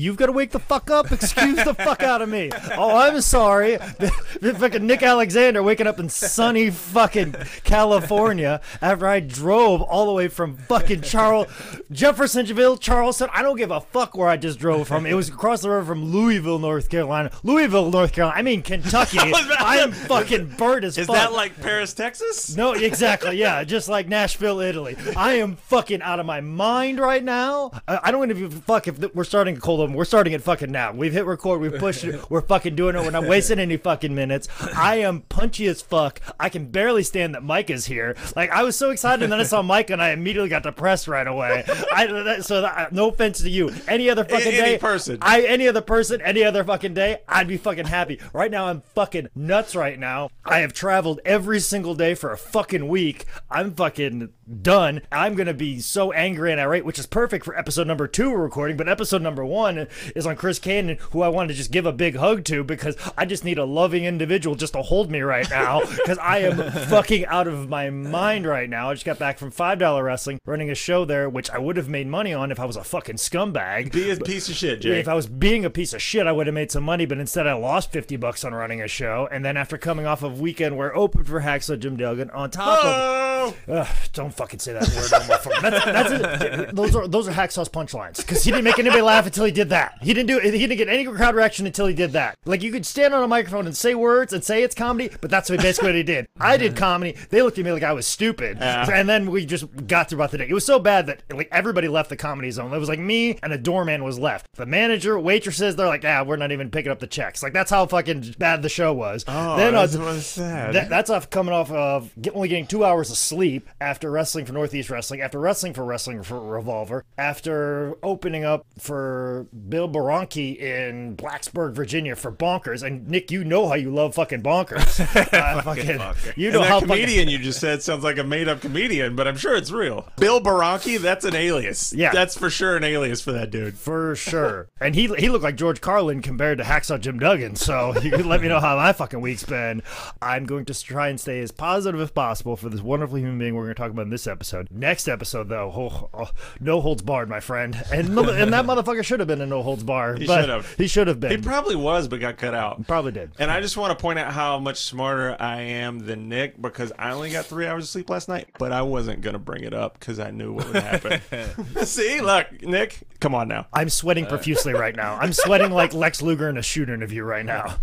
you've got to wake the fuck up. Excuse the fuck out of me. Oh, I'm sorry. fucking Nick Alexander waking up in sunny fucking California after I drove all the way from fucking Charles Jeffersonville, Charleston. I don't give a fuck where I just drove from. It was across the river from Louisville, North Carolina. Louisville, North Carolina. I mean Kentucky. I am fucking burnt as Is fuck. that like Paris, Texas? No, exactly. Yeah, just like Nashville, Italy. I am fucking out of my mind right now. I, don't even give a fuck if we're starting a cold open. We're starting it fucking now. We've hit record. We've pushed it. We're fucking doing it. We're not wasting any fucking minutes. I am punchy as fuck. I can barely stand that Mike is here. Like I was so excited, and then I saw Mike, and I immediately got depressed right away. I that, so that, no offense to you. Any other fucking any day, person. I any other person, any other fucking day, I'd be fucking happy. Right now, I'm fucking nuts. Right now, I have traveled every single day for a fucking week. I'm fucking done. I'm gonna be so angry and irate, which is perfect for episode number two we're recording. But episode number one is on Chris Kanyon, who I want to just give a big hug to because I just need a loving individual just to hold me right now because I am fucking out of my mind right now. I just got back from Five Dollar Wrestling, running a show there, which I would have made money on if I was a fucking scumbag. Be a piece of shit, Jake. If I was being a piece of shit, I would have made some money, but instead I lost 50 bucks on running a show. And then after coming off of weekend where open for Hacksaw Jim Duggan, on top of. Oh! Ugh, don't fucking say that word no more. That's, that's it. Those are those are Hacksaw's punchlines because he didn't make anybody laugh until he did that. He didn't do he didn't get any crowd reaction until he did that. Like you could stand on a microphone and say words and say it's comedy, but that's basically what he did. I did comedy. They looked at me like I was stupid, and then we just got through about the day. It was so bad that like everybody left the comedy zone. It was like me and a doorman was left. The manager, waitresses, they're like, ah, we're not even picking up the checks. Like that's how fucking bad the show was. Oh, then uh, that's what's sad. that- that's off coming off of get, only getting two hours of sleep after wrestling for Northeast Wrestling, after wrestling for Wrestling for Revolver, after opening up for Bill Baronki in Blacksburg, Virginia for Bonkers. And Nick, you know how you love fucking Bonkers. Uh, fucking, you And know that how comedian you just said sounds like a made-up comedian, but I'm sure it's real. Bill Baronki, that's an alias. Yeah. that's for sure an alias for that dude. For sure, and he he looked like George Carlin compared to Hacksaw Jim Duggan. So you can let me know how my fucking week's been. I'm going to try and stay as positive as possible for this wonderful human being we're going to talk about in this episode. Next episode, though, oh, oh, no holds barred, my friend, and and that motherfucker should have been a no holds bar. He should have. He should have been. He probably was, but got cut out. Probably did. And I just want to point out how much smarter I am than Nick because I only got three hours of sleep last night, but I wasn't going to bring it up because I knew what would happen. See, look, Nick, come on now. I'm sweating uh. profusely right now. I'm sweating like Lex Luger in a shoot interview right now.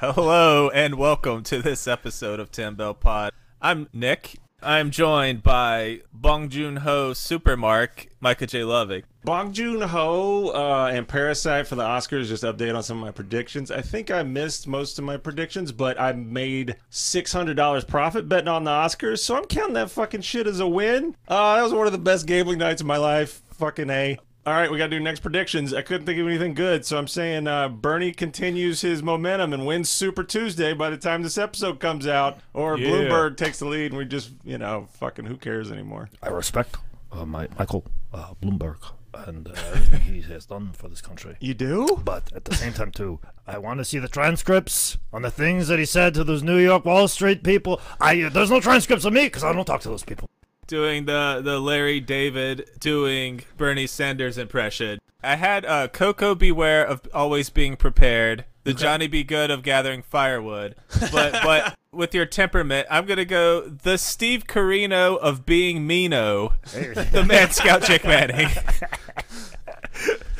Hello and welcome to this episode of Tim Bell Pod. I'm Nick. I'm joined by Bong Joon Ho, Supermark, Micah J. Lovick. Bong Joon Ho uh, and Parasite for the Oscars. Just update on some of my predictions. I think I missed most of my predictions, but I made six hundred dollars profit betting on the Oscars, so I'm counting that fucking shit as a win. Uh, that was one of the best gambling nights of my life. Fucking a. All right, we got to do next predictions. I couldn't think of anything good, so I'm saying uh, Bernie continues his momentum and wins Super Tuesday by the time this episode comes out, or Yeah. Bloomberg takes the lead and we just, you know, fucking who cares anymore. I respect uh, my Michael uh, Bloomberg and uh, everything he has done for this country. You do? But at the same time, too, I want to see the transcripts on the things that he said to those New York Wall Street people. I there's no transcripts of me because I don't talk to those people. Doing the, the Larry David doing Bernie Sanders impression. I had uh, Coco Beware of always being prepared, the Johnny Be Good of gathering firewood. But but with your temperament, I'm gonna go the Steve Corino of being Mino, the man Scout Chick Manning.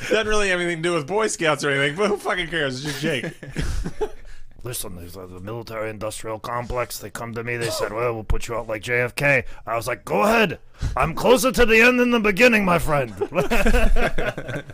Doesn't really have anything to do with Boy Scouts or anything, but who fucking cares? It's just Jake. Listen, there's the military industrial complex. They come to me. They said, "Well, we'll put you out like JFK." I was like, "Go ahead. I'm closer to the end than the beginning, my friend."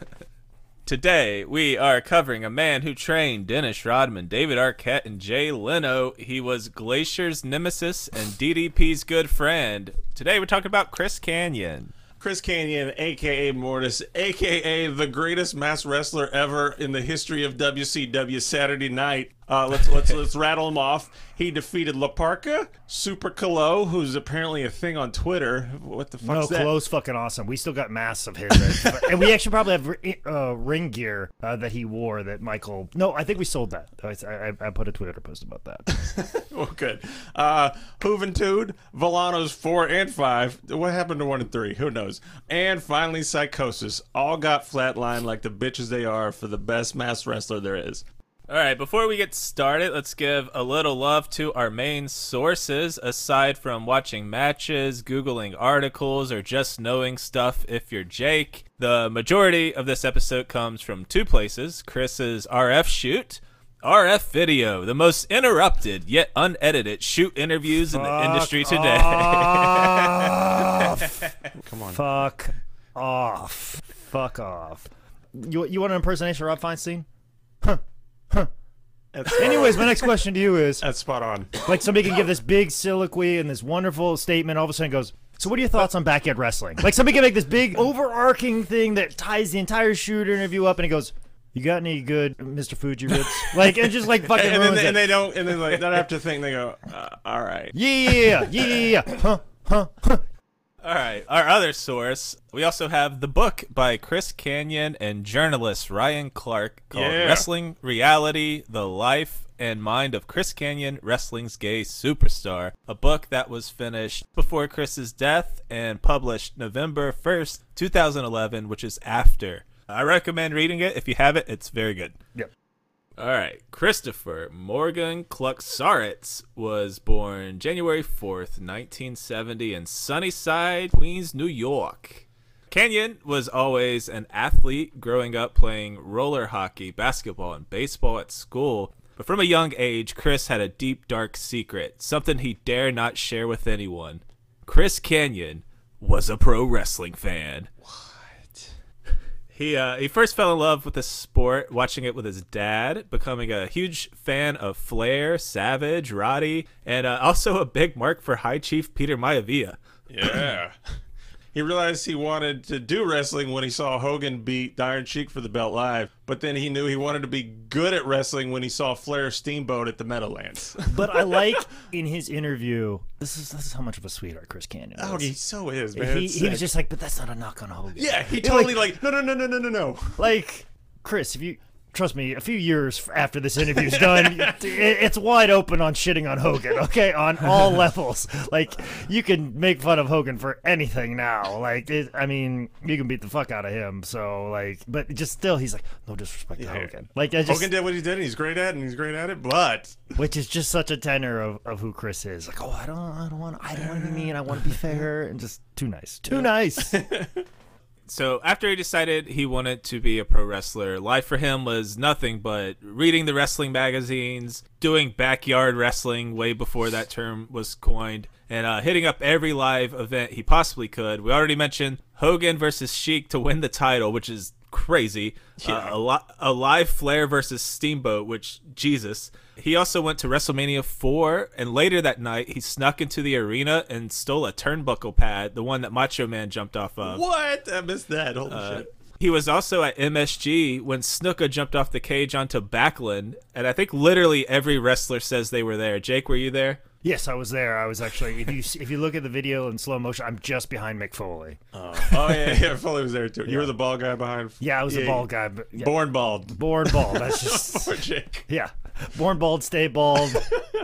Today, we are covering a man who trained Dennis Rodman, David Arquette, and Jay Leno. He was Glacier's nemesis and DDP's good friend. Today, we're talking about Chris Kanyon. Chris Kanyon, aka Mortis, aka the greatest mass wrestler ever in the history of WCW Saturday Night. Uh, let's let's let's rattle them off. He defeated La Parca, Super Calo, who's apparently a thing on Twitter. What the fuck? No, that? Calo's fucking awesome. We still got masks of his, and we actually probably have uh, ring gear uh, that he wore that Michael. No, I think we sold that. I, I, I put a Twitter post about that. Well, good. Uh, Juventud, Villanos four and five. What happened to one and three? Who knows? And finally, Psychosis. All got flatlined like the bitches they are for the best mass wrestler there is. All right, before we get started, let's give a little love to our main sources aside from watching matches, Googling articles, or just knowing stuff if you're Jake. The majority of this episode comes from two places Chris's RF shoot. RF Video, the most interrupted yet unedited shoot interviews in the industry Fuck today. Come on. Fuck off. Fuck off. You you want an impersonation of Rob Feinstein? That's, Anyways, my next question to you is that's spot on. like somebody can give this big soliloquy and this wonderful statement, all of a sudden goes, So what are your thoughts on backyard wrestling? Like somebody can make this big overarching thing that ties the entire shoot interview up and it goes, You got any good Mr. Fuji ribs? Like and just like fucking And, then and they don't. And then like, they don't have to think. They go, uh, all right. Yeah, yeah, yeah, yeah, yeah, yeah. Huh, huh, huh. All right, our other source. We also have the book by Chris Kanyon and journalist Ryan Clark called Yeah. Wrestling Reality: The Life and Mind of Chris Kanyon, Wrestling's Gay Superstar. A book that was finished before Chris's death and published November 1st, 2011, which is after. I recommend reading it. If you have it, it's very good. Yep. All right. Christopher Morgan Klucsarits was born January 4th, 1970 in Sunnyside, Queens, New York. Kanyon was always an athlete growing up playing roller hockey, basketball, and baseball at school. But from a young age, Chris had a deep, dark secret, something he dare not share with anyone. Chris Kanyon was a pro wrestling fan. He uh, he first fell in love with the sport watching it with his dad, becoming a huge fan of Flair, Savage, Roddy, and uh, also a big mark for High Chief Peter Maivia. Yeah. he realized he wanted to do wrestling when he saw Hogan beat Iron Sheik for the belt live, but then he knew he wanted to be good at wrestling when he saw Flair Steamboat at the Meadowlands. But I like in his interview, this is this is how much of a sweetheart Chris Kanyon is. oh, he so is, man. he, he was just like, but that's not a knock on Hogan. yeah, he Like- totally like, no, no, no, no, no, no, no. like Chris, if you trust me, a few years after this interview's done, it, it's wide open on shitting on Hogan. Okay, on all levels. Like you can make fun of Hogan for anything now. Like it, I mean, you can beat the fuck out of him. So like, but just still, he's like, no disrespect to Hogan. Like I just, Hogan did what he did, and he's great at it, and he's great at it, but which is just such a tenor of, of who Chris is. Like, oh, I don't, I don't want, I don't want to be mean. I want to be fair and just too nice, too nice. So after he decided he wanted to be a pro wrestler, life for him was nothing but reading the wrestling magazines, doing backyard wrestling way before that term was coined, and uh, hitting up every live event he possibly could. We already mentioned Hogan versus Sheik to win the title, which is crazy. Uh, a, li- a live Flair versus Steamboat, which Jesus. He also went to WrestleMania 4, and later that night he snuck into the arena and stole a turnbuckle pad, the one that Macho Man jumped off of. what? I missed that. Holy Uh, shit. He was also at MSG when Snuka jumped off the cage onto Backlund, and I think literally every wrestler says they were there. Jake, were you there? yes, I was there. I was actually. If you if you look at the video in slow motion, I'm just behind Mick Foley. Oh, oh yeah, yeah. Foley was there too. You were the ball guy behind. Yeah, I was a Yeah, bald guy, but yeah, Born bald. born bald. That's just Poor Jake. yeah, born bald, stay bald,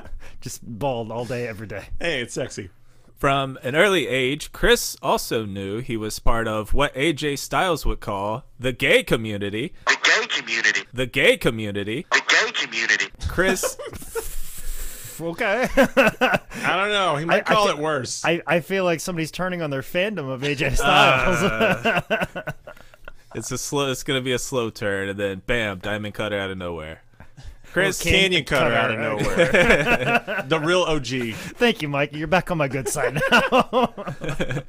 just bald all day, every day. Hey, it's sexy. From an early age, Chris also knew he was part of what AJ Styles would call the gay community. The gay community. The gay community. The gay community. Chris Okay, I don't know. He might I call thi- it worse. I, I feel like somebody's turning on their fandom of AJ uh, Styles. It's a slow. It's gonna be a slow turn, and then bam, diamond cutter out of nowhere. Chris Kanyon cutter out of nowhere. the real OG. Thank you, Mike. You're back on my good side now.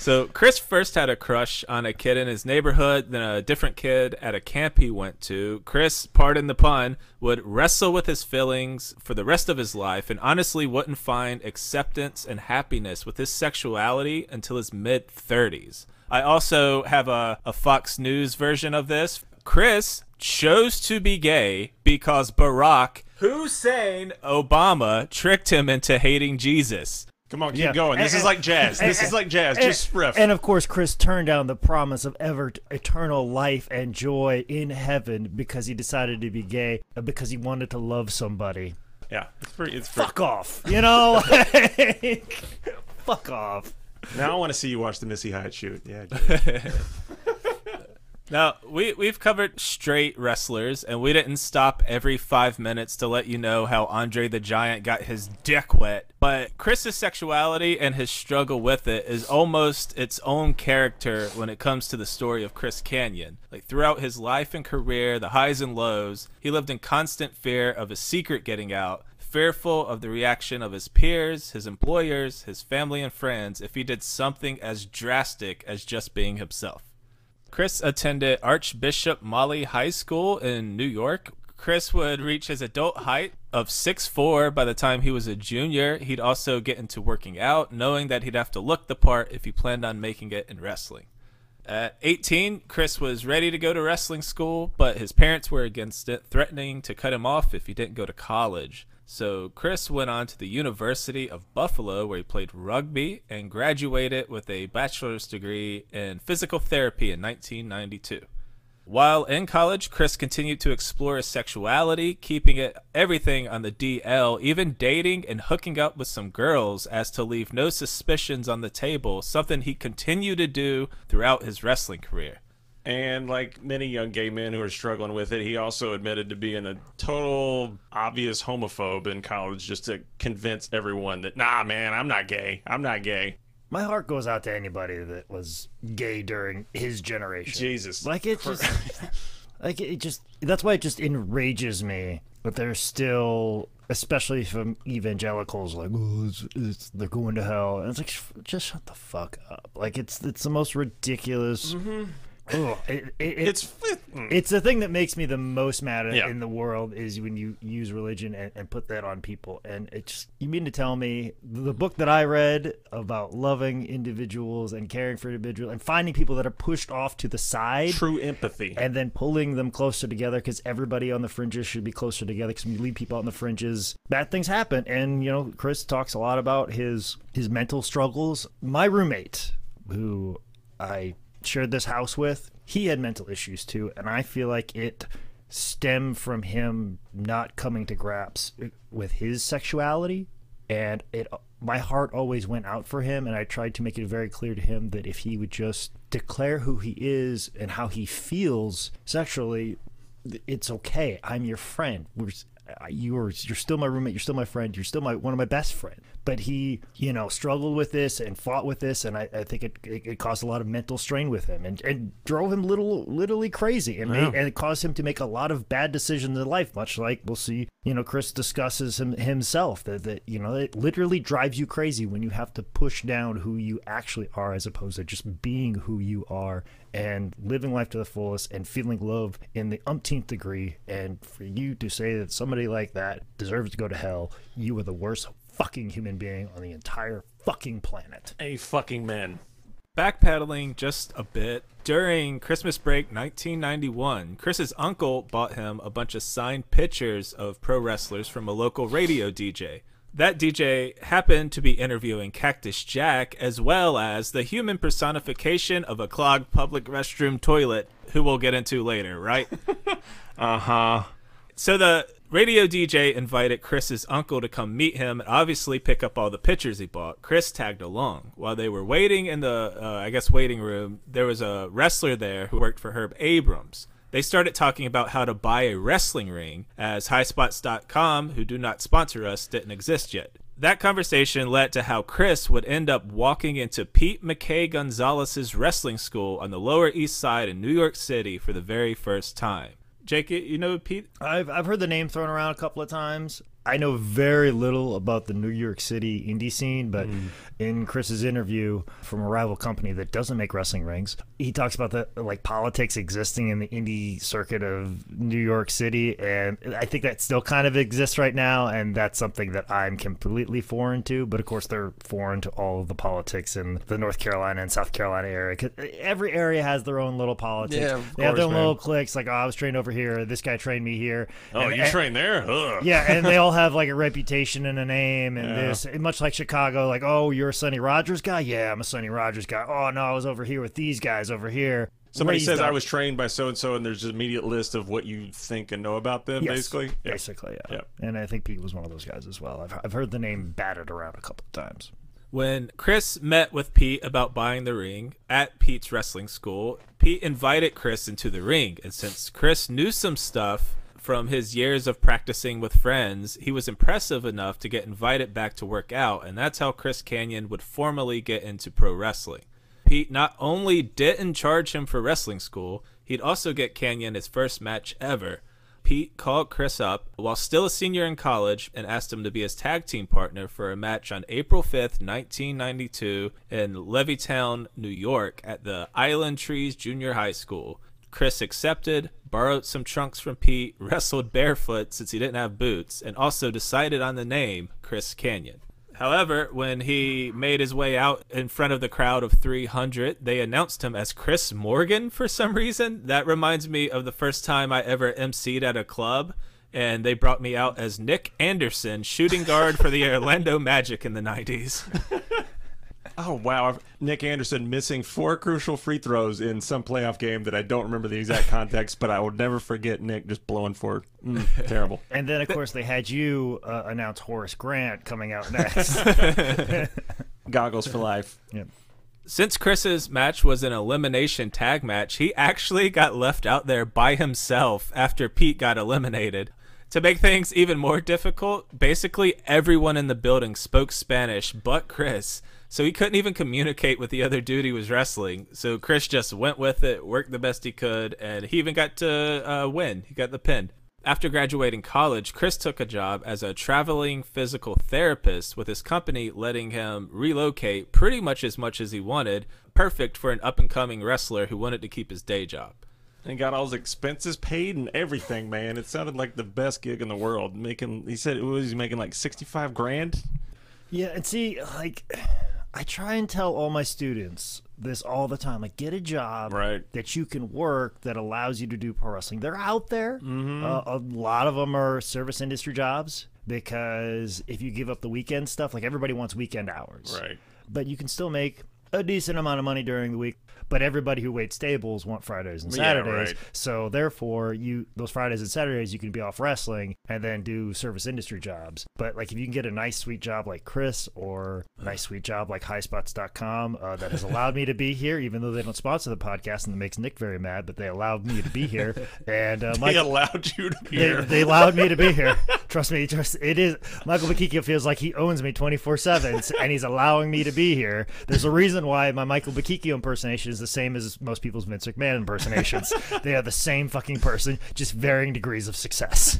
So Chris first had a crush on a kid in his neighborhood, then a different kid at a camp he went to. Chris, pardon the pun, would wrestle with his feelings for the rest of his life and honestly wouldn't find acceptance and happiness with his sexuality until his mid 30s. I also have a, a Fox News version of this. Chris chose to be gay because Barack Hussein Obama tricked him into hating Jesus. Come on, keep Yeah. going. This eh, eh, And- eh, is like jazz. This is like jazz. Just riff. And of course, Chris turned down the promise of ever eternal life and joy in heaven because he decided to be gay uh, because he wanted to love somebody. yeah, it's pretty. It's pretty. Fuck off, you know? Like, fuck off. Now I want to see you watch the Missy Hyatt shoot. Yeah. Now, we, we've covered straight wrestlers, and we didn't stop every five minutes to let you know how Andre the Giant got his dick wet. But Chris's sexuality and his struggle with it is almost its own character when it comes to the story of Chris Kanyon. Like, throughout his life and career, the highs and lows, he lived in constant fear of his secret getting out, fearful of the reaction of his peers, his employers, his family, and friends if he did something as drastic as just being himself. Chris attended Archbishop Molloy High School in New York. Chris would reach his adult height of 6'4 by the time he was a junior. He'd also get into working out, knowing that he'd have to look the part if he planned on making it in wrestling. At 18, Chris was ready to go to wrestling school, but his parents were against it, threatening to cut him off if he didn't go to college. So Chris went on to the University of Buffalo, where he played rugby and graduated with a bachelor's degree in physical therapy in 1992. While in college, Chris continued to explore his sexuality, keeping it everything on the DL, even dating and hooking up with some girls as to leave no suspicions on the table, something he continued to do throughout his wrestling career. And like many young gay men who are struggling with it, he also admitted to being a total obvious homophobe in college just to convince everyone that, nah, man, I'm not gay. I'm not gay. My heart goes out to anybody that was gay during his generation. Jesus. Like it just like it just that's why it just enrages me that there's still especially from evangelicals like oh it's, it's, they're going to hell and it's like just shut the fuck up like it's it's the most ridiculous mm-hmm. Ugh, it, it, it, It's. mm. it's the thing that makes me the most mad at Yeah. in the world is when you use religion and, and put that on people. And it's you mean to tell me the book that I read about loving individuals and caring for individuals and finding people that are pushed off to the side True empathy. and then pulling them closer together because everybody on the fringes should be closer together because when you leave people on the fringes bad things happen and you know chris talks a lot about his his mental struggles my roommate who i shared this house with he had mental issues too and i feel like it stemmed from him not coming to grips with his sexuality and it my heart always went out for him and i tried to make it very clear to him that if he would just declare who he is and how he feels sexually it's okay. I'm your friend. We're you're you're still my roommate. You're still my friend. You're still my one of my best friends but he you know struggled with this and fought with this and i, I think it, it, it caused a lot of mental strain with him and, and drove him little literally crazy. And, made, and it caused him to make a lot of bad decisions in life much like we'll see you know chris discusses him, himself that, that you know it literally drives you crazy when you have to push down who you actually are as opposed to just being who you are and living life to the fullest and feeling love in the umpteenth degree. And for you to say that somebody like that deserves to go to hell you are the worst fucking human being on the entire fucking planet a fucking man. Backpedaling just a bit, during Christmas break 1991, Chris's uncle bought him a bunch of signed pictures of pro wrestlers from a local radio DJ. That DJ happened to be interviewing Cactus Jack as well as the human personification of a clogged public restroom toilet, who we'll get into later, right? Uh huh. So the radio DJ invited Chris's uncle to come meet him and obviously pick up all the pictures he bought. Chris tagged along. While they were waiting in the, uh, I guess, waiting room, there was a wrestler there who worked for Herb Abrams. They started talking about how to buy a wrestling ring, as highspots.com, who do not sponsor us, didn't exist yet. That conversation led to how Chris would end up walking into Pete McKay Gonzalez's wrestling school on the Lower East Side in New York City for the very first time. Jake, you know Pete? I've, I've heard the name thrown around a couple of times I know very little about the New York City indie scene, but hmm. in Chris's interview from a rival company that doesn't make wrestling rings, he talks about the like politics existing in the indie circuit of New York City, and I think that still kind of exists right now, and that's something that I'm completely foreign to. But of course, they're foreign to all of the politics in the North Carolina and South Carolina area. every area has their own little politics. Yeah, of they have their course, little cliques. Like, oh, I was trained over here. This guy trained me here. Oh, And- you and- train there? Ugh. yeah, and they all have like a reputation and a name, and Yeah. this much like Chicago. Like, oh, you're a Sonny Rogers guy. Yeah, I'm a Sonny Rogers guy. Oh no, I was over here with these guys over here. Somebody Raised says I was trained by so and so, and there's an immediate list of what you think and know about them, Yes, basically. Yeah. basically, yeah. Yep. And I think Pete was one of those guys as well. I've I've heard the name batted around a couple of times. When Chris met with Pete about buying the ring at Pete's wrestling school, Pete invited Chris into the ring. And since Chris knew some stuff from his years of practicing with friends, he was impressive enough to get invited back to work out. And that's how Chris Kanyon would formally get into pro wrestling. Pete not only didn't charge him for wrestling school, he'd also get Kanyon his first match ever. Pete called Chris up while still a senior in college and asked him to be his tag team partner for a match on April 5th, 1992, in Levittown, New York, at the Island Trees Junior High School. Chris accepted, borrowed some trunks from Pete, wrestled barefoot since he didn't have boots, and also decided on the name Chris Kanyon. However, when he made his way out in front of the crowd of 300, they announced him as Chris Morgan for some reason. That reminds me of the first time I ever emceed at a club, and they brought me out as Nick Anderson, shooting guard for the Orlando Magic in the 90s. Oh wow, Nick Anderson missing four crucial free throws in some playoff game that I don't remember the exact context, but I will never forget Nick just blowing for mm, terrible. And then of course they had you uh, announce Horace Grant coming out next. Goggles for life. yeah. Since Chris's match was an elimination tag match, he actually got left out there by himself after Pete got eliminated. To make things even more difficult, basically everyone in the building spoke Spanish but Chris, so he couldn't even communicate with the other dude he was wrestling. So Chris just went with it, worked the best he could, and he even got to uh, win. He got the pin. After graduating college, Chris took a job as a traveling physical therapist with his company letting him relocate pretty much as much as he wanted, perfect for an up and coming wrestler who wanted to keep his day job. And got all his expenses paid and everything, man. It sounded like the best gig in the world. Making, he said, it was making like sixty-five grand. Yeah, and see, like, I try and tell all my students this all the time. Like, get a job Right. that you can work that allows you to do pro wrestling. They're out there. Uh, a lot of them are service industry jobs because if you give up the weekend stuff, like everybody wants weekend hours. Right. But you can still make a decent amount of money during the week. But everybody who waits tables want Fridays and Yeah, Saturdays. right. So therefore, you those Fridays and Saturdays you can be off wrestling and then do service industry jobs. But like if you can get a nice sweet job like Chris or a nice sweet job like highspots.com uh, that has allowed me to be here, even though they don't sponsor the podcast and it makes Nick very mad, but they allowed me to be here. And uh, Mike, allowed you to be they, here. they allowed me to be here. Trust me, trust it is. Michael Bochicchio feels like he owns me twenty four seven, and he's allowing me to be here. There's a reason why my Michael Bochicchio impersonation is the same as most people's Vince McMahon impersonations. they are the same fucking person, just varying degrees of success.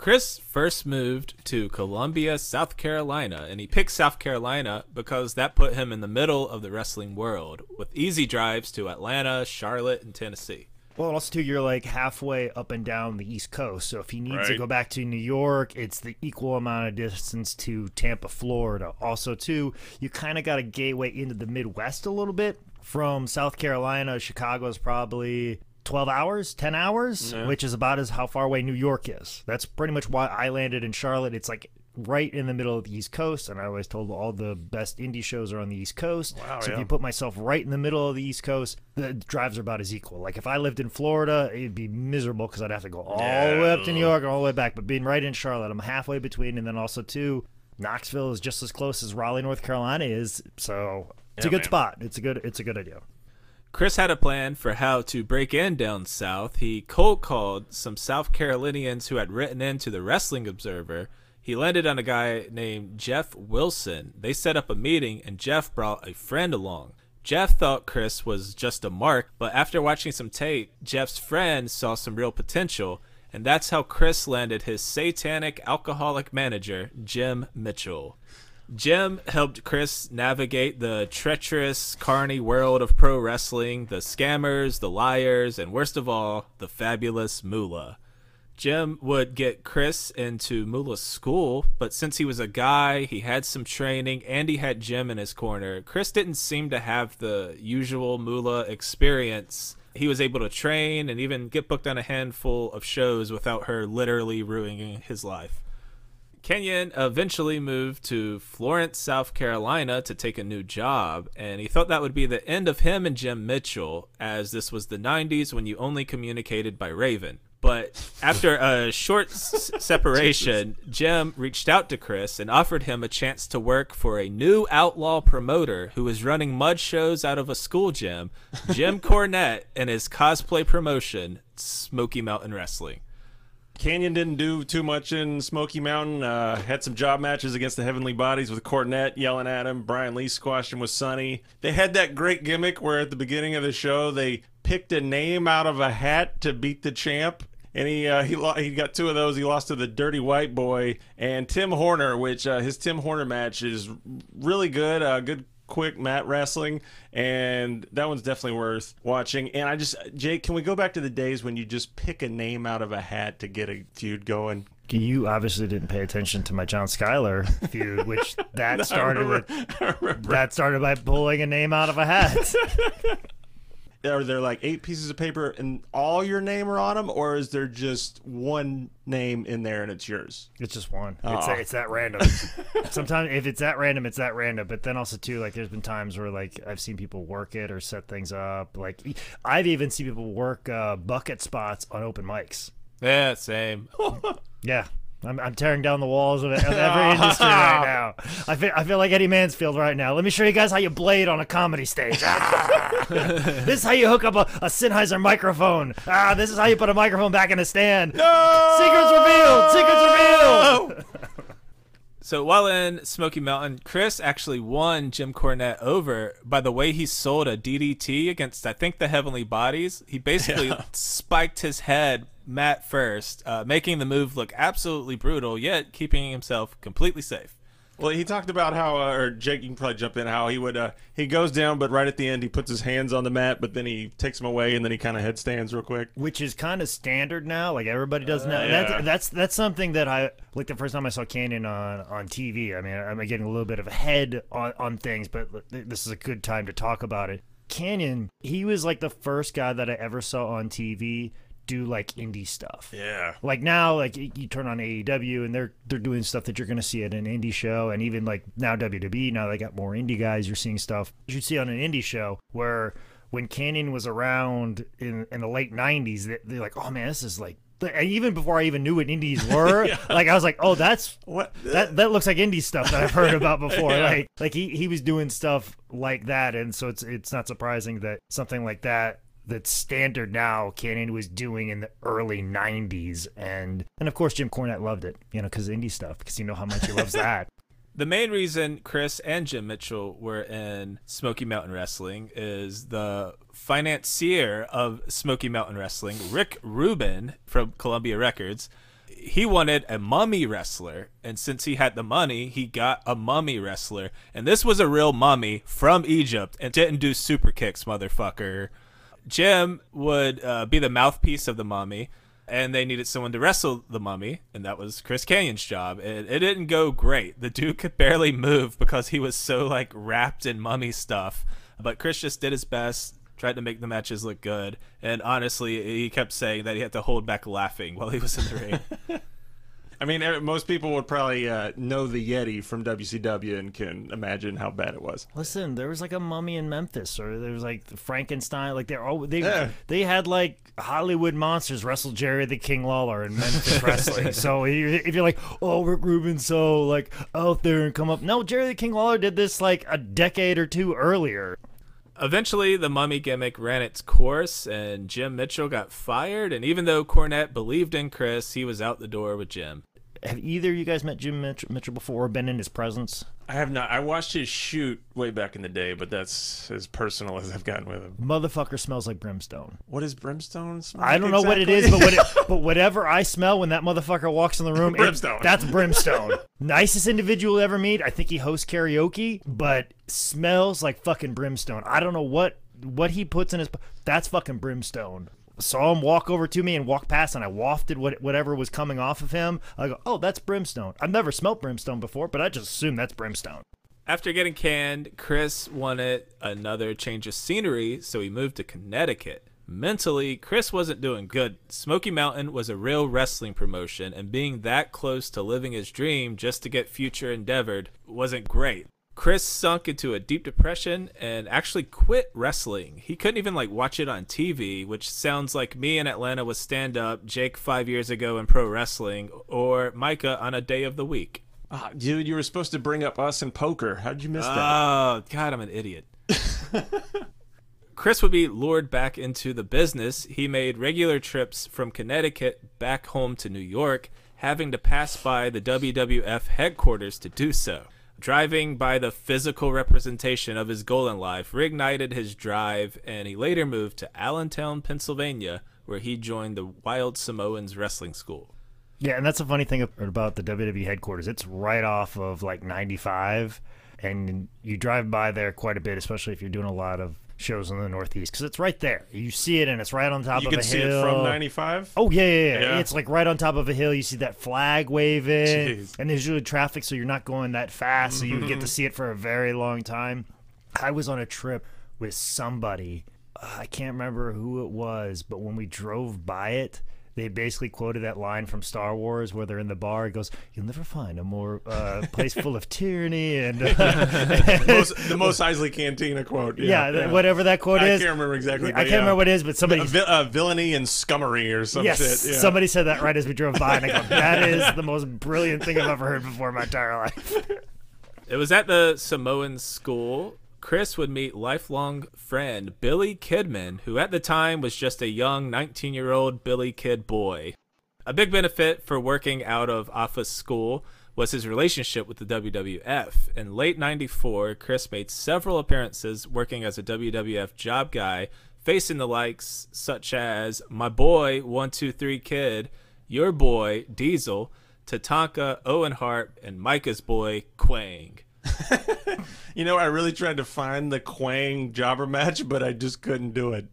Chris first moved to Columbia, South Carolina, and he picked South Carolina because that put him in the middle of the wrestling world, with easy drives to Atlanta, Charlotte, and Tennessee. Well, also too, you're like halfway up and down the East Coast. So if he needs to go back to New York, it's the equal amount of distance to Tampa, Florida. Also, too, you kind of got a gateway into the Midwest a little bit. From South Carolina, Chicago is probably 12 hours, 10 hours, which is about as how far away New York is. That's pretty much why I landed in Charlotte. It's like right in the middle of the East Coast, and I always told all the best indie shows are on the East Coast. Wow, so if you put myself right in the middle of the East Coast, the drives are about as equal. Like if I lived in Florida, it'd be miserable because I'd have to go all the way up to New York and all the way back. But being right in Charlotte, I'm halfway between, and then also too, Knoxville is just as close as Raleigh, North Carolina is. So it's a good man. spot. It's a good. It's a good idea. Chris had a plan for how to break in down south. He cold called some South Carolinians who had written into the Wrestling Observer. He landed on a guy named Jeff Wilson. They set up a meeting, and Jeff brought a friend along. Jeff thought Chris was just a mark, but after watching some tape, Jeff's friend saw some real potential. And that's how Chris landed his satanic alcoholic manager, Jim Mitchell. Jim helped Chris navigate the treacherous, carny world of pro wrestling, the scammers, the liars, and worst of all, the fabulous Moolah. Jim would get Chris into Moolah's school, but since he was a guy, he had some training, and he had Jim in his corner. Chris didn't seem to have the usual Mula experience. He was able to train and even get booked on a handful of shows without her literally ruining his life. Kanyon eventually moved to Florence, South Carolina to take a new job, and he thought that would be the end of him and Jim Mitchell, as this was the 90s when you only communicated by Raven. But after a short s- separation, Jim reached out to Chris and offered him a chance to work for a new outlaw promoter who was running mud shows out of a school gym, Jim Cornette, and his cosplay promotion, Smoky Mountain Wrestling. Kanyon didn't do too much in Smoky Mountain. Uh, had some job matches against the Heavenly Bodies with Cornette yelling at him. Brian Lee squashed him with Sonny. They had that great gimmick where at the beginning of the show they picked a name out of a hat to beat the champ. And he uh, he lo- he got two of those. He lost to the Dirty White Boy and Tim Horner, which uh, his Tim Horner match is really good. Uh, good quick mat wrestling and that one's definitely worth watching and i just jake can we go back to the days when you just pick a name out of a hat to get a feud going You obviously didn't pay attention to my John Schuyler feud, which that started with that started by pulling a name out of a hat. are there like eight pieces of paper and all your name are on them or is there just one name in there and it's yours It's just one. It's, Aw. it's that random. Sometimes if it's that random, it's that random. But then also too, like there's been times where like I've seen people work it or set things up. Like I've even seen people work uh, bucket spots on open mics. Yeah, same. Yeah. I'm, I'm tearing down the walls of, of every industry right now. I feel, I feel like Eddie Mansfield right now. Let me show you guys how you blade on a comedy stage. Ah! this is how you hook up a, a Sennheiser microphone. Ah, this is how you put a microphone back in a stand. No! Secrets revealed. Secrets revealed. So while in Smoky Mountain, Chris actually won Jim Cornette over by the way he sold a DDT against, I think, the Heavenly Bodies. He basically spiked his head mat first, uh, making the move look absolutely brutal, yet keeping himself completely safe. well he talked about how uh, or jake you can probably jump in how he would uh, he goes down but right at the end he puts his hands on the mat but then he takes them away and then he kind of headstands real quick which is kind of standard now. Like everybody does now. yeah. That's, that's that's something that I like the first time I saw Kanyon on on TV. I mean, I'm getting a little bit of a head on on things, but this is a good time to talk about it. Kanyon, he was like the first guy that I ever saw on TV do like indie stuff. yeah Like now, like you turn on AEW and they're they're doing stuff that you're gonna see at an indie show, and even like now WWE, now they got more indie guys. You're seeing stuff you see on an indie show where when Kanyon was around in in the late '90s, they, they're like, oh man, this is like. And even before I even knew what indies were, like I was like, "Oh, that's what that that looks like indie stuff that I've heard about before." Yeah. Like, like he, he was doing stuff like that, and so it's it's not surprising that something like that that's standard now Kanyon was doing in the early '90s, and and of course Jim Cornette loved it, you know, because indie stuff, because you know how much he loves that. The main reason Chris and Jim Mitchell were in Smoky Mountain Wrestling is the financier of Smoky Mountain Wrestling, Rick Rubin from Columbia Records. He wanted a mummy wrestler, and since he had the money, he got a mummy wrestler. And this was a real mummy from Egypt and didn't do super kicks, motherfucker. Jim would uh, be the mouthpiece of the mummy, and they needed someone to wrestle the mummy, and that was Chris Kanyon's job. It, it didn't go great. The dude could barely move because he was so like wrapped in mummy stuff. But Chris just did his best, tried to make the matches look good, and honestly, he kept saying that he had to hold back laughing while he was in the ring. I mean, most people would probably uh, know the Yeti from WCW and can imagine how bad it was. Listen, there was like a mummy in Memphis, or there was like Frankenstein. Like they're all they Yeah. they had like Hollywood monsters wrestle Jerry the King Lawler in Memphis wrestling. So if you're- if you're like, oh, Rick Rubin's so like out there and come up, no, Jerry the King Lawler did this like a decade or two earlier. Eventually, the mummy gimmick ran its course, and Jim Mitchell got fired. And even though Cornette believed in Chris, he was out the door with Jim. Have either of you guys met Jim Mitch- Mitchell before or been in his presence? I have not. I watched his shoot way back in the day, but that's as personal as I've gotten with him. Motherfucker smells like brimstone. What is brimstone? smell I don't like know what it is, but what it, but whatever I smell when that motherfucker walks in the room, it- Brimstone. that's brimstone. Nicest individual ever meet. I think he hosts karaoke, but smells like fucking brimstone. I don't know what what he puts in his. That's fucking brimstone. Saw him walk over to me and walk past, and I wafted what, whatever was coming off of him. I go, "Oh, that's brimstone." I've never smelt brimstone before, but I just assume that's brimstone. After getting canned, Chris wanted another change of scenery, so he moved to Connecticut. Mentally, Chris wasn't doing good. Smoky Mountain was a real wrestling promotion, and being that close to living his dream just to get future endeavored wasn't great. Chris sunk into a deep depression and actually quit wrestling. He couldn't even like watch it on TV, which sounds like me in Atlanta with stand up, Jake 5 years ago in pro wrestling, or Micah on a day of the week. Ah, dude, you were supposed to bring up us in poker. How'd you miss that? Oh, God, I'm an idiot. Chris would be lured back into the business. He made regular trips from Connecticut back home to New York, having to pass by the WWF headquarters to do so. Driving by the physical representation of his goal in life reignited his drive, and he later moved to Allentown, Pennsylvania, where he joined the Wild Samoans Wrestling School. Yeah, and that's the funny thing about the WWE headquarters. It's right off of like 95, and you drive by there quite a bit, especially if you're doing a lot of shows in the Northeast, because it's right there. You see it, and it's right on top you of can a see hill. it from 95? Oh yeah, yeah, yeah, Yeah. It's like right on top of a hill. You see that flag waving, Jeez. and there's usually traffic, so you're not going that fast, so you get to see it for a very long time. I was on a trip with somebody. uh, I can't remember who it was, but when we drove by it, they basically quoted that line from Star Wars where they're in the bar. It goes, "You'll never find a more uh, place full of tyranny and uh, most, the most Eisley Cantina quote. yeah, Yeah, th- whatever that quote I is." I can't remember exactly. I can't yeah. remember what it is, but somebody Uh, vi- uh, villainy and scummery or some Yes, shit. Yeah. somebody said that right as we drove by, and I go, "That is the most brilliant thing I've ever heard before in my entire life." It was at the Samoan school. Chris would meet lifelong friend Billy Kidman, who at the time was just a young 19 year old Billy Kid boy. A big benefit for working out of office school was his relationship with the WWF. In late 94, Chris made several appearances working as a WWF job guy, facing the likes such as my boy 123 Kid, your boy Diesel, Tatanka, Owen Hart, and Micah's boy Kwang. You know, I really tried to find the Kwang jobber match, but I just couldn't do it.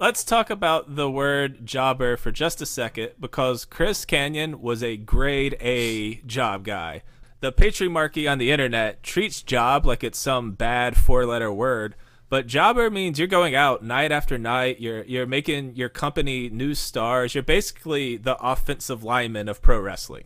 Let's talk about the word jobber for just a second because Chris Kanyon was a grade A job guy. The patriarchy on the internet treats job like it's some bad four letter word, but jobber means you're going out night after night, you're you're making your company new stars, you're basically the offensive lineman of pro wrestling.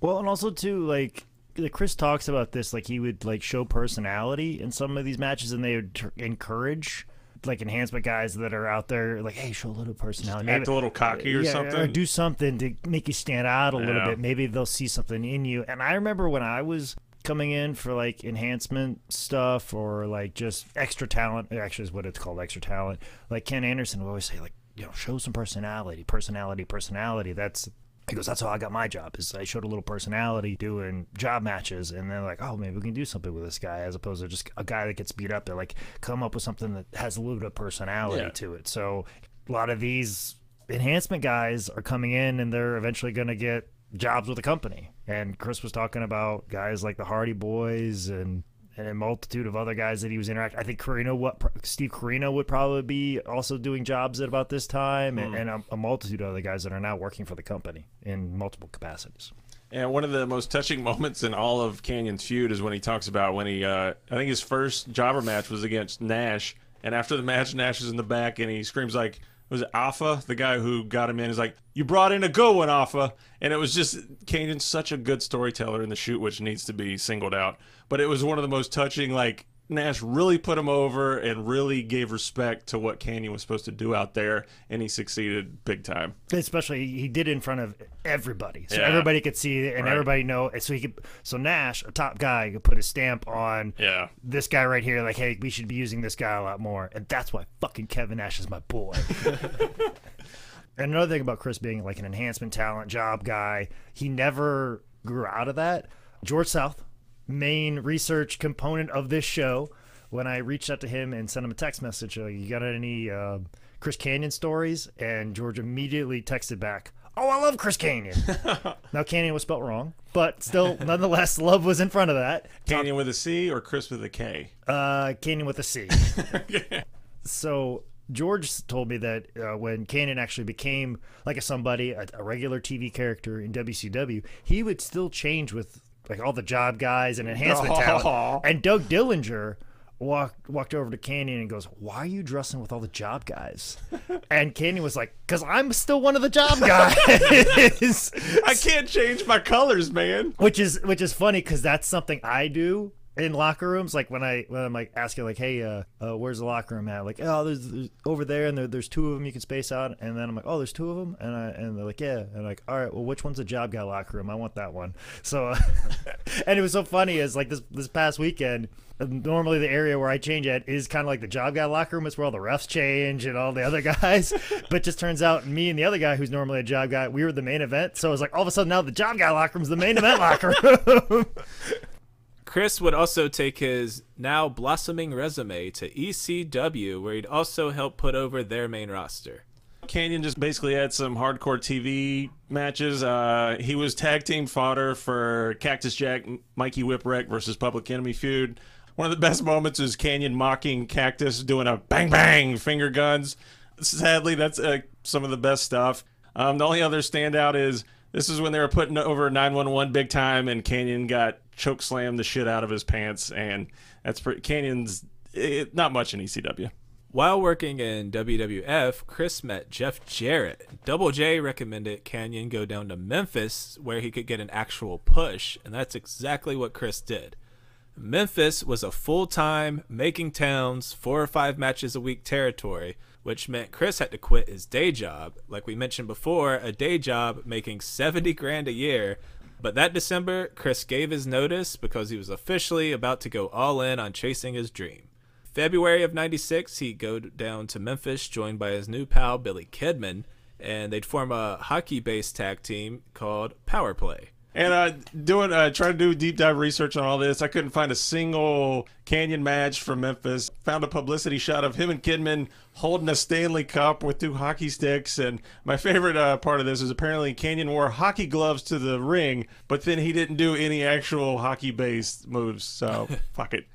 well, and also too, like like Chris talks about this, like he would like show personality in some of these matches, and they would tr- encourage like enhancement guys that are out there, like, hey, show a little personality, Act a little cocky or yeah, something. or do something to make you stand out a little Yeah. bit. Maybe they'll see something in you. And I remember when I was coming in for like enhancement stuff or like just extra talent, actually is what it's called, extra talent. Like Ken Anderson would always say, like, you know, show some personality, personality, personality. That's he goes, that's how I got my job. Is I showed a little personality doing job matches, and they're like, oh, maybe we can do something with this guy, as opposed to just a guy that gets beat up. They're like, come up with something that has a little bit of personality Yeah. to it. So a lot of these enhancement guys are coming in, and they're eventually going to get jobs with the company. And Chris was talking about guys like the Hardy Boys and and a multitude of other guys that he was interacting. I think Corino, what Steve Corino would probably be also doing jobs at about this time, and, and a, a multitude of other guys that are now working for the company in multiple capacities. And one of the most touching moments in all of Kanyon's feud is when he talks about when he, uh, I think his first jobber match was against Nash, and after the match, Nash is in the back and he screams like, "Was it Alpha, the guy who got him in?" Is like, "You brought in a go one, Alpha," and it was just Kanyon's such a good storyteller in the shoot, which needs to be singled out. But it was one of the most touching, like. Nash really put him over and really gave respect to what Kanyon was supposed to do out there, and he succeeded big time. Especially, he did it in front of everybody, so Yeah. everybody could see it, and Right. everybody know. So he could, so Nash, a top guy, could put a stamp on Yeah. this guy right here. Like, hey, we should be using this guy a lot more, and that's why fucking Kevin Nash is my boy. And another thing about Chris being like an enhancement talent job guy, he never grew out of that. George South, main research component of this show, when I reached out to him and sent him a text message, uh, you got any uh, Chris Kanyon stories? And George immediately texted back, Oh, I love Chris Canyon. now, Canyon was spelled wrong, but still, nonetheless, love was in front of that. Canyon with a C or Chris with a K? Uh, Canyon with a C. so George told me that uh, when Canyon actually became like a somebody, a, a regular TV character in WCW, he would still change with like all the job guys and enhancement talent. And Doug Dillinger walked walked over to Kanyon and goes, "Why are you dressing with all the job guys?" and Kanyon was like, "Cause I'm still one of the job guys." I can't change my colors, man. which is which is funny because that's something I do in locker rooms. Like when I when I'm like asking like, hey, uh, uh where's the locker room at? Like, oh, there's, there's over there, and there, there's two of them you can space out. And then I'm like, oh, there's two of them, and I and they're like, yeah, and I'm like, all right, well, which one's a job guy locker room? I want that one. So, and it was so funny is like this this past weekend. Normally, the area where I change at is kind of like the job guy locker room. It's where all the refs change and all the other guys. but just turns out, me and the other guy, who's normally a job guy, we were the main event. So it was like all of a sudden now the job guy locker room's the main event locker room. Chris would also take his now blossoming resume to ECW, where he'd also help put over their main roster. Kanyon just basically had some hardcore TV matches. Uh, he was tag team fodder for Cactus Jack, Mikey Whipwreck versus Public Enemy feud. One of the best moments is Kanyon mocking Cactus doing a bang bang finger guns. Sadly, that's uh, some of the best stuff. Um, the only other standout is this is when they were putting over 911 big time, and Kanyon got choke slam the shit out of his pants, and that's pretty, Kanyon's it, not much in ECW. While working in WWF, Chris met Jeff Jarrett. Double J recommended Kanyon go down to Memphis where he could get an actual push, and that's exactly what Chris did. Memphis was a full time, making towns, four or five matches a week territory, which meant Chris had to quit his day job. Like we mentioned before, a day job making 70 grand a year. But that December, Chris gave his notice because he was officially about to go all in on chasing his dream. February of 96, he'd go down to Memphis, joined by his new pal Billy Kidman, and they'd form a hockey based tag team called Power Play. And uh, doing uh, trying to do deep dive research on all this, I couldn't find a single Kanyon match from Memphis. Found a publicity shot of him and Kidman holding a Stanley Cup with two hockey sticks. And my favorite uh, part of this is apparently Kanyon wore hockey gloves to the ring, but then he didn't do any actual hockey based moves. So fuck it.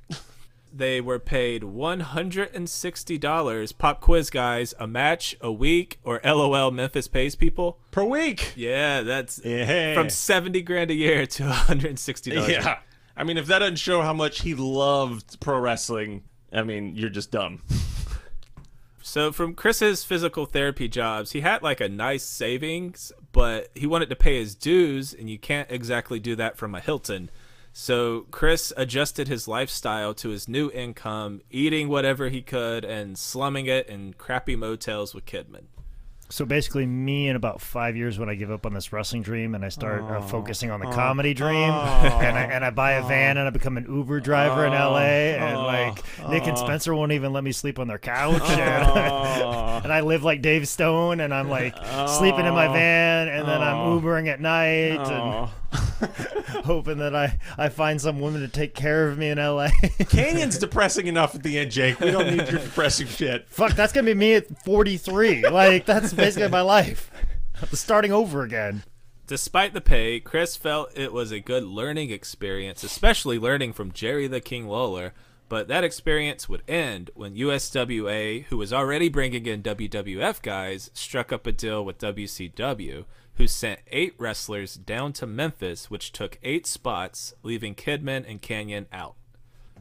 They were paid $160 pop quiz guys a match a week or LOL Memphis pays people. Per week. Yeah, that's Yeah. from 70 grand a year to $160. Yeah. I mean, if that doesn't show how much he loved pro wrestling, I mean, you're just dumb. So from Chris's physical therapy jobs, he had like a nice savings, but he wanted to pay his dues, and you can't exactly do that from a Hilton. So Chris adjusted his lifestyle to his new income, eating whatever he could and slumming it in crappy motels with Kidman. So basically, me in about five years when I give up on this wrestling dream and I start uh, focusing on the comedy dream, and I and I buy a van and I become an Uber driver in LA, and like Nick and Spencer won't even let me sleep on their couch, and, and I live like Dave Stone, and I'm like sleeping in my van, and then I'm Ubering at night, and hoping that I I find some woman to take care of me in LA. Kanyon's depressing enough at the end, Jake. We don't need your depressing shit. Fuck, that's gonna be me at 43. Like that's basically my life. Starting over again. Despite the pay, Chris felt it was a good learning experience, especially learning from Jerry the King Lawler. But that experience would end when USWA, who was already bringing in WWF guys, struck up a deal with WCW, who sent eight wrestlers down to Memphis, which took eight spots, leaving Kidman and Kanyon out.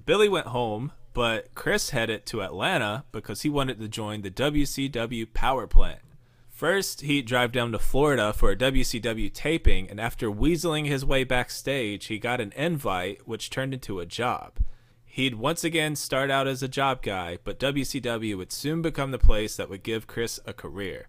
Billy went home, but Chris headed to Atlanta because he wanted to join the WCW power plant. First, he'd drive down to Florida for a WCW taping, and after weaseling his way backstage, he got an invite, which turned into a job. He'd once again start out as a job guy, but WCW would soon become the place that would give Chris a career.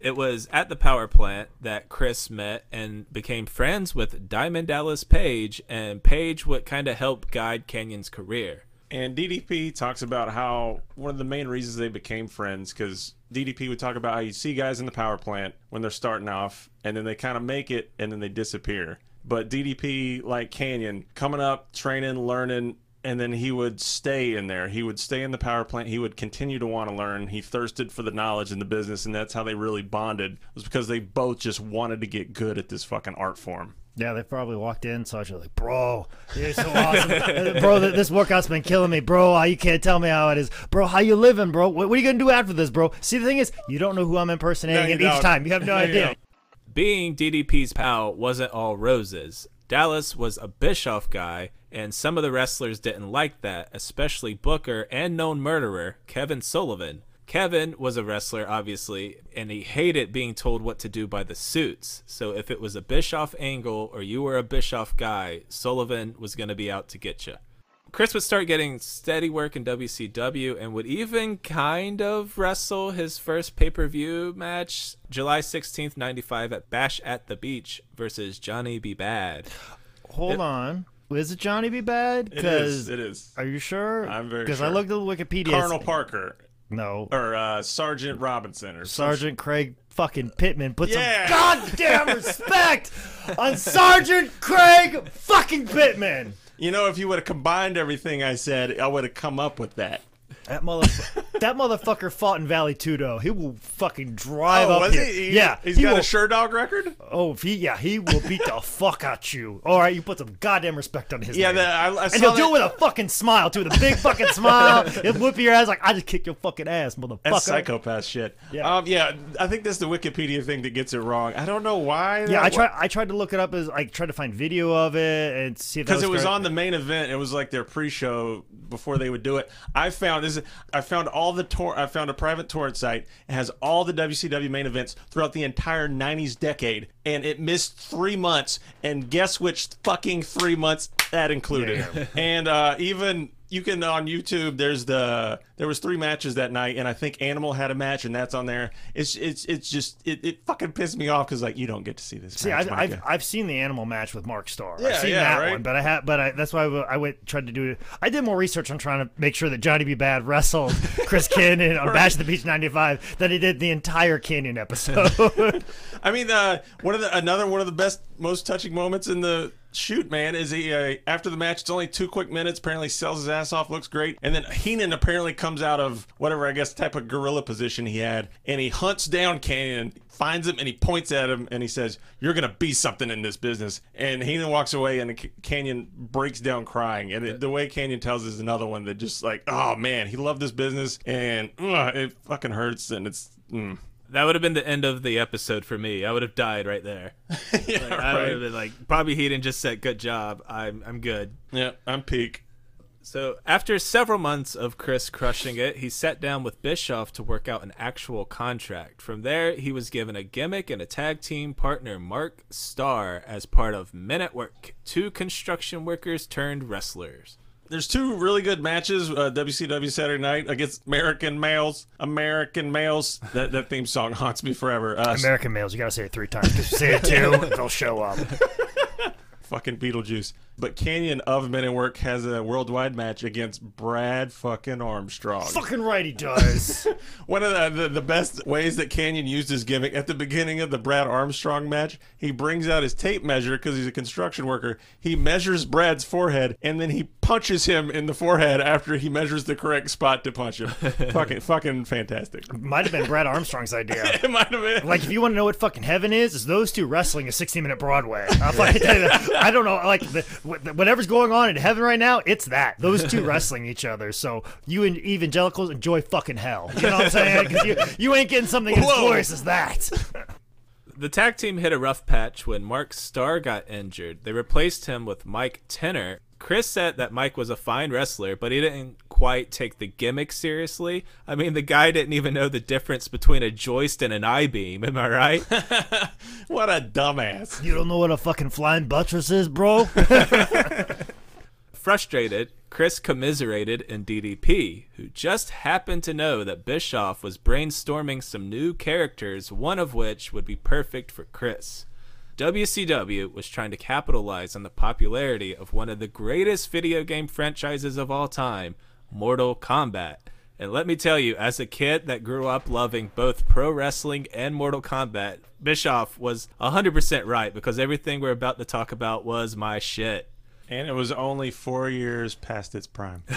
It was at the power plant that Chris met and became friends with Diamond Dallas Page, and Page would kind of help guide Kanyon's career. And DDP talks about how one of the main reasons they became friends because DDP would talk about how you see guys in the power plant when they're starting off, and then they kind of make it, and then they disappear. But DDP, like Kanyon, coming up, training, learning, and then he would stay in there. He would stay in the power plant. He would continue to want to learn. He thirsted for the knowledge in the business, and that's how they really bonded. Was because they both just wanted to get good at this fucking art form. Yeah, they probably walked in, saw each other like, bro, you're so awesome. Uh, bro, this workout's been killing me. Bro, how you can't tell me how it is. Bro, how you living, bro? What, what are you going to do after this, bro? See, the thing is, you don't know who I'm impersonating No, each time. You have no No, idea. Being DDP's pal wasn't all roses. Dallas was a Bischoff guy, and some of the wrestlers didn't like that, especially Booker and known murderer Kevin Sullivan. Kevin was a wrestler, obviously, and he hated being told what to do by the suits. So if it was a Bischoff angle or you were a Bischoff guy, Sullivan was going to be out to get you. Chris would start getting steady work in WCW and would even kind of wrestle his first pay per view match July 16th, 95 at Bash at the Beach versus Johnny B. Bad. Hold on. Is it Johnny B. Bad? It is. It is. Are you sure? I'm very Because I sure. looked at the Wikipedia. Colonel Parker No. or uh, Sergeant Robinson or some Sergeant Craig fucking Pittman. Put Yeah. some goddamn respect on Sergeant Craig fucking Pittman. You know, if you would have combined everything I said, I would have come up with that. That mother, that motherfucker fought in Vale Tudo. He will fucking drive Oh, up here. he? He- Yeah, he's he got will- a sure dog record. Oh, he, yeah, he will beat the fuck out you. All right, you put some goddamn respect on his Yeah, name. the, I, I and he'll that. do it with a fucking smile too, with a big fucking smile. He'll whip your ass like I just kicked your fucking ass, motherfucker. That's psychopath shit. Yeah. Um, yeah, I think that's the Wikipedia thing that gets it wrong. I don't know why. Yeah, I tried. I tried to look it up as I tried to find video of it and see if because it was correct. on the main event. It was like their pre-show before they would do it. I found this. I found all the tor- I found a private torrent site. It has all the WCW main events throughout the entire '90s decade, and it missed three months. And guess which fucking three months that included? and uh, even you can on YouTube. There's the there was three matches that night, and I think Animal had a match, and that's on there. It's it's it's just it, it fucking pissed me off because like you don't get to see this. See, match, I, I've I've seen the animal match with Mark Starr. Yeah, I've seen yeah, that right? one, but I had, but I, that's why I went tried to do. I did more research on trying to make sure that Johnny B. Bad wrestled Chris Kanyon on Bash at the Beach '95 than he did the entire Kanyon episode. I mean, uh, one of the another one of the best, most touching moments in the shoot, man, is he uh, after the match. It's only two quick minutes. Apparently, sells his ass off, looks great, and then Heenan apparently comes out of whatever I guess type of gorilla position he had, and he hunts down Kanyon, finds him, and he points at him, and he says, "You're gonna be something in this business." And he then walks away, and Kanyon breaks down crying, and it, the way Kanyon tells is another one that just like, oh man, he loved this business, and it fucking hurts, and it's. Mm. That would have been the end of the episode for me. I would have died right there. yeah, Like, I would right. have been like, Bobby Heenan just said, "Good job. I'm I'm good." Yeah, I'm peak. So, after several months of Chris crushing it, he sat down with Bischoff to work out an actual contract. From there, he was given a gimmick and a tag team partner, Mark Starr, as part of Men at Work, two construction workers turned wrestlers. There's two really good matches. Uh, WCW Saturday Night against American Males. American Males. That that theme song haunts me forever. Uh, American males, you gotta say it three times. say it two, they'll show up. fucking Beetlejuice. But Kanyon of Men at Work has a worldwide match against Brad fucking Armstrong. Fucking right, he does. One of the, the the best ways that Kanyon used his gimmick at the beginning of the Brad Armstrong match, he brings out his tape measure because he's a construction worker. He measures Brad's forehead and then he punches him in the forehead after he measures the correct spot to punch him. fucking fucking fantastic. Might have been Brad Armstrong's idea. It might have been. Like, if you want to know what fucking heaven is, is those two wrestling a 60 minute Broadway. I'll fucking tell you that. I don't know. Like, the, whatever's going on in heaven right now, it's that. Those two wrestling each other. So, you and evangelicals enjoy fucking hell. You know what I'm saying? Because you, you ain't getting something as Whoa. glorious as that. The tag team hit a rough patch when Mark Starr got injured. They replaced him with Mike Wenner. Chris said that Mike was a fine wrestler, but he didn't quite take the gimmick seriously. I mean, the guy didn't even know the difference between a joist and an I beam. Am I right? What a dumbass. You don't know what a fucking flying buttress is, bro? Frustrated, Chris commiserated in DDP, who just happened to know that Bischoff was brainstorming some new characters, one of which would be perfect for Chris. WCW was trying to capitalize on the popularity of one of the greatest video game franchises of all time, Mortal Kombat. And let me tell you, as a kid that grew up loving both pro wrestling and Mortal Kombat, Bischoff was 100% right because everything we're about to talk about was my shit. And it was only four years past its prime.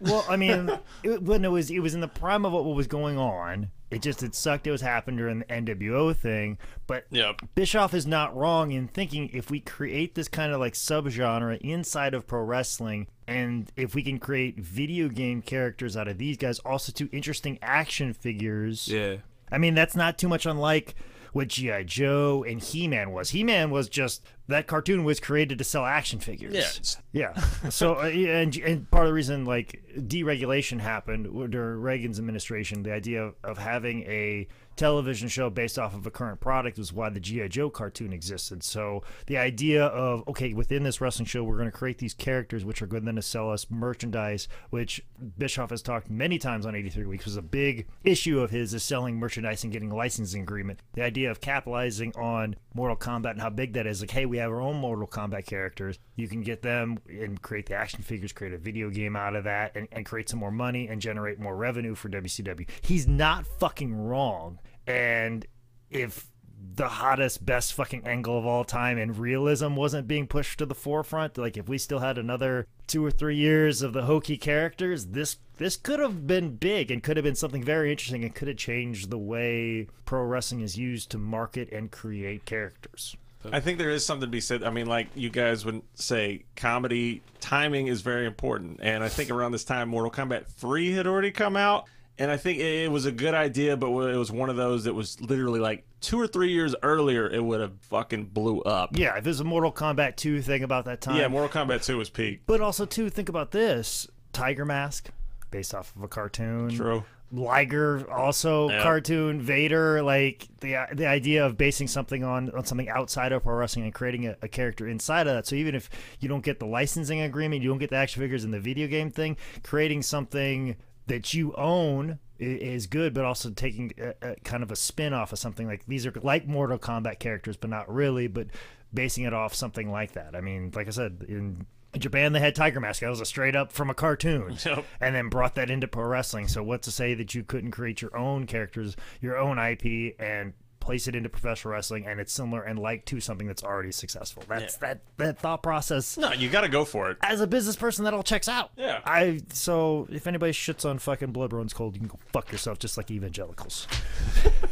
Well, I mean, it, when it was it was in the prime of what was going on. It just it sucked. It was happened during the NWO thing, but Yep. Bischoff is not wrong in thinking if we create this kind of like subgenre inside of pro wrestling, and if we can create video game characters out of these guys, also two interesting action figures. Yeah. I mean, that's not too much unlike what G.I. Joe and He Man was. He Man was just that cartoon was created to sell action figures. Yeah. Yeah. So, uh, and, and part of the reason like deregulation happened during Reagan's administration, the idea of, of having a television show based off of a current product was why the G.I. Joe cartoon existed. So the idea of, okay, within this wrestling show, we're going to create these characters which are going then to sell us merchandise, which Bischoff has talked many times on 83 Weeks was a big issue of his is selling merchandise and getting a licensing agreement. The idea of capitalizing on Mortal Kombat and how big that is, like, hey, we have our own Mortal Kombat characters. You can get them and create the action figures, create a video game out of that, and, and create some more money and generate more revenue for WCW. He's not fucking wrong. And if the hottest, best fucking angle of all time and realism wasn't being pushed to the forefront, like if we still had another two or three years of the hokey characters, this this could have been big and could have been something very interesting and could have changed the way pro wrestling is used to market and create characters. I think there is something to be said. I mean, like you guys would say, comedy timing is very important. And I think around this time, Mortal Kombat 3 had already come out. And I think it it was a good idea, but it was one of those that was literally like two or three years earlier, it would have fucking blew up. Yeah, if there's a Mortal Kombat 2 thing about that time. Yeah, Mortal Kombat 2 was peak. But also, too, think about this Tiger Mask, based off of a cartoon. True. Liger, also Yeah. cartoon. Vader, like the the idea of basing something on on something outside of pro wrestling and creating a, a character inside of that. So even if you don't get the licensing agreement, you don't get the action figures in the video game thing, creating something that you own is good, but also taking a, a kind of a spin off of something like these are like Mortal Kombat characters, but not really, but basing it off something like that. I mean, like I said, in Japan they had Tiger Mask. That was a straight up from a cartoon, Yep. and then brought that into pro wrestling. So what's to say that you couldn't create your own characters, your own IP, and place it into professional wrestling, and it's similar and like to something that's already successful. That's that that thought process No, you got to go for it. as a business person, that all checks out. Yeah. I so if anybody shits on fucking blood runs cold, you can go fuck yourself, just like evangelicals.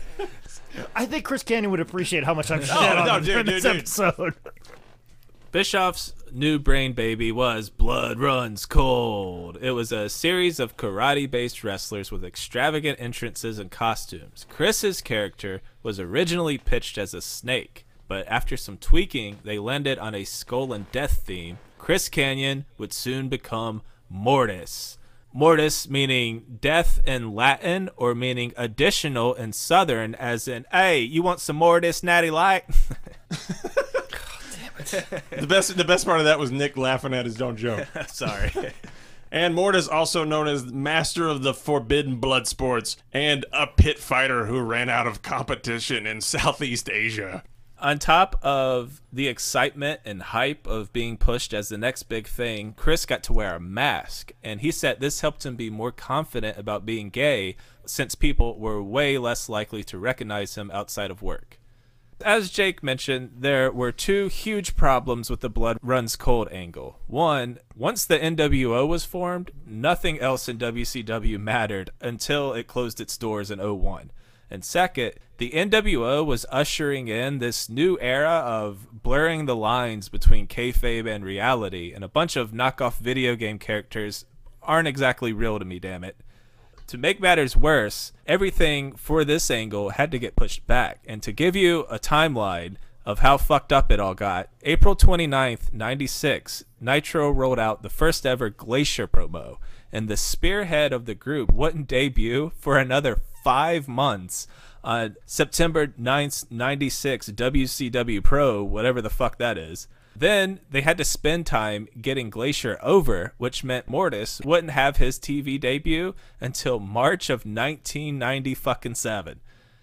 I think Chris Kanyon would appreciate how much I've shit on no, him dude, during dude, this dude. episode. Bischoff's new brain baby was Blood Runs Cold. It was a series of karate based wrestlers with extravagant entrances and costumes. Chris's character was originally pitched as a snake, but after some tweaking, they landed on a skull and death theme. Chris Kanyon would soon become Mortis. Mortis meaning death in Latin or meaning additional in Southern, as in, hey, you want some this natty light? The best, the best part of that was Nick laughing at his own joke. Sorry. And Mortis, also known as master of the forbidden blood sports and a pit fighter who ran out of competition in Southeast Asia. On top of the excitement and hype of being pushed as the next big thing, Chris got to wear a mask, and he said this helped him be more confident about being gay since people were way less likely to recognize him outside of work. As Jake mentioned, there were two huge problems with the Blood Runs Cold angle. One, once the NWO was formed, nothing else in WCW mattered until it closed its doors in 01. And second, the NWO was ushering in this new era of blurring the lines between kayfabe and reality, and a bunch of knockoff video game characters aren't exactly real to me, damn it. To make matters worse, everything for this angle had to get pushed back. And to give you a timeline of how fucked up it all got, April 29th, 96, Nitro rolled out the first ever Glacier promo, and the spearhead of the group wouldn't debut for another five months. On September 9th, 96, WCW Pro, whatever the fuck that is. Then they had to spend time getting Glacier over, which meant Mortis wouldn't have his TV debut until March of 1990 fucking seven.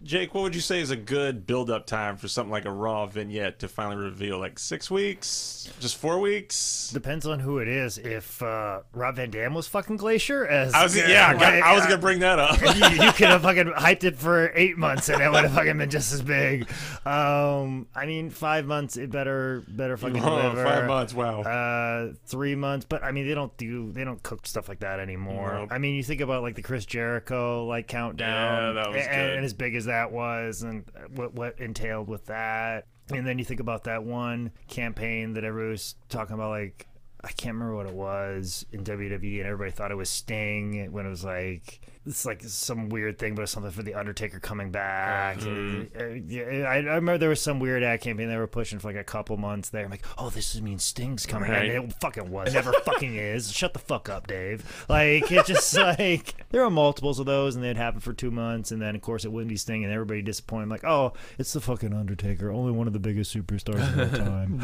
Jake, what would you say is a good build-up time for something like a Raw vignette to finally reveal? Like six weeks? Just four weeks? Depends on who it is. If uh, Rob Van Dam was fucking Glacier, as I was yeah, I, got- like, I was uh, gonna bring that up. you, you could have fucking hyped it for eight months and it would have fucking been just as big. Um, I mean, five months, it better better fucking Oh, deliver. five months, wow. Uh, three months, but I mean, they don't do they don't cook stuff like that anymore. Nope. I mean, you think about like the Chris Jericho like countdown, Yeah, that was and, good. and as big as that was, and what what entailed with that, and then you think about that one campaign that everybody was talking about, like. I can't remember what it was in WWE, and everybody thought it was Sting when it was like it's like some weird thing, but it's something for the Undertaker coming back. Mm-hmm. Uh, yeah, I, I remember there was some weird ad campaign they were pushing for like a couple months there. I'm like, oh, this means Sting's coming, Right. and it fucking was. Never fucking is. Shut the fuck up, Dave. Like it just like there are multiples of those, and they'd happen for two months, and then of course it wouldn't be Sting, and everybody disappointed. Like, oh, it's the fucking Undertaker, only one of the biggest superstars of all time.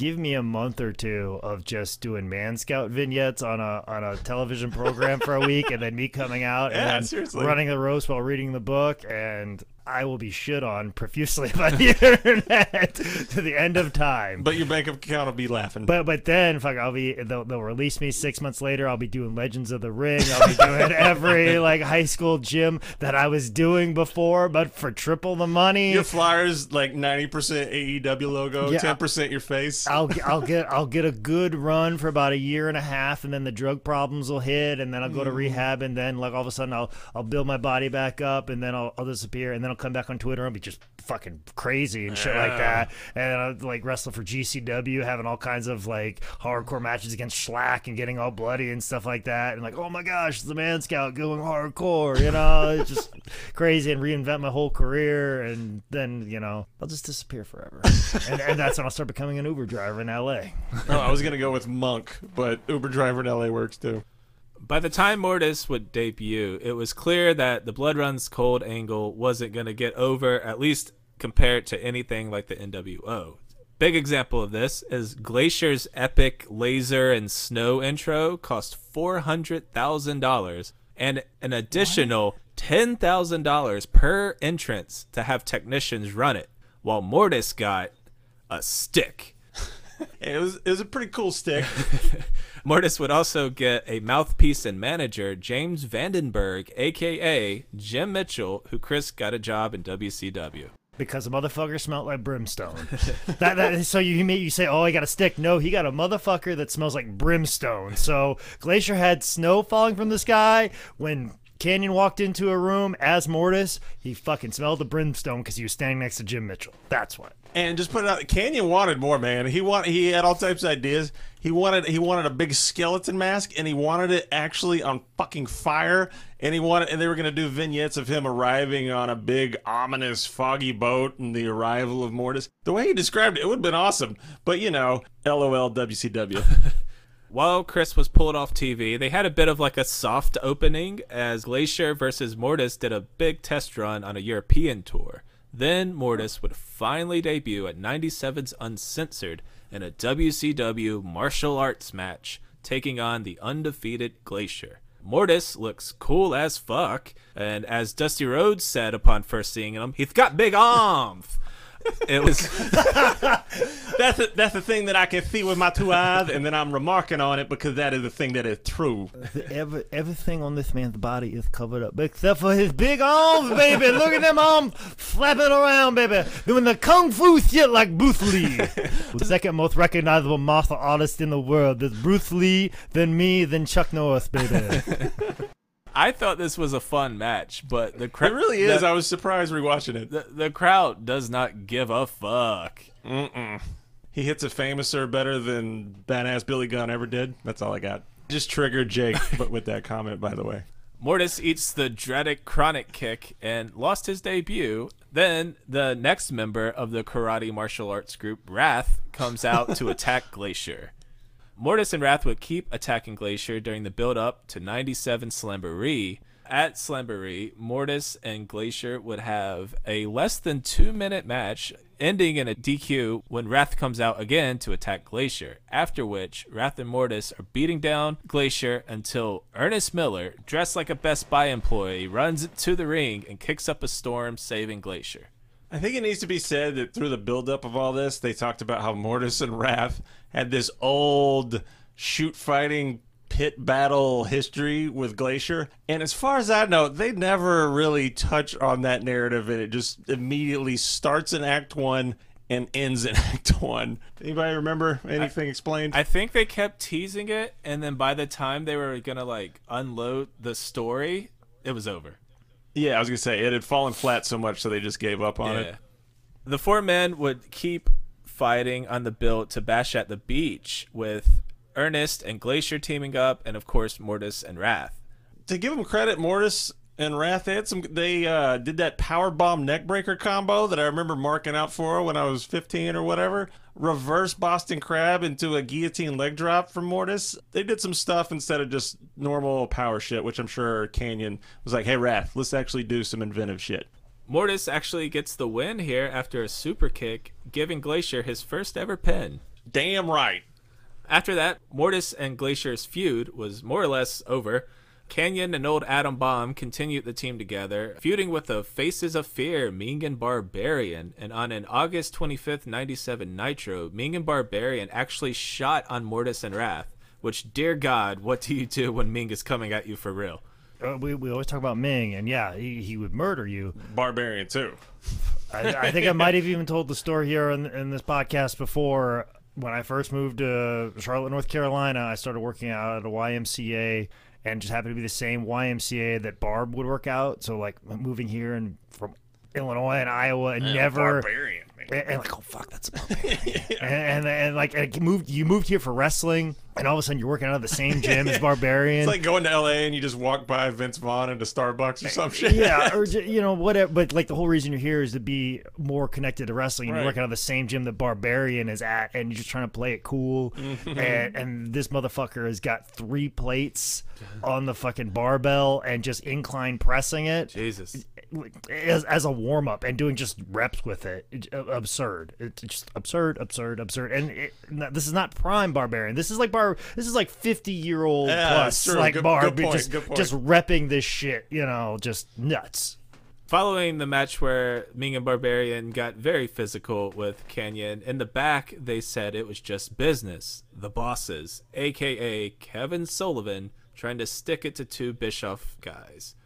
Give me a month or two of just doing Man Scout vignettes on a on a television program for a week, and then me coming out Yeah, and seriously. running the roast while reading the book, and I will be shit on profusely by the internet to the end of time. but your bank account will be laughing. But but then fuck, I'll be they'll, they'll release me six months later. I'll be doing Legends of the Ring. I'll be doing every like high school gym that I was doing before, but for triple the money. your flyers like ninety percent AEW logo, Yeah. ten percent your face. I'll I'll get I'll get a good run for about a year and a half, and then the drug problems will hit, and then I'll go to mm. rehab, and then like all of a sudden I'll I'll build my body back up, and then I'll, I'll disappear, and then I'll come back on Twitter and be just fucking crazy and shit like that, and I'll like wrestle for GCW, having all kinds of like hardcore matches against Shlak and getting all bloody and stuff like that, and like oh my gosh, the Man Scout going hardcore, you know, it's just crazy, and reinvent my whole career, and then you know I'll just disappear forever, and, and that's when I'll start becoming an Uber driver in LA. oh, I was gonna go with Monk, but Uber driver in LA works too. By the time Mortis would debut, it was clear that the Blood Runs Cold angle wasn't going to get over, at least compared to anything like the NWO. Big example of this is Glacier's epic laser and snow intro cost $400,000 and an additional $10,000 per entrance to have technicians run it, while Mortis got a stick. It was it was a pretty cool stick. Mortis would also get a mouthpiece and manager, James Vandenberg, aka Jim Mitchell, who Chris got a job in WCW. because the motherfucker smelled like brimstone. that, that so you you say, oh, he got a stick. No, he got a motherfucker that smells like brimstone. So Glacier had snow falling from the sky when. Kanyon walked into a room as Mortis. He fucking smelled the brimstone because he was standing next to Jim Mitchell. That's what. And just put it out. Kanyon wanted more, man. He want he had all types of ideas. He wanted he wanted a big skeleton mask, and he wanted it actually on fucking fire. And he wanted and they were gonna do vignettes of him arriving on a big ominous foggy boat and the arrival of Mortis. The way he described it, it would have been awesome. But you know, LOL WCW. While Chris was pulled off TV, they had a bit of like a soft opening as Glacier versus Mortis did a big test run on a European tour. Then Mortis would finally debut at 97's Uncensored in a WCW martial arts match, taking on the undefeated Glacier. Mortis looks cool as fuck, and as Dusty Rhodes said upon first seeing him, he's got big arms. It was that's a, that's the thing that I can see with my two eyes, and then I'm remarking on it because that is the thing that is true. Every, everything on this man's body is covered up except for his big arms, baby. Look at them arms flapping around, baby. Doing the kung fu shit like Bruce Lee. the second most recognizable martial artist in the world. There's Bruce Lee, then me, then Chuck Norris, baby. I thought this was a fun match, but the crowd. It really is. I was surprised rewatching it. the, the crowd does not give a fuck. He hits a famouser better than badass Billy Gunn ever did. That's all I got. Just triggered Jake, but with that comment, by the way. Mortis eats the dreaded cryonic kick and lost his debut. Then the next member of the karate martial arts group, Wrath, comes out to attack Glacier. Mortis and Wrath would keep attacking Glacier during the build up to 97 Slamboree. At Slamboree, Mortis and Glacier would have a less than two minute match, ending in a DQ when Wrath comes out again to attack Glacier. After which, Wrath and Mortis are beating down Glacier until Ernest Miller, dressed like a Best Buy employee, runs to the ring and kicks up a storm, saving Glacier. I think it needs to be said that through the buildup of all this, they talked about how Mortis and Wrath had this old shoot fighting pit battle history with Glacier. And as far as I know, they never really touch on that narrative, and it just immediately starts in Act One and ends in Act One. Anybody remember anything explained? I think they kept teasing it, and then by the time they were gonna like unload the story, it was over. Yeah, I was gonna say it had fallen flat so much, so they just gave up on it. The four men would keep fighting on the bill to bash at the beach with Ernest and Glacier teaming up, and of course Mortis and Wrath. to give them credit, Mortis and Wrath had some. They uh, did that power bomb neckbreaker combo that I remember marking out for when I was 15 or whatever. Reverse Boston Crab into a guillotine leg drop from Mortis. They did some stuff instead of just normal power shit, which I'm sure Kanyon was like, "Hey Wrath, let's actually do some inventive shit." Mortis actually gets the win here after a super kick, giving Glacier his first ever pin. Damn right. After that, Mortis and Glacier's feud was more or less over. Kanyon and old Adam Bomb continued the team together, feuding with the Faces of Fear, Ming and Barbarian. And on an August 25th, 97 Nitro, Ming and Barbarian actually shot on Mortis and Wrath. Which, dear God, what do you do when Ming is coming at you for real? Uh, we, we always talk about Ming, and yeah, he, he would murder you. Barbarian too. I, I think I might have even told the story here in, in this podcast before. When I first moved to Charlotte, North Carolina, I started working out at a YMCA and just happened to be the same YMCA that Barb would work out. So, like, moving here and from Illinois and Iowa and never. Barbarian. man. And, and like, oh fuck, that's a barbarian. and, and and like, and you moved you moved here for wrestling, and all of a sudden you're working out of the same gym as Barbarian. It's like going to LA and you just walk by Vince Vaughn into Starbucks or some shit. yeah, or ju- you know whatever. But like the whole reason you're here is to be more connected to wrestling. And Right. You're working out of the same gym that Barbarian is at, and you're just trying to play it cool. Mm-hmm. And and this motherfucker has got three plates on the fucking barbell and just incline pressing it Jesus. As, as a warm up and doing just reps with it. It- uh, absurd. It's just absurd, absurd, absurd. And it, this is not prime Barbarian. This is like bar. This is like 50 year old Yeah, plus true. like Good- Barb, good point, just good point. just repping this shit. You know, just nuts. Following the match where Ming and Barbarian got very physical with Kanyon, in the back they said it was just business. The bosses, aka Kevin Sullivan, trying to stick it to two Bischoff guys.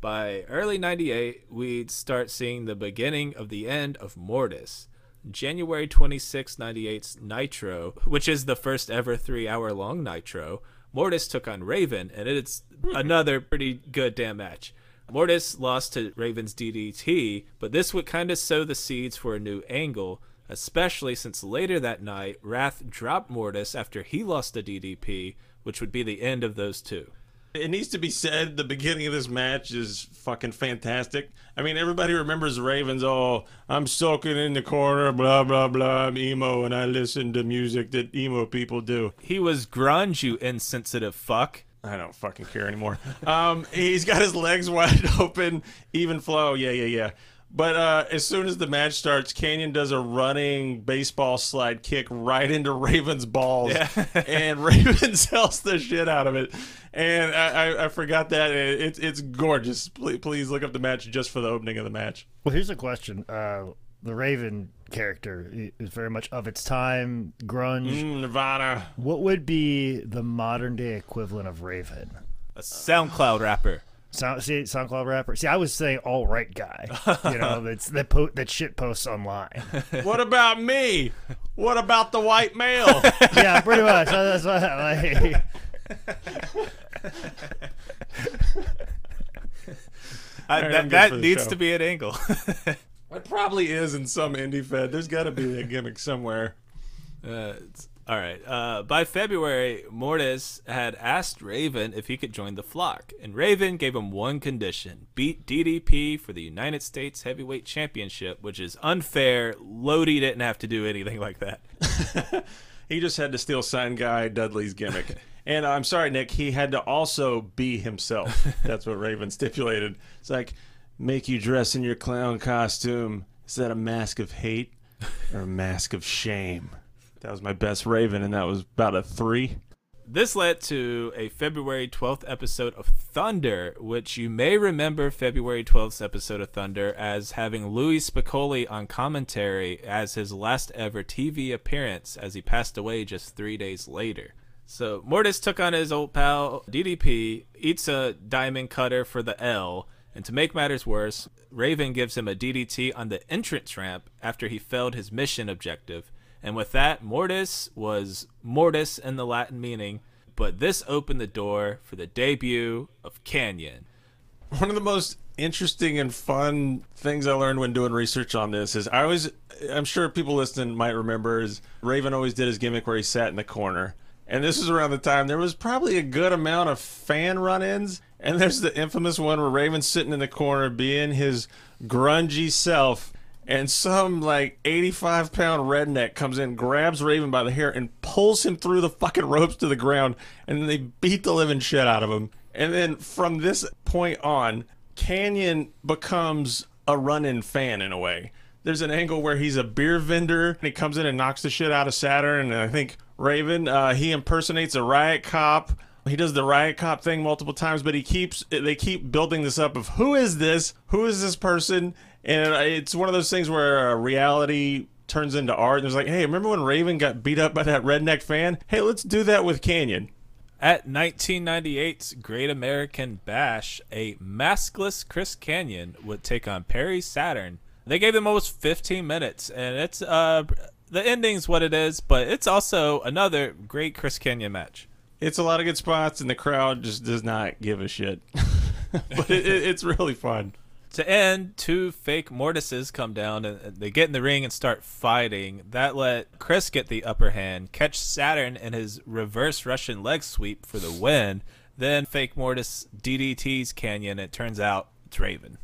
By early 98, we'd start seeing the beginning of the end of Mortis. January 26, 98's Nitro, which is the first ever three hour long Nitro, Mortis took on Raven, and it's hmm. another pretty good damn match. Mortis lost to Raven's DDT, but this would kind of sow the seeds for a new angle, especially since later that night, Wrath dropped Mortis after he lost the DDP, which would be the end of those two. It needs to be said the beginning of this match is fucking fantastic. I mean, everybody remembers Ravens. Oh, I'm soaking in the corner, blah blah blah. I'm emo, and I listen to music that emo people do. He was grunge, you insensitive fuck. I don't fucking care anymore. Um, he's got his legs wide open, even flow. Yeah, yeah, yeah. But uh, as soon as the match starts, Canyon does a running baseball slide kick right into Raven's balls, and Raven sells the shit out of it. And I, I, I forgot that it's it's gorgeous. Please, please look up the match just for the opening of the match. Well, here's a question. Uh, the Raven character is very much of its time, grunge. Mm, Nirvana. What would be the modern day equivalent of Raven? A SoundCloud rapper. Sound, see, SoundCloud rapper. See, I was saying all right guy. You know, that's that po- that shit posts online. What about me? What about the white male? yeah, pretty much. That's what, like, right, I'm that that needs show. to be an angle. it probably is in some indie fed. There's got to be a gimmick somewhere. Uh, it's- all right. Uh, by February, Mortis had asked Raven if he could join the flock, and Raven gave him one condition: beat DDP for the United States Heavyweight Championship, which is unfair. Lodi didn't have to do anything like that. He just had to steal sign guy Dudley's gimmick. And I'm sorry, Nick, he had to also be himself. That's what Raven stipulated. It's like, make you dress in your clown costume. Is that a mask of hate or a mask of shame? That was my best Raven, and that was about a three. This led to a February 12th episode of Thunder, which you may remember February 12th episode of Thunder as having Louie Spicolli on commentary as his last ever TV appearance as he passed away just three days later. So Mortis took on his old pal DDP, eats a diamond cutter for the L, and to make matters worse, Raven gives him a DDT on the entrance ramp after he failed his mission objective. And with that, Mortis was Mortis in the Latin meaning, but this opened the door for the debut of Kanyon. One of the most interesting and fun things I learned when doing research on this is I always, I'm sure people listening might remember, is Raven always did his gimmick where he sat in the corner. And this was around the time there was probably a good amount of fan run ins. And there's the infamous one where Raven's sitting in the corner being his grungy self. And some like 85 pound redneck comes in, grabs Raven by the hair, and pulls him through the fucking ropes to the ground. And then they beat the living shit out of him. And then from this point on, Kanyon becomes a run in fan in a way. There's an angle where he's a beer vendor and he comes in and knocks the shit out of Saturn. And I think Raven, uh, he impersonates a riot cop. He does the riot cop thing multiple times, but he keeps they keep building this up of who is this? Who is this person? And it's one of those things where uh, reality turns into art. And it's like, hey, remember when Raven got beat up by that redneck fan? Hey, let's do that with Kanyon. At 1998's Great American Bash, a maskless Chris Kanyon would take on Perry Saturn. They gave them almost 15 minutes, and it's uh the ending's what it is, but it's also another great Chris Kanyon match. It's a lot of good spots, and the crowd just does not give a shit. but it, it, it's really fun. To end, two fake Mortises come down and they get in the ring and start fighting. That let Chris get the upper hand, catch Saturn in his reverse Russian leg sweep for the win. Then fake Mortis DDT's Kanyon. It turns out it's Raven.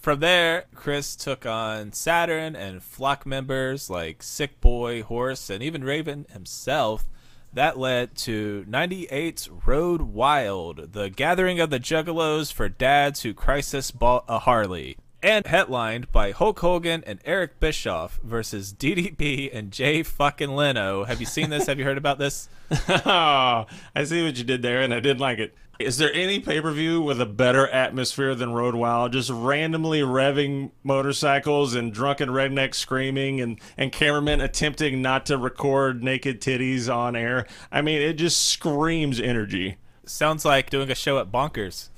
From there, Chris took on Saturn and flock members like Sick Boy, Horse, and even Raven himself. That led to 98's Road Wild, the gathering of the Juggalos for dads who crisis bought a Harley. And headlined by Hulk Hogan and Eric Bischoff versus DDP and Jay fucking Leno. Have you seen this? Have you heard about this? oh, I see what you did there, and I didn't like it. Is there any pay per view with a better atmosphere than Road Wild? Just randomly revving motorcycles and drunken rednecks screaming and, and cameramen attempting not to record naked titties on air. I mean, it just screams energy. Sounds like doing a show at Bonkers.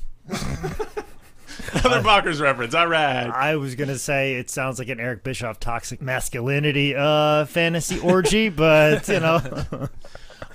Another Bonkers reference. All right. I was gonna say it sounds like an Eric Bischoff toxic masculinity uh fantasy orgy, but you know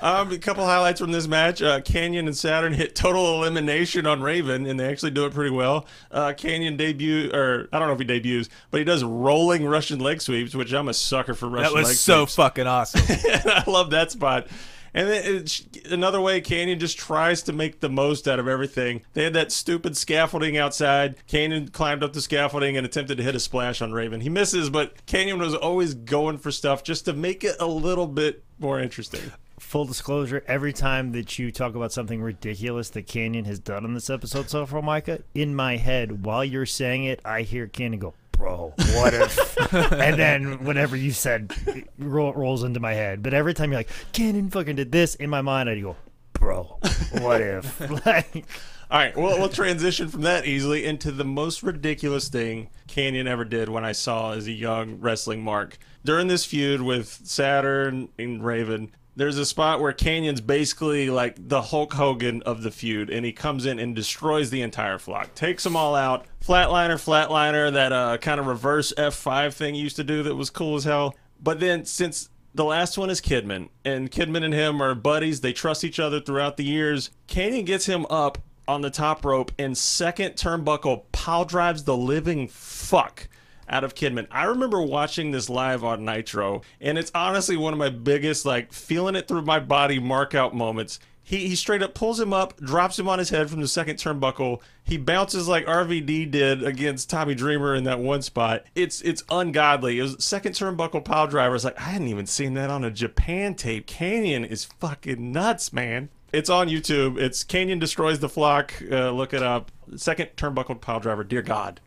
Um, a couple highlights from this match. Uh, Kanyon and Saturn hit total elimination on Raven, and they actually do it pretty well. Uh, Kanyon debut, or I don't know if he debuts, but he does rolling Russian leg sweeps, which I'm a sucker for Russian That was leg so sweeps. fucking awesome. I love that spot. And then it's another way Kanyon just tries to make the most out of everything. They had that stupid scaffolding outside. Kanyon climbed up the scaffolding and attempted to hit a splash on Raven. He misses, but Kanyon was always going for stuff just to make it a little bit more interesting. Full disclosure, every time that you talk about something ridiculous that Kanyon has done in this episode so far, Micah, in my head, while you're saying it, I hear Kanyon go, Bro, what if? and then whatever you said it ro- rolls into my head. But every time you're like, Kanyon fucking did this, in my mind, I go, Bro, what if? like, All right, well, we'll transition from that easily into the most ridiculous thing Kanyon ever did when I saw as a young wrestling mark. During this feud with Saturn and Raven, there's a spot where Kanyon's basically like the Hulk Hogan of the feud, and he comes in and destroys the entire flock, takes them all out. Flatliner, flatliner, that uh, kind of reverse F5 thing he used to do that was cool as hell. But then since the last one is Kidman, and Kidman and him are buddies. They trust each other throughout the years. Kanyon gets him up on the top rope, and second turnbuckle pow drives the living fuck out of Kidman. I remember watching this live on Nitro, and it's honestly one of my biggest, like, feeling it through my body mark out moments. He, he straight up pulls him up, drops him on his head from the second turnbuckle. He bounces like RVD did against Tommy Dreamer in that one spot. It's it's ungodly. It was second turnbuckle pile driver. It's like I hadn't even seen that on a Japan tape. Kanyon is fucking nuts, man. It's on YouTube. It's Kanyon Destroys the Flock. Uh, look it up. Second turnbuckled pile driver. Dear God.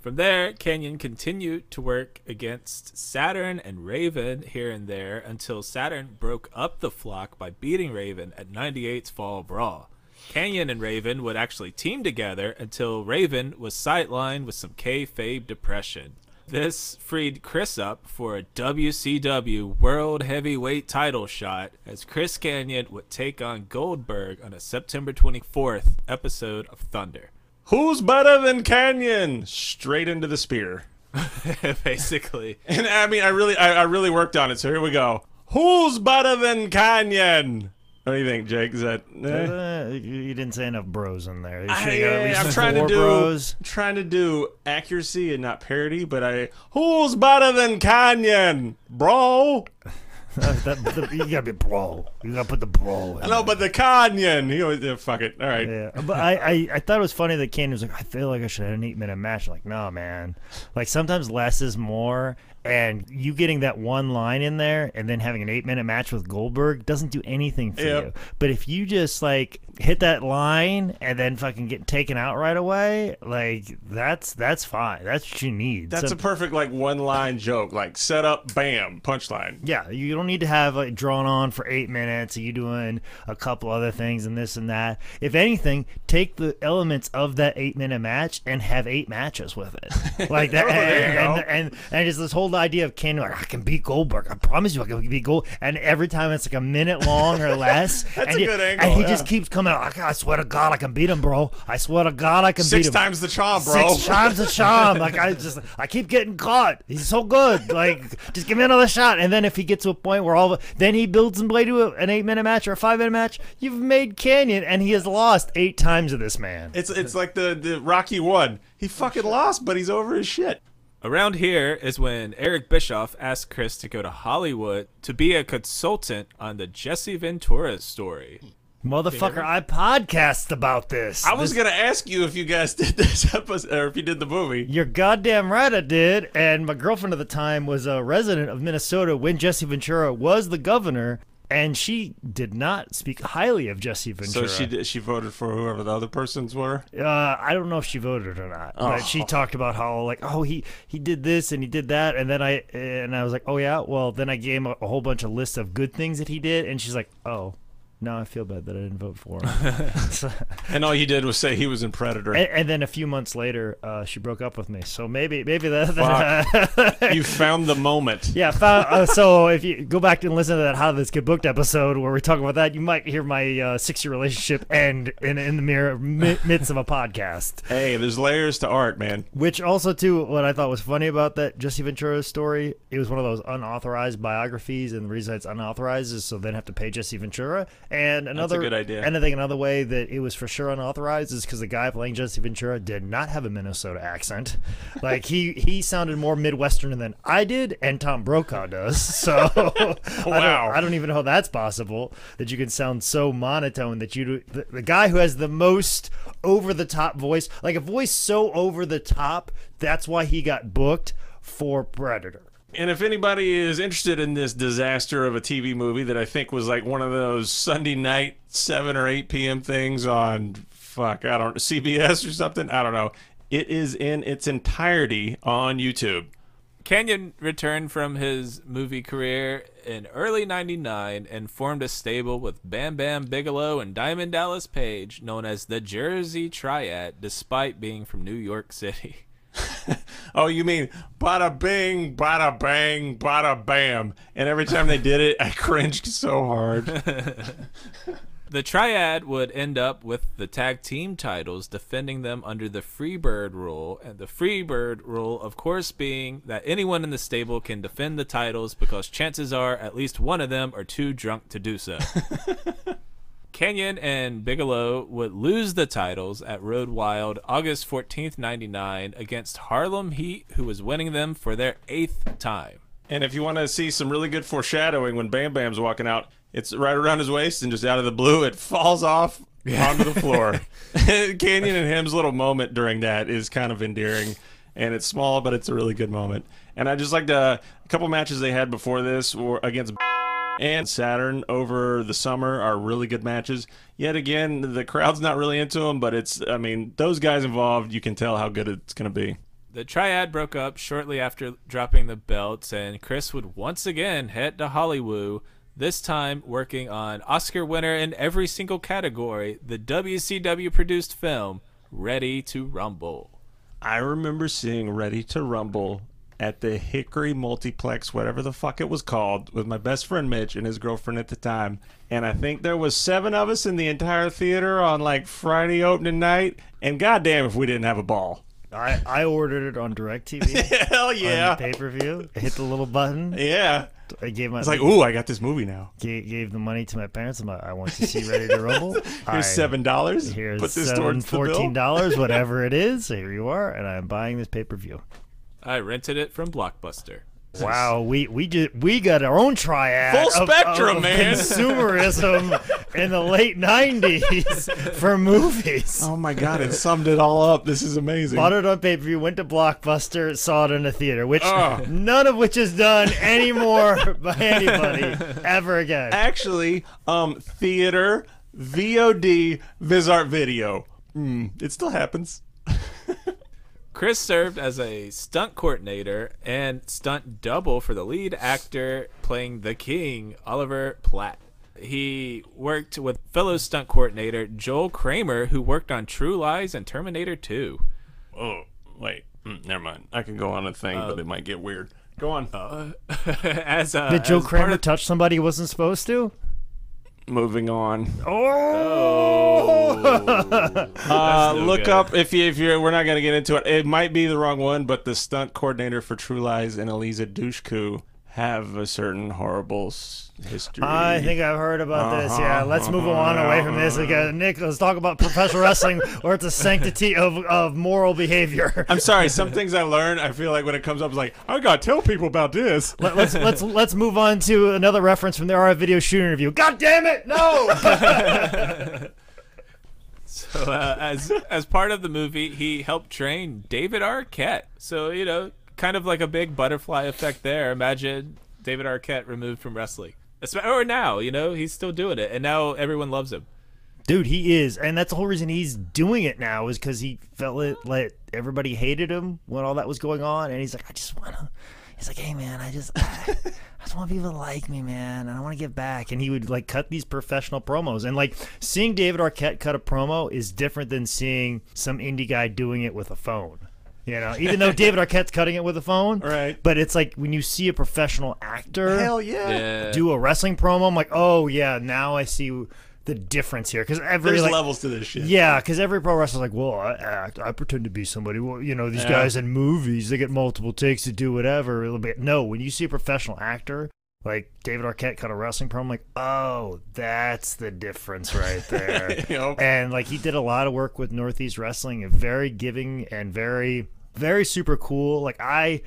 From there, Kanyon continued to work against Saturn and Raven here and there until Saturn broke up the flock by beating Raven at 98's Fall Brawl. Kanyon and Raven would actually team together until Raven was sidelined with some kayfabe depression. This freed Chris up for a WCW World Heavyweight title shot as Chris Kanyon would take on Goldberg on a September 24th episode of Thunder. Who's better than Kanyon? Straight into the spear. Basically. And I mean, I really, I, I really worked on it. So here we go. Who's better than Kanyon? What do you think, Jake? Is that? eh? Uh, you you didn't say enough bros in there. You I, should've got at least am trying to do bros. trying to do accuracy and not parody, but I who's better than Kanyon, bro? Uh, that- the- you gotta be bro. You gotta put the bro. In No, but the Kanyon. He always yeah, fuck it. All right. Yeah, but I, I, I thought it was funny that Kanyon was like, I feel like I should have an eight minute match. Like, no, man. Like sometimes less is more, and you getting that one line in there and then having an eight minute match with Goldberg doesn't do anything for Yep. you. But if you just like hit that line and then fucking get taken out right away, like that's that's fine. That's what you need. That's So- a perfect like one line joke, like set up, bam, punchline. yeah, you don't need to have like drawn on for eight minutes. You doing a couple other things and this and that. If anything, take the elements of that eight minute match and have eight matches with it, like that. Oh, and, and, and and just this whole idea of Ken, like I can beat Goldberg. I promise you, I can beat Gold. And every time it's like a minute long or less. That's and a he- good angle, And he yeah. just keeps coming out. I swear to God, I can beat him, bro. I swear to God, I can beat him. Six times the charm, bro. Six times the charm. Like I just, I keep getting caught. He's so good. Like, just give me another shot. And then if he gets to a point where all, of, then he builds and play to an eight minute match or a five minute match, you've made Kanyon, and he has lost eight times to this man. It's it's like the the Rocky one. He fucking lost, but he's over his shit. Around here is when Eric Bischoff asked Chris to go to Hollywood to be a consultant on the Jesse Ventura story. Motherfucker, I podcast about this. I was This- gonna ask you if you guys did this episode or if you did the movie. You're goddamn right I did. And my girlfriend at the time was a resident of Minnesota when Jesse Ventura was the governor, and she did not speak highly of Jesse Ventura. So she did, she voted for whoever the other persons were. Uh, I don't know if she voted or not, but she Oh. talked about how like, oh, he he did this and he did that, and then I and I was like, oh yeah, well then I gave him a, a whole bunch of lists of good things that he did, and she's like, oh, now I feel bad that I didn't vote for him. So- And all you did was say he was in Predator. and, and then a few months later, uh, she broke up with me, so maybe maybe that. you found the moment. Yeah, found, uh, so if you go back and listen to that How This Get Booked episode where we talk about that, you might hear my uh, six-year relationship end in in the mirror mi- midst of a podcast. Hey, there's layers to art, man. Which also, too, what I thought was funny about that Jesse Ventura story, it was one of those unauthorized biographies, and the reason it's unauthorized is so they don't have to pay Jesse Ventura. And another good idea. And I think another way that it was for sure unauthorized is because the guy playing Jesse Ventura did not have a Minnesota accent. like he he sounded more Midwestern than I did, and Tom Brokaw does. So I, don't, I don't even know how that's possible that you can sound so monotone that you do the, the guy who has the most over the top voice, like a voice so over the top, that's why he got booked for Predator. And if anybody is interested in this disaster of a TV movie that I think was like one of those Sunday night 7 or 8 p.m. things on fuck, I don't CBS or something, I don't know. It is in its entirety on YouTube. Kanyon returned from his movie career in early 99 and formed a stable with Bam Bam Bigelow and Diamond Dallas Page known as the Jersey Triad despite being from New York City. Oh, you mean bada bing, bada bang, bada bam. And every time they did it, I cringed so hard. The Triad would end up with the tag team titles defending them under the Freebird rule, and the Freebird rule, of course, being that anyone in the stable can defend the titles because chances are at least one of them are too drunk to do so. Kanyon and Bigelow would lose the titles at Road Wild August 14th, 99 against Harlem Heat, who was winning them for their eighth time. And if you want to see some really good foreshadowing when Bam Bam's walking out, it's right around his waist and just out of the blue, it falls off onto the floor. Kanyon and him's little moment during that is kind of endearing. And it's small, but it's a really good moment. And I just like the uh, a couple matches they had before this were against and Saturn over the summer are really good matches. Yet again, the crowd's not really into them, but it's, I mean, those guys involved, you can tell how good it's going to be. The triad broke up shortly after dropping the belts, and Chris would once again head to Hollywood, this time working on Oscar winner in every single category, the WCW produced film Ready to Rumble. I remember seeing Ready to Rumble at the Hickory Multiplex, whatever the fuck it was called, with my best friend Mitch and his girlfriend at the time. And I think there was seven of us in the entire theater on like Friday opening night. And goddamn if we didn't have a ball. I, I ordered it on DirecTV Hell yeah. pay per view. Hit the little button. Yeah. I gave my It's like, ooh, I got this movie now. gave, gave the money to my parents. I'm like, I want to see Ready to Rumble. I- Here's seven dollars. Here's Put this seven, towards the bill. fourteen dollars, whatever it is. Here you are, and I'm buying this pay per view. I rented it from Blockbuster. Wow, we we just we got our own triad, Full of- spectrum, of man. Consumerism in the late '90s for movies. Oh my god, it summed it all up. This is amazing. Bought it on pay per view, went to Blockbuster, saw it in a theater, which Oh. none of which is done anymore by anybody ever again. Actually, um, theater, VOD, Vizart Video. Mm, it still happens. Chris served as a stunt coordinator and stunt double for the lead actor playing the King, Oliver Platt. He worked with fellow stunt coordinator Joel Kramer, who worked on True Lies and Terminator 2. Oh, wait. Mm, never mind. I can go on a thing, but it might get weird. Go on. as uh, Did Joe as part Kramer of- touch somebody he wasn't supposed to? Moving on. Oh, Uh, no look good. up if you if you're. We're not gonna get into it. It might be the wrong one, but the stunt coordinator for True Lies and Eliza Dushku have a certain horrible history. I think I've heard about this. Yeah, Uh-huh, let's move on away from this. Again. Nick, let's talk about professional wrestling, where it's a sanctity of, of moral behavior. I'm sorry. Some things I learned, I feel like when it comes up, it's like I gotta tell people about this. Let, let's let's let's move on to another reference from the RF video shooting review. God damn it, no! So, uh, as as part of the movie, he helped train David Arquette. So you know, kind of like a big butterfly effect there. Imagine David Arquette removed from wrestling, or now you know he's still doing it, and now everyone loves him. Dude, he is, and that's the whole reason he's doing it now is because he felt it like everybody hated him when all that was going on, and he's like, I just wanna. He's like, hey man, I just, I, just want people to like me, man, and I want to give back. And he would like cut these professional promos, and like seeing David Arquette cut a promo is different than seeing some indie guy doing it with a phone. You know, even though David Arquette's cutting it with a phone, Right. But it's like when you see a professional actor Hell yeah. Yeah. do a wrestling promo, I'm like, oh yeah, now I see the difference here because every There's like, levels to this shit. yeah, because every pro wrestler's like, well, I act, I pretend to be somebody. Well, you know, these Yeah. guys in movies, they get multiple takes to do whatever. A little bit. No, when you see a professional actor like David Arquette cut a wrestling promo, I'm like, oh, that's the difference right there. Yep. and like he did a lot of work with Northeast Wrestling, and very giving and very, very super cool. Like I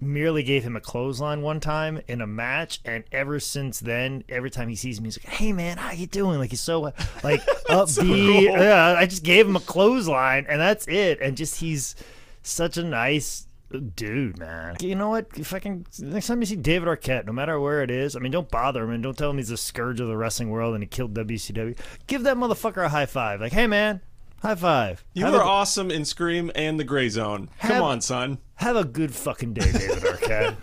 merely gave him a clothesline one time in a match, and ever since then, every time he sees me, he's like, "Hey man, how you doing?" Like he's so like upbeat. cool. Yeah, I just gave him a clothesline, and that's it. And just he's such a nice dude, man. You know what? If I can, next time you see David Arquette, no matter where it is, I mean, don't bother him and don't tell him he's a scourge of the wrestling world and he killed WCW. Give that motherfucker a high five. Like, hey man, high five. You have were a, awesome in Scream and the Gray Zone. Come on, son. have a good fucking day, David Arquette.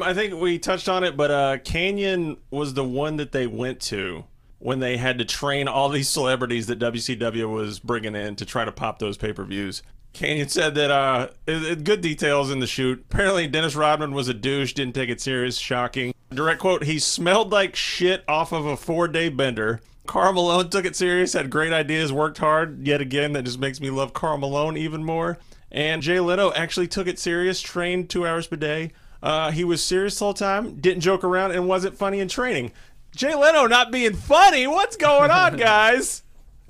I think we touched on it, but uh, Kanyon was the one that they went to when they had to train all these celebrities that WCW was bringing in to try to pop those pay per views. Kanyon said that uh, it- it- good details in the shoot. Apparently, Dennis Rodman was a douche, didn't take it serious. Shocking. Direct quote: He smelled like shit off of a four-day bender. Karl Malone took it serious, had great ideas, worked hard. Yet again, that just makes me love Karl Malone even more. And Jay Leno actually took it serious, trained two hours per day. Uh, he was serious the whole time, didn't joke around, and wasn't funny in training. Jay Leno not being funny? What's going on, guys?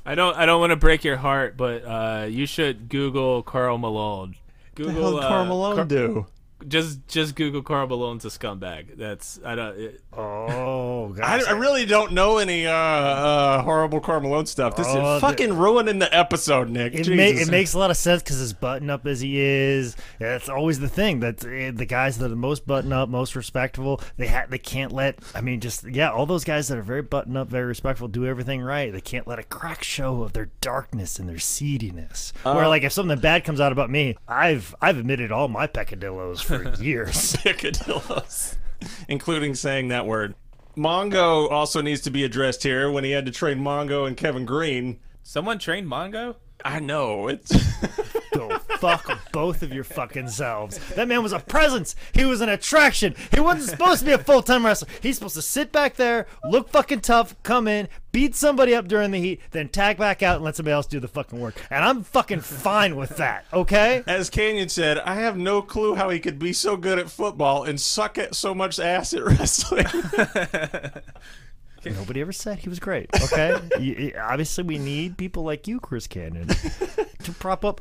I don't I don't want to break your heart, but uh, you should Google Karl Malone. Google What the hell Carl uh, Malone Car- do? just just Google Karl Malone's a scumbag. That's I don't. It, Oh, I. I really don't know any uh, uh, horrible Karl Malone stuff. This Oh, is fucking ruining the episode, Nick. It, ma- it makes a lot of sense because as button up as he is, that's always the thing. That uh, the guys that are the most button up, most respectable, they ha- they can't let. I mean, just yeah, all those guys that are very button up, very respectful, do everything right. They can't let a crack show of their darkness and their seediness. Where like if something bad comes out about me, I've I've admitted all my peccadillos for years. picadillos, including saying that word. Mongo also needs to be addressed here when he had to train Mongo and Kevin Greene. someone trained Mongo. I know it's Go fuck both of your fucking selves. That man was a presence. He was an attraction. He wasn't supposed to be a full time wrestler. He's supposed to sit back there, look fucking tough, come in, beat somebody up during the heat, then tag back out and let somebody else do the fucking work. And I'm fucking fine with that, okay? as Kanyon said. I have no clue how he could be so good at football and suck at so much ass at wrestling. Nobody ever said he was great, okay? You- obviously, we need people like you, Chris Kanyon, to prop up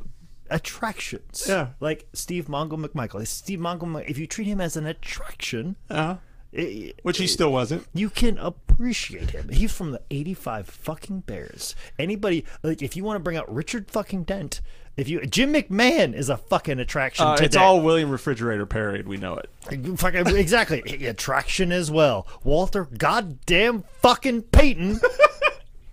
attractions. Yeah. Like Steve Mongo McMichael. Steve Mongo, if you treat him as an attraction, uh, i- which he still wasn't. you can appreciate him. He's from the 85 fucking Bears. Anybody, like, if you want to bring out Richard fucking Dent, if you, Jim McMahon is a fucking attraction Uh, today. it's all William Refrigerator Perry. We know it. fucking, exactly. Attraction as well. Walter goddamn fucking Payton.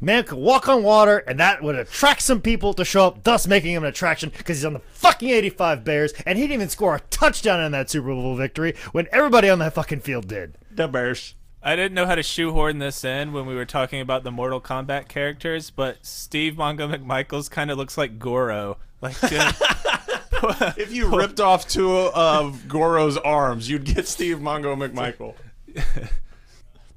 Man could walk on water, and that would attract some people to show up, thus making him an attraction because he's on the fucking 85 Bears, and he didn't even score a touchdown in that Super Bowl victory when everybody on that fucking field did. The Bears. I didn't know how to shoehorn this in when we were talking about the Mortal Kombat characters, but Steve Mongo McMichaels kind of looks like Goro. Like, just, uh, If you ripped off two of Goro's arms, you'd get Steve Mongo McMichael.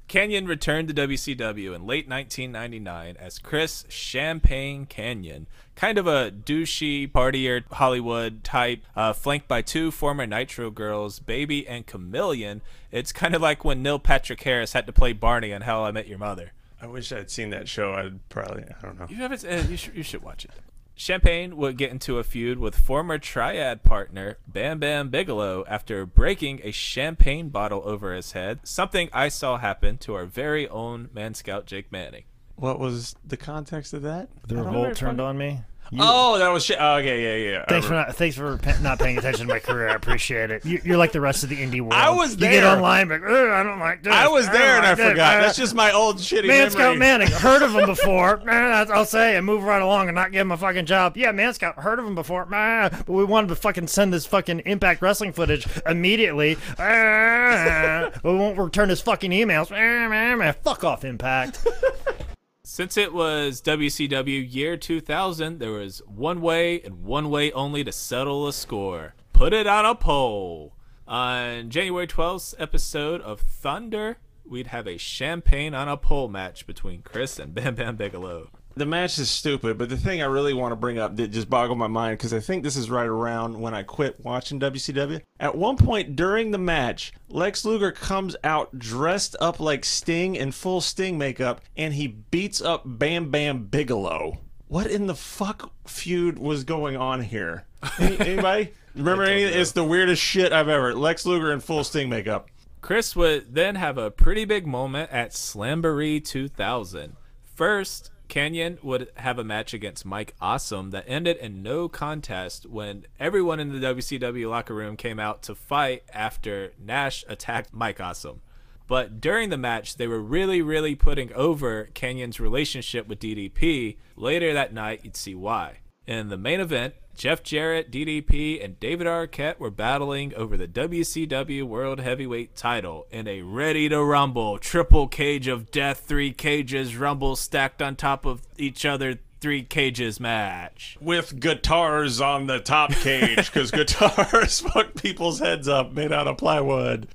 Kanyon returned to WCW in late 1999 as Chris Champagne Kanyon, kind of a douchey, partier Hollywood type, uh, flanked by two former Nitro girls, Baby and Chameleon. It's kind of like when Neil Patrick Harris had to play Barney on How I Met Your Mother. I wish I'd seen that show. I'd probably, I don't know. You haven't? Uh, you should. You should watch it. Champagne would get into a feud with former Triad partner Bam Bam Bigelow after breaking a champagne bottle over his head. Something I saw happen to our very own man scout Jake Manning. What was the context of that? The I don't revolt turned on me. You- Oh, that was shit. Oh, okay, yeah, yeah. Thanks for not thanks for not paying attention to my career. I appreciate it. You, you're like the rest of the indie world. I was there. You get online, like, I don't like this. I was don't there and I like this." forgot. Uh, That's just my old shitty Man memory. Scout Manning. Heard of him before. Eh, I'll say and move right along and not give him a fucking job. Yeah, Man Scout. Heard of him before. Eh, But we wanted to fucking send this fucking Impact Wrestling footage immediately. We won't return his fucking emails. Fuck off, Impact. Since it was WCW year 2000, there was one way and one way only to settle a score. Put it on a poll. On January 12th episode of Thunder, we'd have a champagne on a pole match between Chris and Bam Bam Bigelow. The match is stupid, but the thing I really want to bring up that just boggled my mind because I think this is right around when I quit watching WCW. At one point during the match, Lex Luger comes out dressed up like Sting in full Sting makeup, and he beats up Bam Bam Bigelow. What in the fuck feud was going on here? Any- anybody remember any? It's the weirdest shit I've ever. Lex Luger in full Sting makeup. Chris would then have a pretty big moment at Slamboree 2000. First, Kanyon would have a match against Mike Awesome that ended in no contest when everyone in the WCW locker room came out to fight after Nash attacked Mike Awesome. But during the match, they were really, really putting over Kanyon's relationship with DDP. Later that night, you'd see why. In the main event, Jeff Jarrett, DDP, and David Arquette were battling over the WCW World Heavyweight title in a ready to rumble triple cage of death, three cages rumble stacked on top of each other, three cages match. with guitars on the top cage because guitars fuck people's heads up made out of plywood.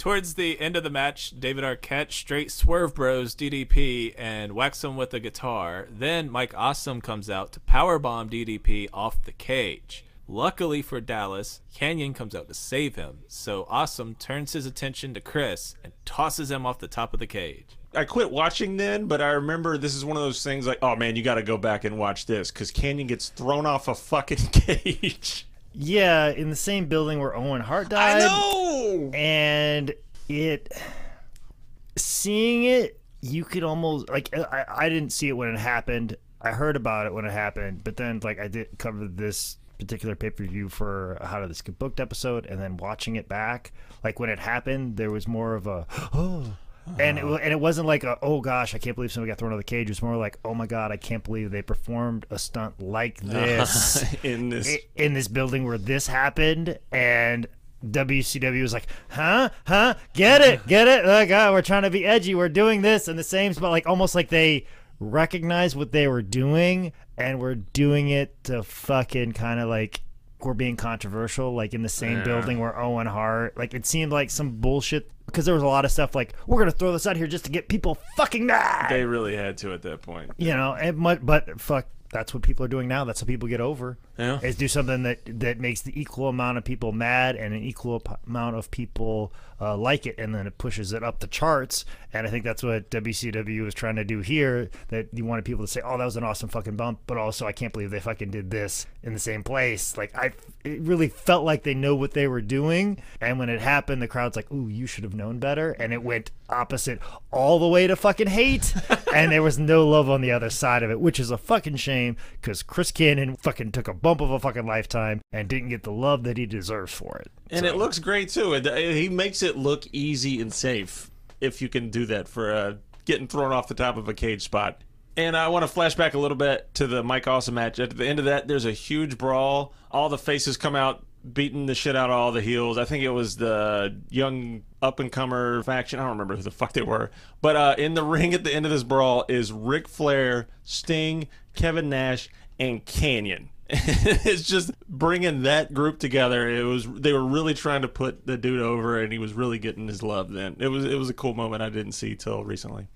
Towards the end of the match, David Arquette straight swerve bros DDP and whacks him with a guitar. Then Mike Awesome comes out to powerbomb DDP off the cage. Luckily for Dallas, Kanyon comes out to save him, so Awesome turns his attention to Chris and tosses him off the top of the cage. I quit watching then, but I remember this is one of those things like, oh man, you got to go back and watch this because Kanyon gets thrown off a fucking cage. Yeah, in the same building where Owen Hart died. I know. and it seeing it you could almost like I, I didn't see it when it happened i heard about it when it happened but then like i did cover this particular pay-per-view for how did this get booked episode and then watching it back like when it happened there was more of a oh and it, uh-huh. and it wasn't like a, oh gosh I can't believe somebody got thrown out of the cage. It was more like oh my god I can't believe they performed a stunt like this in this. in this building where this happened and WCW was like, huh, huh, get it, get it. Like, Oh we're trying to be edgy. We're doing this in the same spot, like almost like they recognized what they were doing and we're doing it to fucking kind of like we're being controversial, like in the same Yeah. building where Owen Hart, like it seemed like some bullshit because there was a lot of stuff like we're gonna throw this out here just to get people fucking mad they really had to at that point. you know and mu- but fuck that's what people are doing now. That's how people get over. Yeah. is do something that that makes the equal amount of people mad and an equal amount of people uh, like it and then it pushes it up the charts. And i think that's what wcw is trying to do here that you wanted people to say oh that was an awesome fucking bump but also i can't believe they fucking did this in the same place. Like i it really felt like they know what they were doing. And when it happened the crowd's like ooh you should have known better. And it went opposite all the way to fucking hate and there was no love on the other side of it which is a fucking shame because chris kanyon fucking took a bump of a fucking lifetime and didn't get the love that he deserves for it And it looks great too. It, he makes it look easy and safe if you can do that for uh, getting thrown off the top of a cage spot. And I want to flash back a little bit to the Mike Awesome match. At the end of that, there's a huge brawl. All the faces come out beating the shit out of all the heels. I think it was the young up and comer faction. I don't remember who the fuck they were. But uh, in the ring at the end of this brawl is Ric Flair, Sting, Kevin Nash, and Kanyon. it's just bringing that group together. It was they were really trying to put the dude over, and he was really getting his love. Then it was it was a cool moment I didn't see till recently.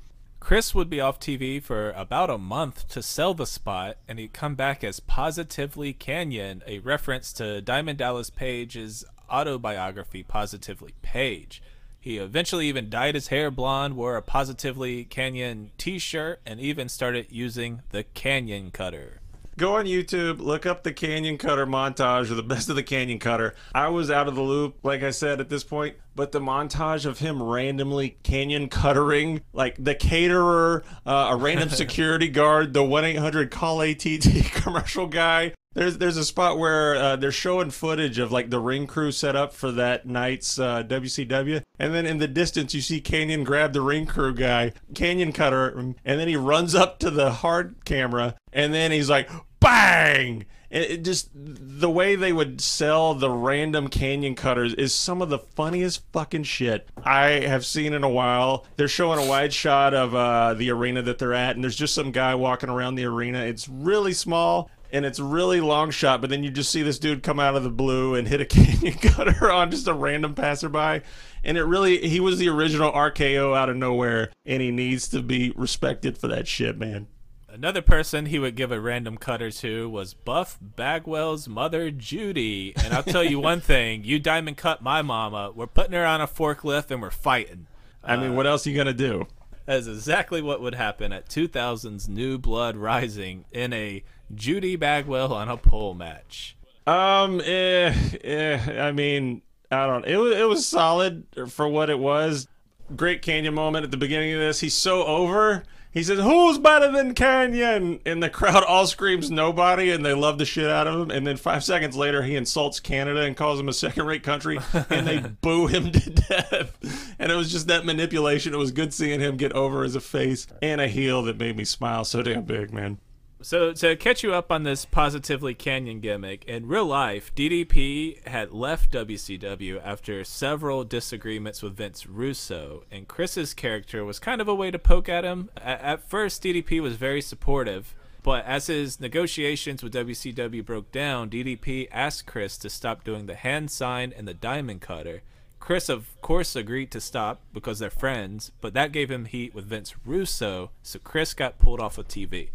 Chris would be off TV for about a month to sell the spot, and he'd come back as Positively Kanyon, a reference to Diamond Dallas Page's autobiography, Positively Page. He eventually even dyed his hair blonde, wore a Positively Kanyon t shirt, and even started using the Kanyon Cutter. Go on YouTube, look up the Kanyon Cutter montage or the best of the Kanyon Cutter. I was out of the loop, like I said at this point, but the montage of him randomly kanyon cuttering, like the caterer, uh, a random security guard, the 1 800 call ATT commercial guy. There's there's a spot where uh, they're showing footage of like the ring crew set up for that night's uh, WCW, and then in the distance you see Kanyon grab the ring crew guy, Kanyon Cutter, and then he runs up to the hard camera, and then he's like, bang! It, just the way they would sell the random Kanyon Cutters is some of the funniest fucking shit I have seen in a while. They're showing a wide shot of uh, the arena that they're at, and there's just some guy walking around the arena. It's really small and it's really long shot, but then you just see this dude come out of the blue and hit a kanyon cutter on just a random passerby. And it really, he was the original RKO out of nowhere, and he needs to be respected for that shit, man. Another person he would give a random cutter to was Buff Bagwell's mother, Judy. And I'll tell you one thing you diamond cut my mama. We're putting her on a forklift and we're fighting. I mean, what else are you gonna do? That is exactly what would happen at 2000's New Blood Rising in a Judy Bagwell on a pole match. Um, eh, eh, I mean, I don't. It was it was solid for what it was. Great Kanyon moment at the beginning of this. He's so over. He says, "Who's better than Kanyon?" And the crowd all screams, "Nobody!" And they love the shit out of him. And then five seconds later, he insults Canada and calls them a second-rate country, and they boo him to death. And it was just that manipulation. It was good seeing him get over as a face and a heel that made me smile so damn big, man. So to catch you up on this positively Kanyon gimmick, in real life, DDP had left WCW after several disagreements with Vince Russo, and Chris's character was kind of a way to poke at him. At first, DDP was very supportive, but as his negotiations with WCW broke down, DDP asked Chris to stop doing the hand sign and the diamond cutter. Chris, of course, agreed to stop because they're friends, but that gave him heat with Vince Russo, so Chris got pulled off of TV.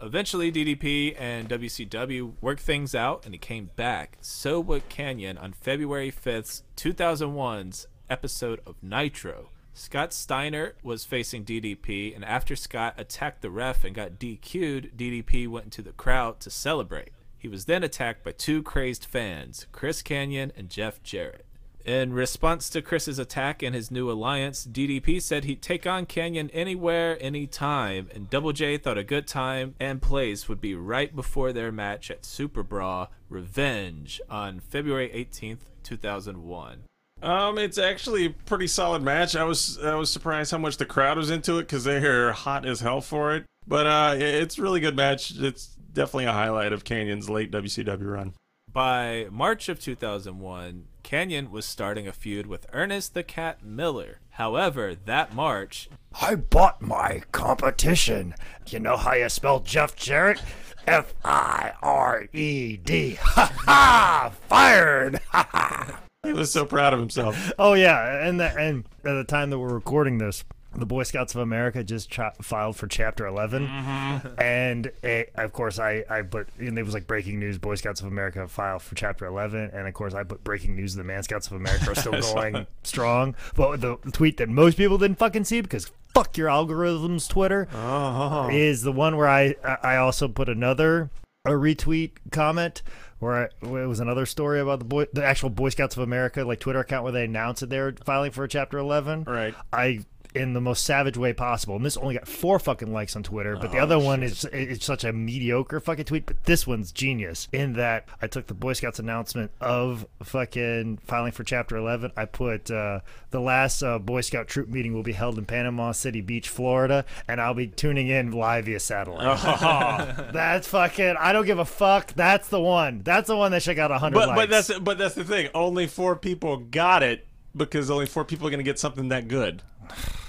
Eventually, DDP and WCW worked things out and he came back. So would Kanyon on February 5th, 2001's episode of Nitro. Scott Steiner was facing DDP, and after Scott attacked the ref and got DQ'd, DDP went into the crowd to celebrate. He was then attacked by two crazed fans, Chris Kanyon and Jeff Jarrett. In response to Chris's attack and his new alliance, DDP said he'd take on Kanyon anywhere, anytime, and Double J thought a good time and place would be right before their match at SuperBrawl Revenge on February 18th, 2001. Um, it's actually a pretty solid match. I was I was surprised how much the crowd was into it because they're hot as hell for it. But uh, it's a really good match. It's definitely a highlight of Kanyon's late WCW run. By March of 2001, Kanyon was starting a feud with Ernest the Cat Miller. However, that March, I bought my competition. You know how you spell Jeff Jarrett? F I R E D. Ha ha! Fired! Ha ha! He was so proud of himself. Oh yeah, and the, and at the time that we're recording this, the Boy Scouts of America just filed for Chapter 11, mm-hmm. and it, of course I I put and it was like breaking news: Boy Scouts of America filed for Chapter 11, and of course I put breaking news: the Man Scouts of America are still going strong. But the tweet that most people didn't fucking see because fuck your algorithms, Twitter, Oh, is the one where I I also put another a retweet comment where, I, where it was another story about the boy the actual Boy Scouts of America like Twitter account where they announced that they're filing for a chapter 11 Right. I in the most savage way possible and this only got four fucking likes on Twitter but the Oh, other one is it's such a mediocre fucking tweet but this one's genius in that I took the Boy Scouts announcement of fucking filing for chapter 11 I put uh, the last uh, Boy Scout troop meeting will be held in Panama City Beach Florida and I'll be tuning in live via satellite Oh. that's fucking. I don't give a fuck. That's the one. That's the one that should got a hundred but likes. but that's but that's the thing. Only four people got it because only four people are gonna get something that good.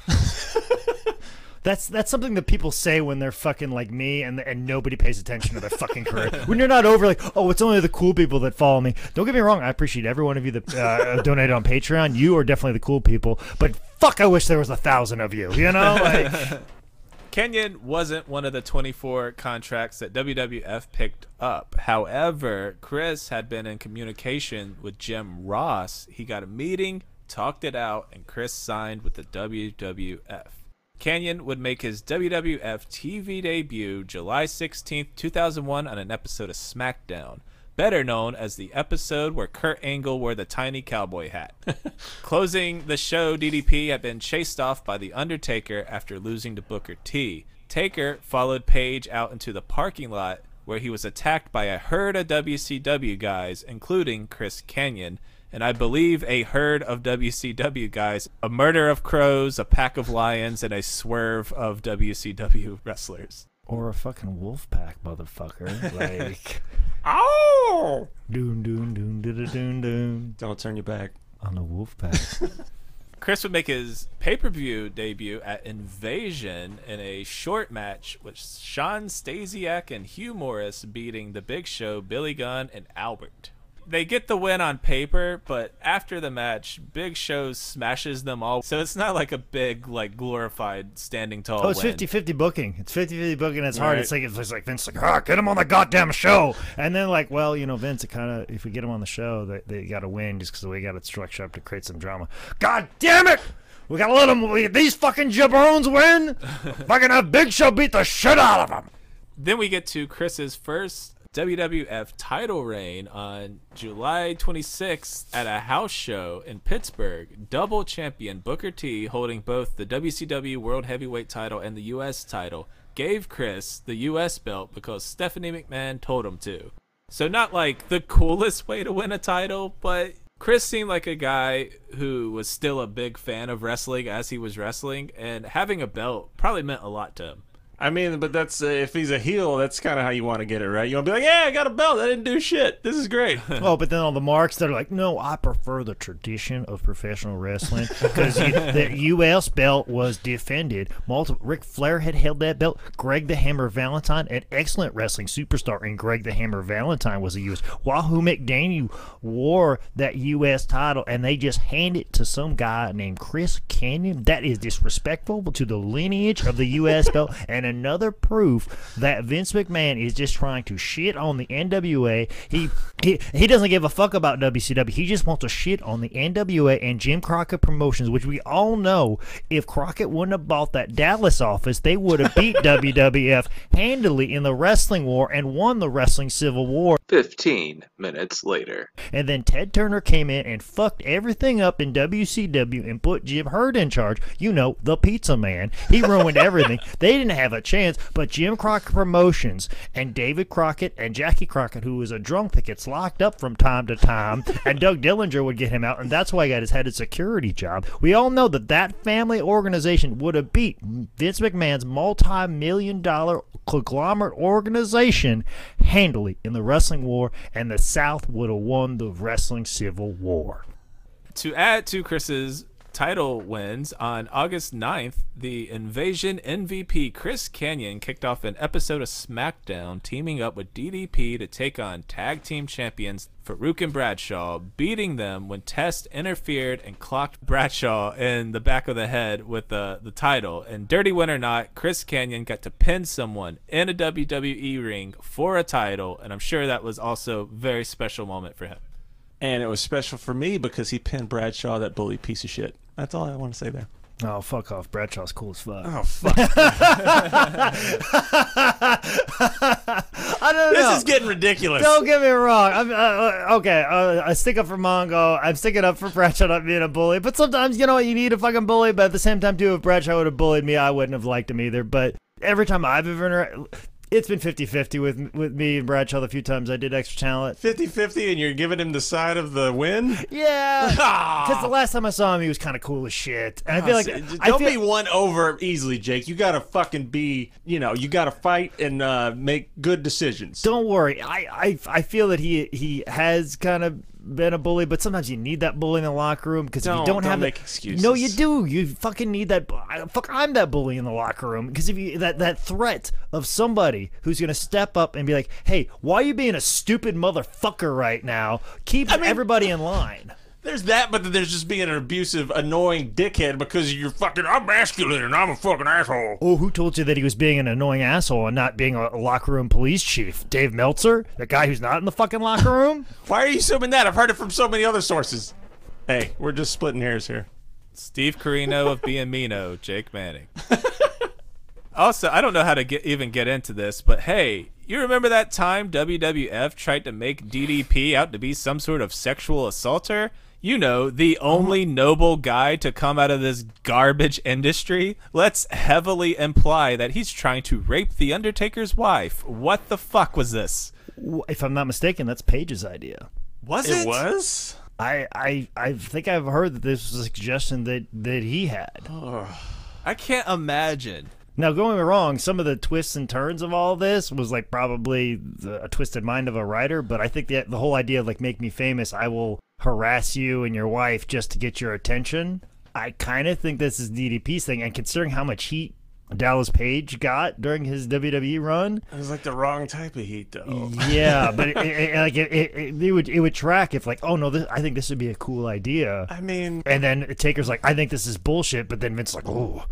that's that's something that people say when they're fucking like me, and and nobody pays attention to their fucking career. When you're not over like, oh, it's only the cool people that follow me. Don't get me wrong. I appreciate every one of you that uh, donated on Patreon. You are definitely the cool people. But fuck, I wish there was a thousand of you. You know, like. Kanyon wasn't one of the 24 contracts that WWF picked up. However, Chris had been in communication with Jim Ross. He got a meeting, talked it out, and Chris signed with the WWF. Kanyon would make his WWF TV debut July 16th, 2001, on an episode of SmackDown, better known as the episode where Kurt Angle wore the tiny cowboy hat. Closing the show, DDP had been chased off by The Undertaker after losing to Booker T. Taker followed Page out into the parking lot where he was attacked by a herd of WCW guys, including Chris Kanyon, and I believe a herd of WCW guys, a murder of crows, a pack of lions, and a swerve of WCW wrestlers. Or a fucking wolf pack, motherfucker. Like, Oh! doon doon doon doon doon doon Don't turn your back. on the wolf pack. Chris would make his pay per view debut at Invasion in a short match with Shawn Stasiak and Hugh Morris beating The Big Show, Billy Gunn, and Albert. They get the win on paper, but after the match, Big Show smashes them all. So it's not like a big, like glorified standing tall. Oh, it's win. 50-50 booking. It's 50-50 booking. It's hard. Right. It's like it's like Vince like, ah, get him on the goddamn show. And then like, well, you know, Vince, it kind of if we get him on the show, they, they got to win just because we got it structured up to create some drama. God damn it! We gotta let them. We, these fucking jabrones win. fucking have Big Show beat the shit out of them. Then we get to Chris's first WWF title reign on July 26th at a house show in Pittsburgh. Double champion Booker T, holding both the WCW World Heavyweight title and the US title, gave Chris the US belt because Stephanie McMahon told him to. So, not like the coolest way to win a title, but Chris seemed like a guy who was still a big fan of wrestling as he was wrestling, and having a belt probably meant a lot to him. I mean, but that's uh, if he's a heel, that's kind of how you want to get it, right? You want to be like, yeah, I got a belt. I didn't do shit. This is great. Oh, but then all the marks that are like, no, I prefer the tradition of professional wrestling because the U.S. belt was defended. Multiple Ric Flair had held that belt. Greg the Hammer Valentine, an excellent wrestling superstar, and Greg the Hammer Valentine was a U.S. Wahoo McDaniel wore that U.S. title, and they just hand it to some guy named Chris Kanyon. That is disrespectful to the lineage of the U.S. belt, and another proof that Vince McMahon is just trying to shit on the NWA. He he he doesn't give a fuck about WCW. He just wants to shit on the NWA and Jim Crockett Promotions, which we all know if Crockett wouldn't have bought that Dallas office, they would have beat WWF handily in the wrestling war and won the wrestling civil war. 15 minutes later. And then Ted Turner came in and fucked everything up in WCW and put Jim Herd in charge. You know, the pizza man. He ruined everything. They didn't have a chance, but Jim Crockett Promotions and David Crockett and Jackie Crockett, who was a drunk that gets locked up from time to time, and Doug Dillinger would get him out, and that's why he got his head a security job. We all know that that family organization would have beat Vince McMahon's multi-million dollar conglomerate organization handily in the wrestling war, and the South would have won the wrestling civil war. To add to Chris's title wins, on August 9th, the Invasion MVP Chris Kanyon kicked off an episode of SmackDown teaming up with DDP to take on tag team champions Faarooq and Bradshaw, beating them when Test interfered and clocked Bradshaw in the back of the head with the, the title. And Dirty Win or Not, Chris Kanyon got to pin someone in a WWE ring for a title, and I'm sure that was also a very special moment for him. And it was special for me because he pinned Bradshaw, that bully piece of shit. That's all I want to say there. Oh, fuck off. Bradshaw's cool as fuck. Oh fuck! I don't know. this is getting ridiculous. Don't get me wrong. I'm uh, uh, okay. Uh, I stick up for Mongo. I'm sticking up for Bradshaw not being a bully. But sometimes, you know, what, you need a fucking bully. But at the same time, too, if Bradshaw would have bullied me, I wouldn't have liked him either. But every time I've ever inter- it's been 50-50 with with me and Bradshaw the few times I did extra talent. 50-50 and you're giving him the side of the win? Yeah, Ah. because the last time I saw him, he was kind of cool as shit. And I feel like Don't I feel, be won over easily, Jake. You gotta fucking be, you know, you gotta fight and uh, make good decisions. Don't worry. I, I I feel that he he has kind of been a bully, but sometimes you need that bully in the locker room because if you Don't- don't, don't have make the- excuses. No, you do. You fucking need that. bu- I- Fuck, I'm that bully in the locker room because if you that that threat of somebody who's gonna step up and be like, "Hey, why are you being a stupid motherfucker right now?" Mean- everybody in line. There's that, but then there's just being an abusive, annoying dickhead because you're fucking. I'm masculine and I'm a fucking asshole. Oh, who told you that he was being an annoying asshole and not being a locker room police chief? Dave Meltzer, the guy who's not in the fucking locker room. Why are you assuming that? I've heard it from so many other sources. Hey, we're just splitting hairs here. Steve Corino of being Mino, Jake Manning. also, I don't know how to get even get into this, but hey, you remember that time WWF tried to make DDP out to be some sort of sexual assaulter? You know, the uh-huh. only noble guy to come out of this garbage industry. Let's heavily imply that he's trying to rape the Undertaker's wife. What the fuck was this? If I'm not mistaken, that's Page's idea. Was It was? I, I I think I've heard that this was a suggestion that, that he had. I can't imagine. Now, going wrong, some of the twists and turns of all this was like probably the, a twisted mind of a writer, but I think that the whole idea of like make me famous, I will harass you and your wife just to get your attention. I kind of think this is DDP's thing, and considering how much heat Dallas Page got during his WWE run, It was like the wrong type of heat, though. yeah, but it, it, like it, it, it, it would it would track if like, oh no, this, I think this would be a cool idea. I mean, And then Taker's like, I think this is bullshit. But then Vince's like, oh,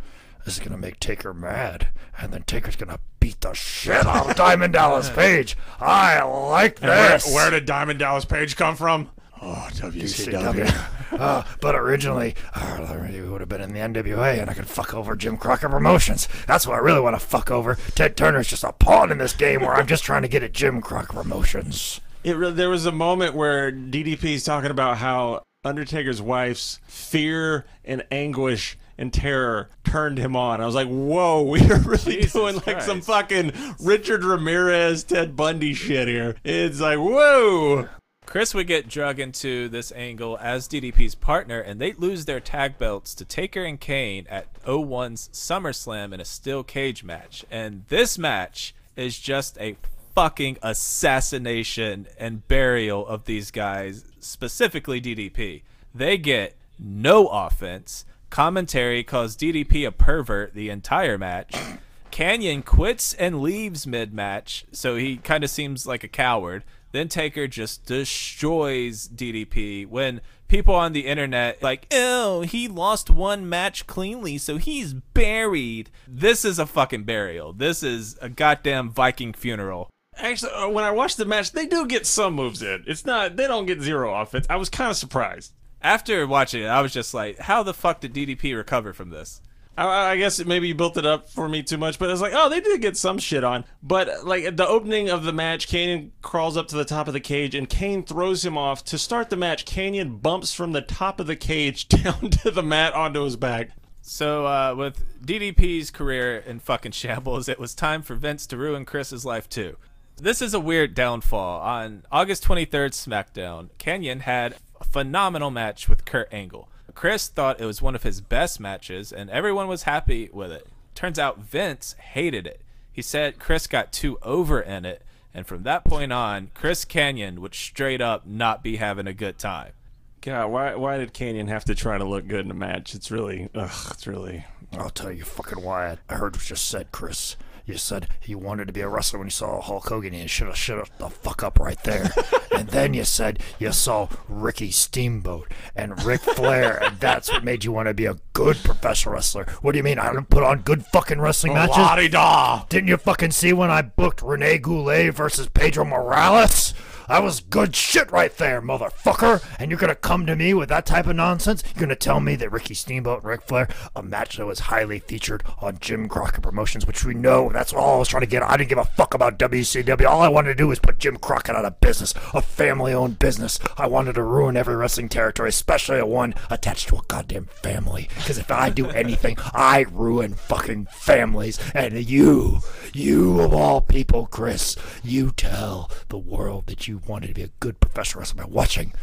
this is gonna make Taker mad, and then Taker's gonna beat the shit out of Diamond Dallas Page. I like where, this. where did Diamond Dallas Page come from? Oh, WCW. Uh, but originally, uh, he would have been in the NWA, and I could fuck over Jim Crockett Promotions. That's what I really want to fuck over. Ted Turner's just a pawn in this game where I'm just trying to get at Jim Crockett Promotions. It really, there was a moment where DDP's talking about how Undertaker's wife's fear and anguish and terror turned him on. I was like, whoa, we are really Jesus doing like some fucking Richard Ramirez, Ted Bundy shit here. It's like, whoa. Chris would get drug into this angle as DDP's partner, and they'd lose their tag belts to Taker and Kane at 01's SummerSlam in a steel cage match. And this match is just a fucking assassination and burial of these guys, specifically DDP. They get no offense. Commentary calls DDP a pervert the entire match. Kanyon quits and leaves mid match, so he kind of seems like a coward. Then Taker just destroys DDP when people on the internet like, "Oh, he lost one match cleanly, so he's buried." This is a fucking burial. This is a goddamn Viking funeral. Actually, uh, when I watched the match, they do get some moves in. It's not they don't get zero offense. I was kind of surprised. After watching it, I was just like, "How the fuck did DDP recover from this?" I, I guess maybe you built it up for me too much, but it's like, oh, they did get some shit on. But like the opening of the match, Kanyon crawls up to the top of the cage, and Kane throws him off. To start the match, Kanyon bumps from the top of the cage down to the mat onto his back. So, uh, with DDP's career in fucking shambles, it was time for Vince to ruin Chris's life too. This is a weird downfall. On August 23rd SmackDown, Kanyon had a phenomenal match with Kurt Angle. Chris thought it was one of his best matches, and everyone was happy with it. Turns out Vince hated it. He said Chris got too over in it, and from that point on, Chris Kanyon would straight up not be having a good time. God, why why did Kanyon have to try to look good in a match? It's really, ugh, it's really. I'll tell you fucking why. I heard what you said, Chris. You said you wanted to be a wrestler when you saw Hulk Hogan and you should have shut the fuck up right there. and then you said you saw Ricky Steamboat and Ric Flair and that's what made you want to be a good professional wrestler. What do you mean I don't put on good fucking wrestling matches? La-di-da. Didn't you fucking see when I booked Rene Goulet versus Pedro Morales? I was good shit right there, motherfucker. And you're gonna come to me with that type of nonsense? You're gonna tell me that Ricky Steamboat and Ric Flair, a match that was highly featured on Jim Crockett Promotions, which we know that's all I was trying to get. I didn't give a fuck about WCW. All I wanted to do was put Jim Crockett out of business, a family-owned business. I wanted to ruin every wrestling territory, especially a one attached to a goddamn family. Because if I do anything, I ruin fucking families. And you, you of all people, Chris, you tell the world that you wanted to be a good professional wrestler by watching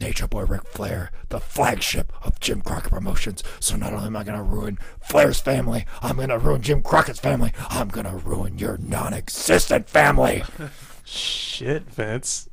Nature Boy Ric Flair, the flagship of Jim Crockett Promotions. So not only am I going to ruin Flair's family, I'm going to ruin Jim Crockett's family. I'm going to ruin your non-existent family. Shit, Vince.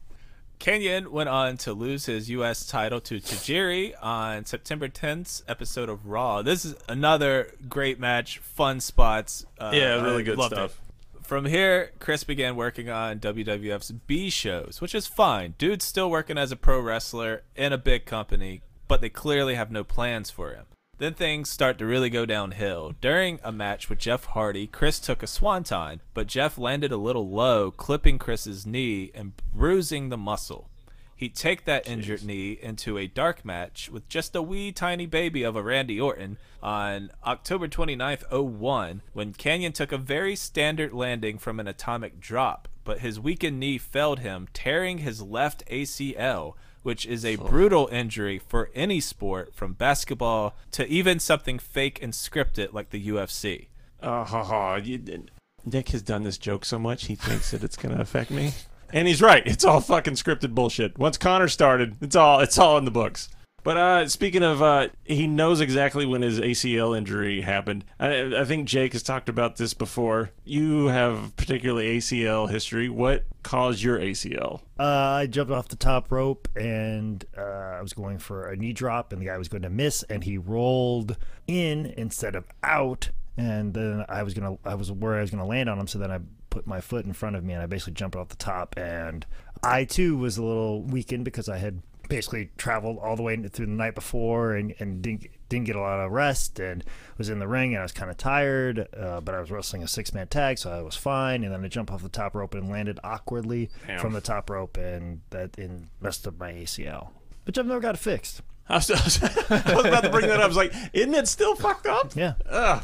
Kanyon went on to lose his U.S. title to Tajiri on September 10th episode of Raw. This is another great match, fun spots. Uh, Yeah, really I good stuff. it. From here, Chris began working on WWF's B shows, which is fine. Dude's still working as a pro wrestler in a big company, but they clearly have no plans for him. Then things start to really go downhill. During a match with Jeff Hardy, Chris took a swanton, but Jeff landed a little low, clipping Chris's knee and bruising the muscle. He'd take that injured knee into a dark match with just a wee tiny baby of a Randy Orton on October 29th, 01, when Kanyon took a very standard landing from an atomic drop, but his weakened knee failed him, tearing his left ACL, which is a brutal injury for any sport, from basketball to even something fake and scripted like the UFC. Oh, ah, ha, ha. You, Nick has done this joke so much, he thinks that it's going to affect me. And he's right. It's all fucking scripted bullshit. Once Connor started, it's all it's all in the books. But uh, speaking of, uh, he knows exactly when his ACL injury happened. I, I think Jake has talked about this before. You have particularly ACL history. What caused your ACL? Uh, I jumped off the top rope and uh, I was going for a knee drop, and the guy was going to miss, and he rolled in instead of out. And then I was gonna, I was where I was gonna land on him. So then I put my foot in front of me, and I basically jumped off the top. And I too was a little weakened because I had basically traveled all the way through the night before and, and didn't didn't get a lot of rest and was in the ring and I was kind of tired uh, but I was wrestling a six man tag so I was fine and then I jumped off the top rope and landed awkwardly Damn. from the top rope and that in messed up my ACL which I've never got it fixed I was, I was, I was about to bring that up. I was like, isn't it still fucked up? yeah Ugh.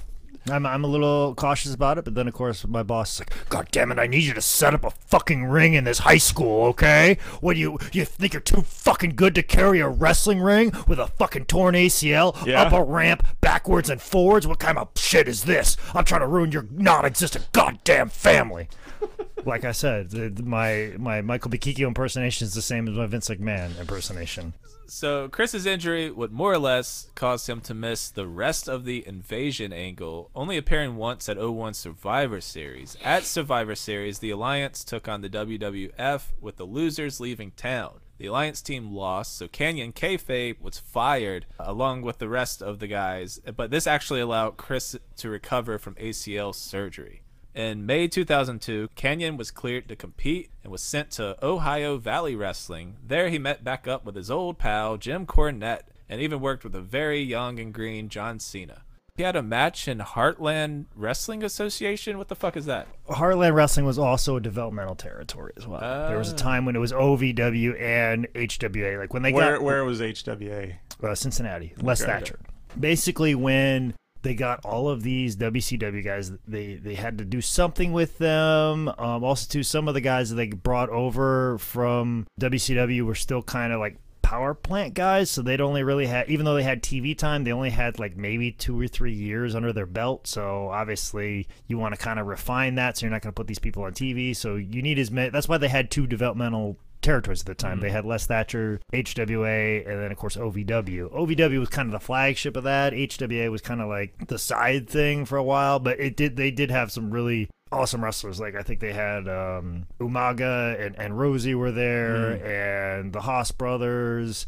I'm, I'm a little cautious about it, but then of course my boss is like, "God damn it! I need you to set up a fucking ring in this high school, okay? What do you you think you're too fucking good to carry a wrestling ring with a fucking torn ACL Yeah. up a ramp backwards and forwards? What kind of shit is this? I'm trying to ruin your non-existent goddamn family." Like I said, my my Michael Bochicchio impersonation is the same as my Vince McMahon impersonation. So Chris's injury would more or less cause him to miss the rest of the invasion angle, only appearing once at 01 Survivor Series. At Survivor Series, the Alliance took on the WWF with the losers leaving town. The Alliance team lost, so Kanyon Kayfabe was fired along with the rest of the guys, but this actually allowed Chris to recover from ACL surgery. In May 2002, Kanyon was cleared to compete and was sent to Ohio Valley Wrestling. There, he met back up with his old pal, Jim Cornette, and even worked with a very young and green John Cena. He had a match in Heartland Wrestling Association. What the fuck is that? Heartland Wrestling was also a developmental territory as well. there was a time when it was OVW and HWA. Like when they Where got where was HWA? uh, Cincinnati, Les Okay. Thatcher. Basically, when they got all of these WCW guys, they they had to do something with them. Um, also, too, some of the guys that they brought over from WCW were still kind of like power plant guys, so they'd only really had, even though they had TV time, they only had like maybe two or three years under their belt. So obviously, you want to kind of refine that, so you're not going to put these people on TV. So you need as many. That's why they had two developmental territories at the time. They had Les Thatcher, HWA, and then of course OVW. OVW was kind of the flagship of that. HWA was kind of like the side thing for a while, but it did they did have some really awesome wrestlers. Like I think they had um, Umaga and, and Rosie were there, and the Haas brothers.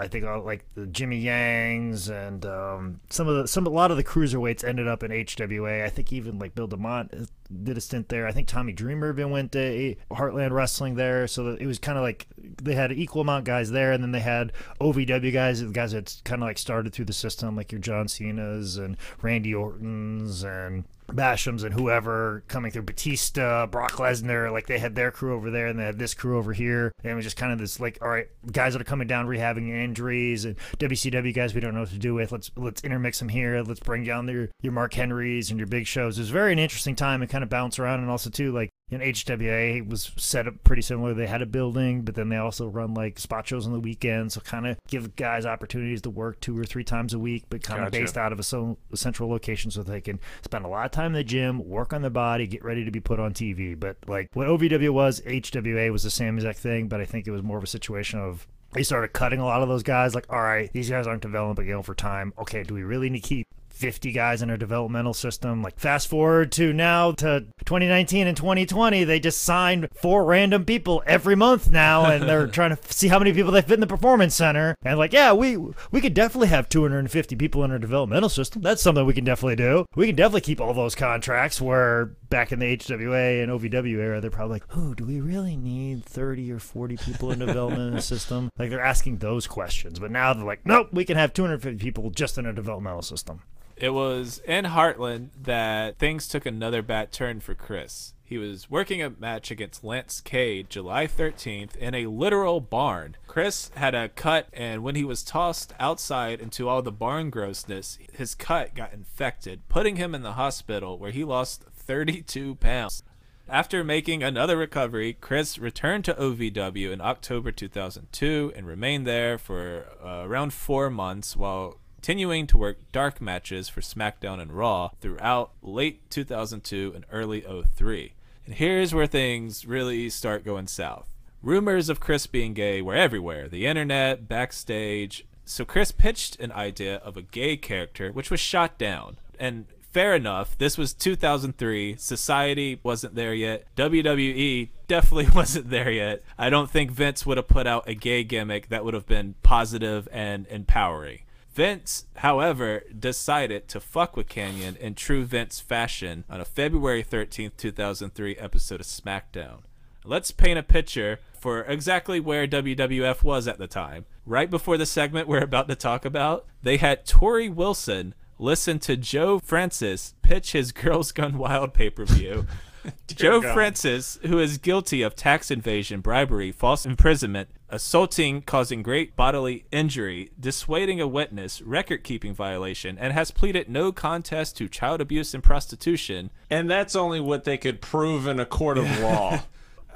I think uh, like the Jimmy Yangs and um, some of the some a lot of the cruiserweights ended up in HWA. I think even like Bill DeMott did a stint there. I think Tommy Dreamer even went to Heartland Wrestling there. So it was kind of like they had equal amount guys there, and then they had OVW guys, the guys that kind of like started through the system, like your John Cena's and Randy Orton's and Bashams and whoever coming through Batista, Brock Lesnar, like they had their crew over there and they had this crew over here. And it was just kind of this like, all right, guys that are coming down rehabbing injuries and WCW guys we don't know what to do with. Let's let's intermix them here. Let's bring down your your Mark Henrys and your big shows. It was very an interesting time and kind of bounce around and also too like in HWA was set up pretty similar. They had a building, but then they also run like spot shows on the weekends, so kind of give guys opportunities to work two or three times a week, but kind of Gotcha. based out of a, so, a central location so they can spend a lot of time in the gym, work on their body, get ready to be put on TV. But like what OVW was, HWA was the same exact thing, but I think it was more of a situation of they started cutting a lot of those guys. Like, all right, these guys aren't developing over time. Okay, do we really need to keep 50 guys in our developmental system? Like, fast forward to now to 2019 and 2020, they just signed four random people every month now, and they're trying to see how many people they fit in the performance center. And like, yeah, we we could definitely have 250 people in our developmental system. That's something we can definitely do. We can definitely keep all those contracts. Where back in the HWA and OVW era, they're probably like, oh, do we really need 30 or 40 people in development in system? Like they're asking those questions. But now they're like, nope, we can have 250 people just in a developmental system. It was in Heartland that things took another bad turn for Chris. He was working a match against Lance Cade July 13th in a literal barn. Chris had a cut, and when he was tossed outside into all the barn grossness, his cut got infected, putting him in the hospital where he lost 32 pounds. After making another recovery, Chris returned to OVW in October 2002 and remained there for uh, around four months while continuing to work dark matches for SmackDown and Raw throughout late 2002 and early 03. And here's where things really start going south. Rumors of Chris being gay were everywhere the internet, backstage. So Chris pitched an idea of a gay character, which was shot down. And fair enough, this was 2003. Society wasn't there yet. WWE definitely wasn't there yet. I don't think Vince would have put out a gay gimmick that would have been positive and empowering. Vince, however, decided to fuck with Kanyon in true Vince fashion on a February 13th, 2003 episode of SmackDown. Let's paint a picture for exactly where WWF was at the time. Right before the segment we're about to talk about, they had Torrie Wilson listen to Joe Francis pitch his Girls Gone Wild pay per view. Joe God. Francis, who is guilty of tax invasion, bribery, false imprisonment, assaulting, causing great bodily injury, dissuading a witness, record keeping violation, and has pleaded no contest to child abuse and prostitution, And that's only what they could prove in a court of law.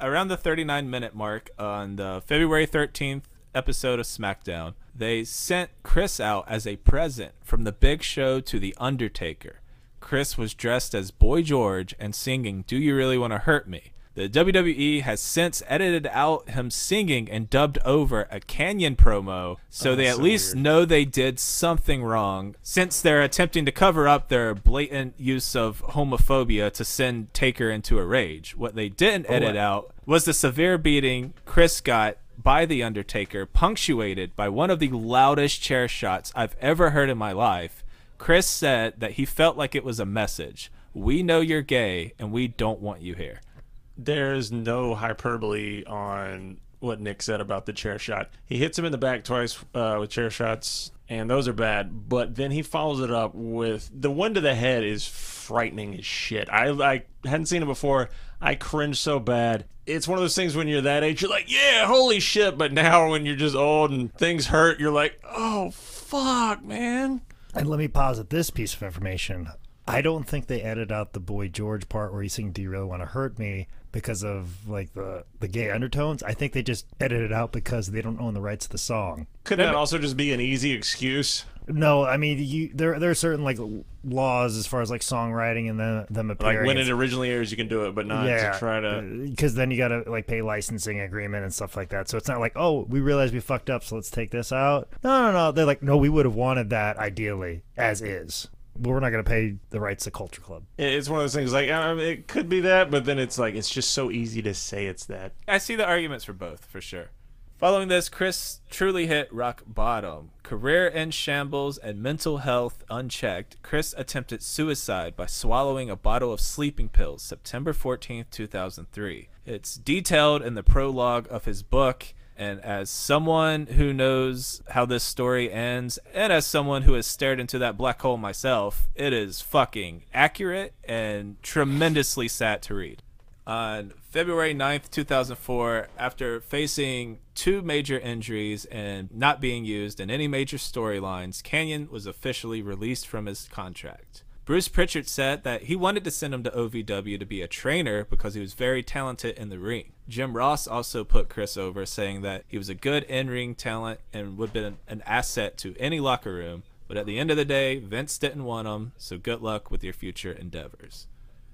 around the 39 minute mark on the February 13th episode of SmackDown, they sent Chris out as a present from the Big Show to The Undertaker. Chris was dressed as Boy George and singing Do You Really Want to Hurt Me? The WWE has since edited out him singing and dubbed over a Kanyon promo, so Oh, they at so least weird. know they did something wrong since they're attempting to cover up their blatant use of homophobia to send Taker into a rage. What they didn't oh, edit what? out was the severe beating Chris got by The Undertaker, punctuated by one of the loudest chair shots I've ever heard in my life. Chris said that he felt like it was a message. We know you're gay and we don't want you here. There's no hyperbole on what Nick said about the chair shot. He hits him in the back twice uh, with chair shots, and those are bad. But then he follows it up with the one to the head is frightening as shit. I I hadn't seen it before. I cringe so bad. It's one of those things when you're that age, you're like, yeah, holy shit. But now when you're just old and things hurt, you're like, oh fuck, man. And let me posit this piece of information. I don't think they edited out the Boy George part where he's saying, "Do you really want to hurt me?" Because of like the the gay undertones. I think they just edited it out because they don't own the rights to the song. Could that also just be an easy excuse? No, I mean, you there there are certain like laws as far as like songwriting and them them appearing. Like when it originally airs, you can do it, but not to try to. Uh, because then you got to like pay licensing agreement and stuff like that. So it's not like, oh, we realized we fucked up, so let's take this out. No, no, no. They're like, no, we would have wanted that ideally as is, we're not going to pay the rights to Culture Club. It's one of those things like um, it could be that, but then it's like it's just so easy to say it's that. I see the arguments for both, for sure. Following this, Chris truly hit rock bottom. Career in shambles and mental health unchecked, Chris attempted suicide by swallowing a bottle of sleeping pills September 14th, 2003. It's detailed in the prologue of his book, and as someone who knows how this story ends, and as someone who has stared into that black hole myself, it is fucking accurate and tremendously sad to read on February 9th, 2004, after facing two major injuries and not being used in any major storylines, Kanyon was officially released from his contract. Bruce Pritchard said that he wanted to send him to OVW to be a trainer because he was very talented in the ring. Jim Ross also put Chris over, saying that he was a good in ring talent and would have been an asset to any locker room. But at the end of the day, Vince didn't want him, so good luck with your future endeavors.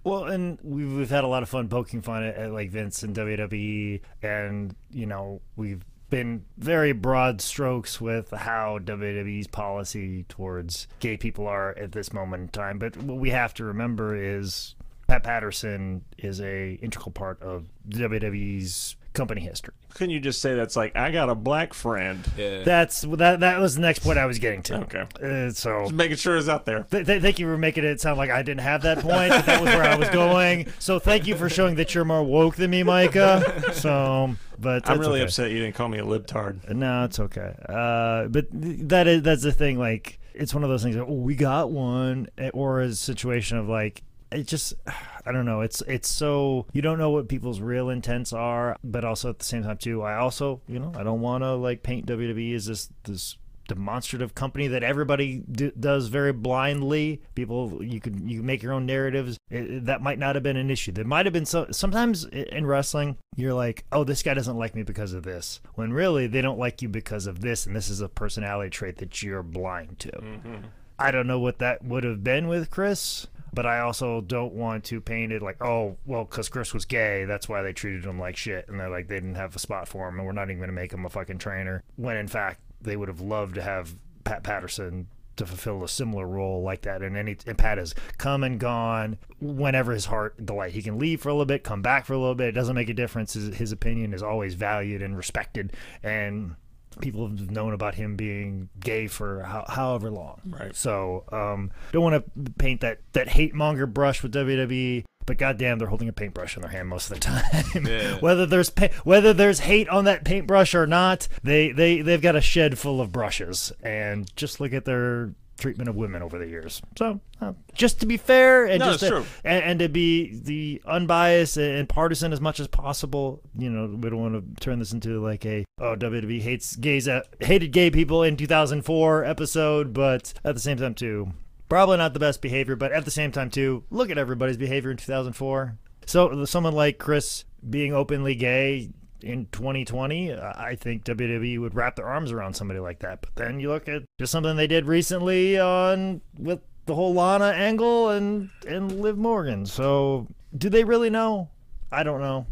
Well, and we've, we've had a lot of fun poking fun at, at like Vince and WWE, and you know we've been very broad strokes with how WWE's policy towards gay people are at this moment in time. But what we have to remember is Pat Patterson is a integral part of WWE's company history. Couldn't you just say that's like I got a black friend? Yeah. That's that. That was the next point I was getting to. Okay. Uh, so Just making sure it's out there. Th- th- thank you for making it sound like I didn't have that point, but that was where I was going. So thank you for showing that you're more woke than me, Micah. So, but I'm really okay. upset you didn't call me a libtard. No, it's okay. Uh, but th- that is that's the thing. Like, it's one of those things. That, oh, we got one, eh, or a situation of like. It just, I don't know. It's it's so you don't know what people's real intents are, but also at the same time too. I also, you know, I don't want to like paint WWE as this this demonstrative company that everybody does very blindly. People, you can you make your own narratives. It, that might not have been an issue. There might have been some. Sometimes in wrestling, you're like, oh, this guy doesn't like me because of this, when really they don't like you because of this, and this is a personality trait that you're blind to. Mm-hmm. I don't know what that would have been with Chris. But I also don't want to paint it like, oh, well, because Chris was gay, that's why they treated him like shit, and they're like they didn't have a spot for him, and we're not even going to make him a fucking trainer. When in fact they would have loved to have Pat Patterson to fulfill a similar role like that. And any and Pat has come and gone whenever his heart delight. He can leave for a little bit, come back for a little bit. It doesn't make a difference. His, his opinion is always valued and respected, and people have known about him being gay for how, however long. Right. So um, don't want to paint that that hate monger brush with WWE. But goddamn, they're holding a paintbrush in their hand most of the time. Yeah. whether there's pa- whether there's hate on that paintbrush or not, they they they've got a shed full of brushes. And just look at their treatment of women over the years. So uh, just to be fair and No, just to, and, and to be the unbiased and partisan as much as possible. You know, we don't want to turn this into like a oh WWE hates gays uh, hated gay people in 2004 episode, but at the same time too, probably not the best behavior. But at the same time too, look at everybody's behavior in 2004. So someone like Chris being openly gay in 2020, uh, I think WWE would wrap their arms around somebody like that. But then you look at just something they did recently on with the whole Lana angle and and Liv Morgan. So do they really know? I don't know.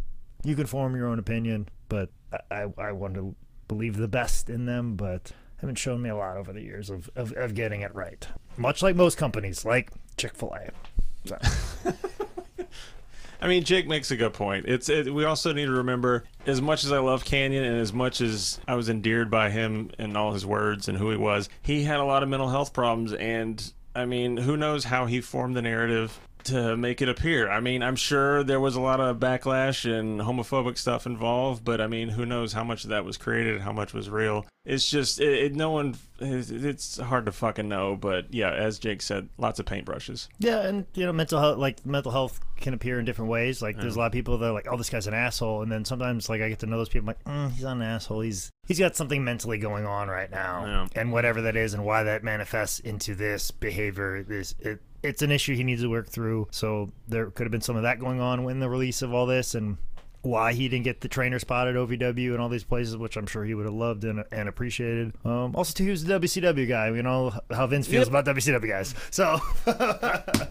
You can form your own opinion, but I I, want to believe the best in them, but haven't shown me a lot over the years of, of, of getting it right. Much like most companies, like Chick Fil A. I mean, Jake makes a good point. It's it, we also need to remember, as much as I love Kanyon and as much as I was endeared by him and all his words and who he was, he had a lot of mental health problems and. I mean, who knows how he formed the narrative to make it appear. I mean, I'm sure there was a lot of backlash and homophobic stuff involved, but I mean, who knows how much of that was created, how much was real. It's just, it, it, no one, it's, it's hard to fucking know, but yeah, as Jake said, lots of paintbrushes. Yeah, and you know, mental health like mental health can appear in different ways. Like, there's a lot of people that are like, "Oh, this guy's an asshole," and then sometimes like I get to know those people, I'm like, mm, "He's not an asshole. He's he's got something mentally going on right now, Yeah. and whatever that is, and why that manifests into this behavior, this it." It's an issue he needs to work through. So there could have been some of that going on when the release of all this, and why he didn't get the trainer spot at OVW and all these places, which I'm sure he would have loved and, and appreciated. Um, also, too, he was the WCW guy. You know how Vince feels about WCW guys. So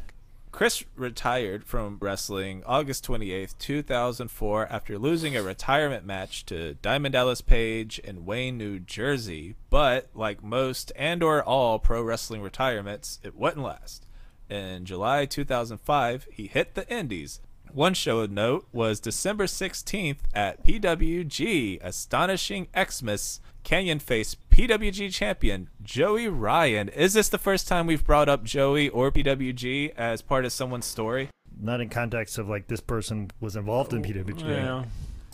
Chris retired from wrestling August 28th, 2004, after losing a retirement match to Diamond Dallas Page in Wayne, New Jersey. But like most and or all pro wrestling retirements, it wouldn't last. In July 2005, he hit the Indies. One show of note was December 16th at PWG, astonishing Xmas Kanyon Face PWG champion Joey Ryan. Is this the first time we've brought up Joey or PWG as part of someone's story? not in context of like this person was involved in PWG. Yeah.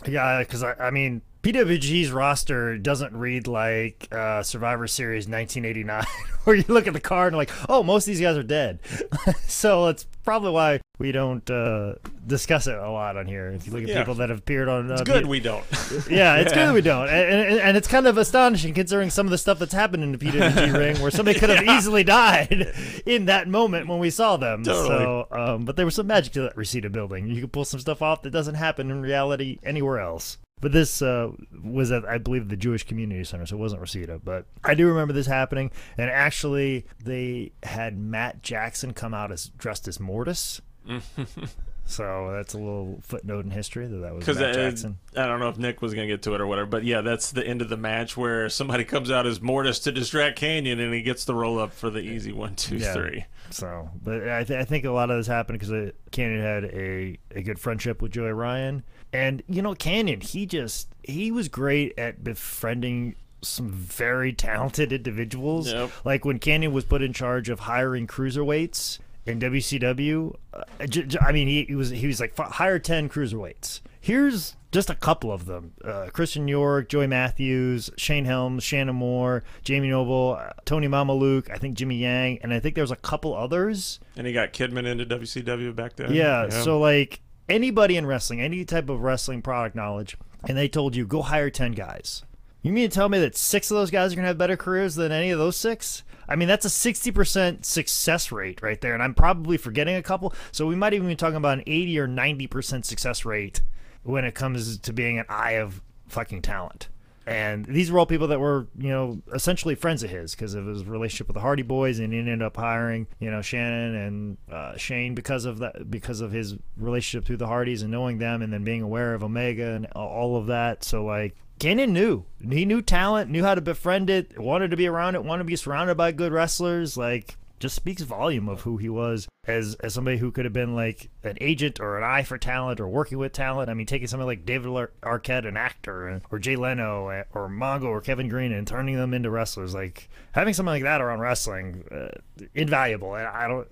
Yeah, because I, I mean, PWG's roster doesn't read like uh, Survivor Series 1989, where you look at the card and like, oh, most of these guys are dead. so it's probably why we don't uh, discuss it a lot on here. If you look at Yeah. people that have appeared on, uh, It's good we don't. yeah, it's good we don't, and, and, and it's kind of astonishing considering some of the stuff that's happened in the PWG ring, where somebody could have easily died in that moment when we saw them. Totally. So, um, but there was some magic to that Reseda building. You could pull some stuff off that doesn't happen in reality anywhere else. But this uh, was at, I believe, the Jewish Community Center, so it wasn't Reseda. But I do remember this happening, and actually, they had Matt Jackson come out as dressed as Mortis. so that's a little footnote in history that that was Matt Jackson. I don't know if Nick was going to get to it or whatever, but yeah, that's the end of the match where somebody comes out as Mortis to distract Kanyon, and he gets the roll up for the easy one, two, Yeah. three. So, but I, th- I think a lot of this happened because Kanyon had a, a good friendship with Joey Ryan, and you know Kanyon, he just he was great at befriending some very talented individuals. Yep. Like when Kanyon was put in charge of hiring cruiserweights in WCW, uh, j- j- I mean he, he was he was like "F- hire ten cruiserweights. Here's just a couple of them: uh, Christian York, Joey Matthews, Shane Helms, Shannon Moore, Jamie Noble, uh, Tony Mamaluke, I think Jimmy Yang, and I think there was a couple others. And he got Kidman into WCW back then. Yeah, so like anybody in wrestling, any type of wrestling product knowledge, and they told you go hire ten guys. You mean to tell me that six of those guys are gonna have better careers than any of those six? I mean, that's a sixty percent success rate right there, and I'm probably forgetting a couple. So we might even be talking about an eighty or ninety percent success rate when it comes to being an eye of fucking talent. And these were all people that were, you know, essentially friends of his because of his relationship with the Hardy Boys, and he ended up hiring, you know, Shannon and uh, Shane because of that, because of his relationship through the Hardys and knowing them, and then being aware of Omega and all of that. So like, Kanyon knew he knew talent, knew how to befriend it, wanted to be around it, wanted to be surrounded by good wrestlers. Like, just speaks volume of who he was as as somebody who could have been like an agent or an eye for talent or working with talent. I mean, taking somebody like David Ar- Arquette, an actor, or Jay Leno, eh, or Mongo, or Kevin Greene, and turning them into wrestlers. Like having something like that around wrestling, uh, invaluable. And I don't.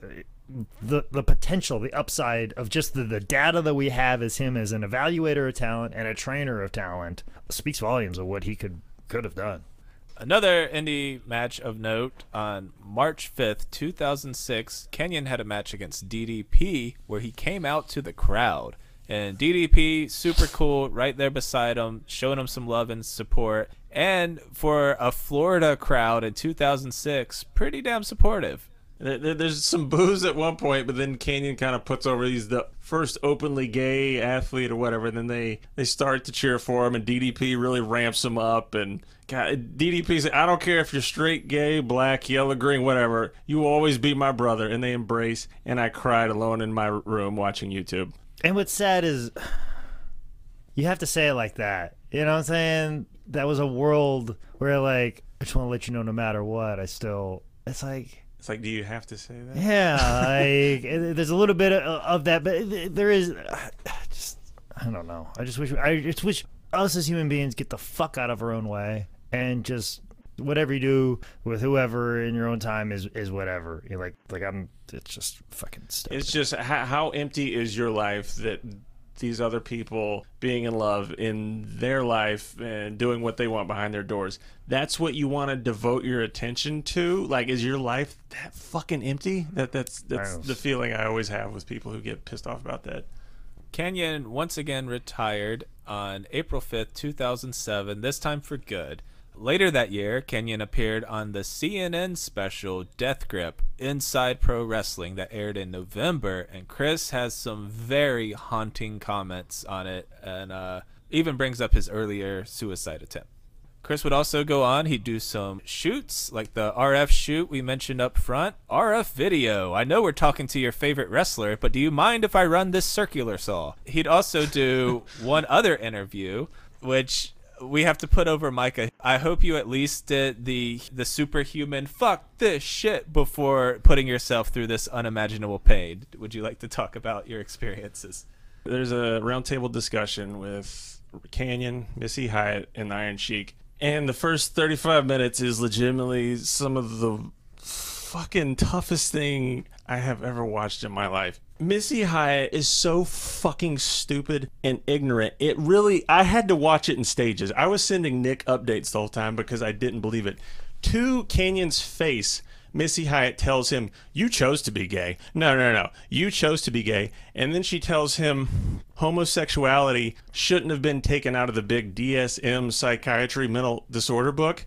The, the potential, the upside of just the, the data that we have as him as an evaluator of talent and a trainer of talent speaks volumes of what he could could have done. Another indie match of note on March 5th, 2006, Kanyon had a match against DDP where he came out to the crowd. And DDP, super cool, right there beside him, showing him some love and support. And for a Florida crowd in 2006, pretty damn supportive. There- there- There's some booze at one point, but then Kanyon kind of puts over he's the first openly gay athlete or whatever. And then they they start to cheer for him, and DDP really ramps him up. And God, DDP said, "I don't care if you're straight, gay, black, yellow, green, whatever. You will always be my brother." And they embrace. And I cried alone in my room watching YouTube. And what's sad is you have to say it like that. You know what I'm saying? That was a world where like I just want to let you know no matter what, I still it's like It's like, do you have to say that? yeah, like eh, there's a little bit of, of that, but there is uh, just I don't know. I just wish I just wish us as human beings get the fuck out of our own way and just whatever you do with whoever in your own time is is whatever. You're like like I'm. It's just fucking stupid. It's just how, how empty is your life that these other people being in love in their life and doing what they want behind their doors. That's what you want to devote your attention to. Like, is your life that fucking empty? That that's that's Gross. the feeling I always have with people who get pissed off about that. Kanyon once again retired on April 5th, 2007, this time for good. Later that year, Kanyon appeared on the CNN special Death Grip Inside Pro Wrestling that aired in November, and Chris has some very haunting comments on it and uh, even brings up his earlier suicide attempt. Chris would also go on. He'd do some shoots, like the RF shoot we mentioned up front. RF video. I know we're talking to your favorite wrestler, but do you mind if I run this circular saw? He'd also do one other interview, which we have to put over Micah. I hope you at least did the the superhuman fuck this shit before putting yourself through this unimaginable pain. Would you like to talk about your experiences? There's a roundtable discussion with Kanyon, Missy Hyatt, and Iron Sheik. And the first 35 minutes is legitimately some of the fucking toughest thing I have ever watched in my life. Missy Hyatt is so fucking stupid and ignorant. It really, I had to watch it in stages. I was sending Nick updates the whole time because I didn't believe it. To Kanyon's face, Missy Hyatt tells him, You chose to be gay. No, no, no. You chose to be gay. And then she tells him homosexuality shouldn't have been taken out of the big DSM psychiatry mental disorder book.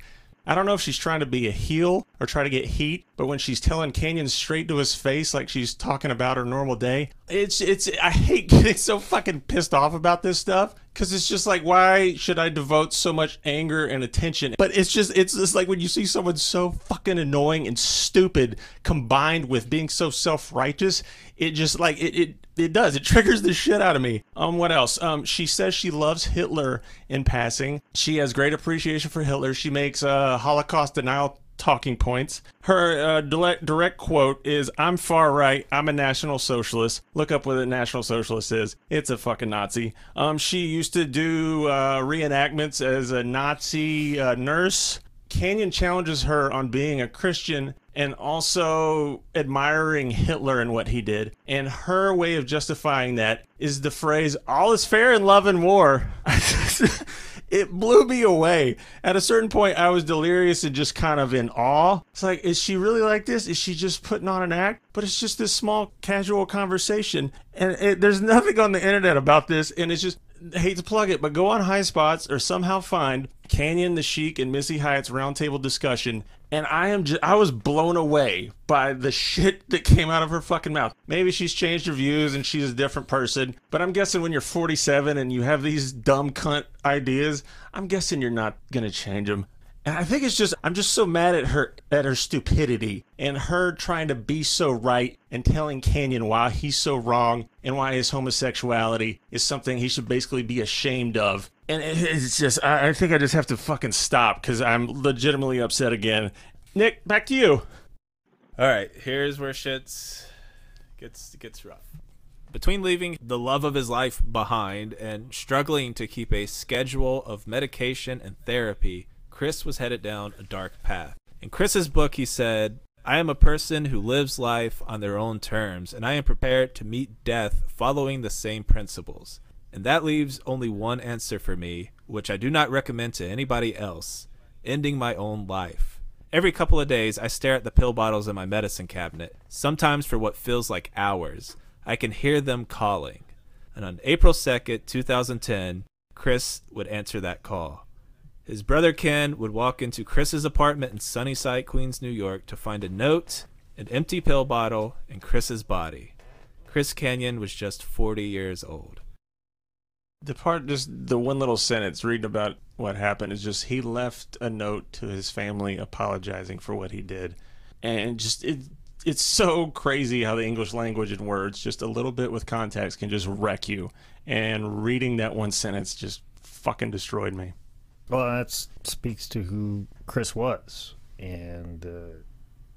I don't know if she's trying to be a heel or try to get heat, but when she's telling Kanyon straight to his face like she's talking about her normal day, it's it's I hate getting so fucking pissed off about this stuff cuz it's just like why should I devote so much anger and attention? But it's just it's just like when you see someone so fucking annoying and stupid combined with being so self-righteous, it just like it it it does. It triggers the shit out of me. Um, what else? Um, she says she loves Hitler in passing. She has great appreciation for Hitler. She makes uh, Holocaust denial talking points. Her uh, direct, direct quote is I'm far right. I'm a national socialist. Look up what a national socialist is. It's a fucking Nazi. Um, she used to do uh, reenactments as a Nazi uh, nurse. Kanyon challenges her on being a Christian and also admiring Hitler and what he did. And her way of justifying that is the phrase, all is fair in love and war. it blew me away. At a certain point, I was delirious and just kind of in awe. It's like, is she really like this? Is she just putting on an act? But it's just this small, casual conversation. And it, there's nothing on the internet about this. And it's just, hate to plug it, but go on High Spots or somehow find Kanyon, the Sheik, and Missy Hyatt's roundtable discussion. And I am just, I was blown away by the shit that came out of her fucking mouth. Maybe she's changed her views and she's a different person, but I'm guessing when you're 47 and you have these dumb cunt ideas, I'm guessing you're not gonna change them. And I think it's just I'm just so mad at her at her stupidity and her trying to be so right and telling Kanyon why he's so wrong and why his homosexuality is something he should basically be ashamed of. And it's just I I think I just have to fucking stop because I'm legitimately upset again. Nick, back to you. All right, here's where shit's gets gets rough. Between leaving the love of his life behind and struggling to keep a schedule of medication and therapy, Chris was headed down a dark path. In Chris's book, he said, I am a person who lives life on their own terms, and I am prepared to meet death following the same principles. And that leaves only one answer for me, which I do not recommend to anybody else ending my own life. Every couple of days, I stare at the pill bottles in my medicine cabinet, sometimes for what feels like hours. I can hear them calling. And on April 2nd, 2010, Chris would answer that call. His brother Ken would walk into Chris's apartment in Sunnyside, Queens, New York to find a note, an empty pill bottle, and Chris's body. Chris Kanyon was just 40 years old. The part, just the one little sentence reading about what happened is just he left a note to his family apologizing for what he did, and just it. It's so crazy how the English language and words, just a little bit with context, can just wreck you. And reading that one sentence just fucking destroyed me. Well, that speaks to who Chris was. And uh,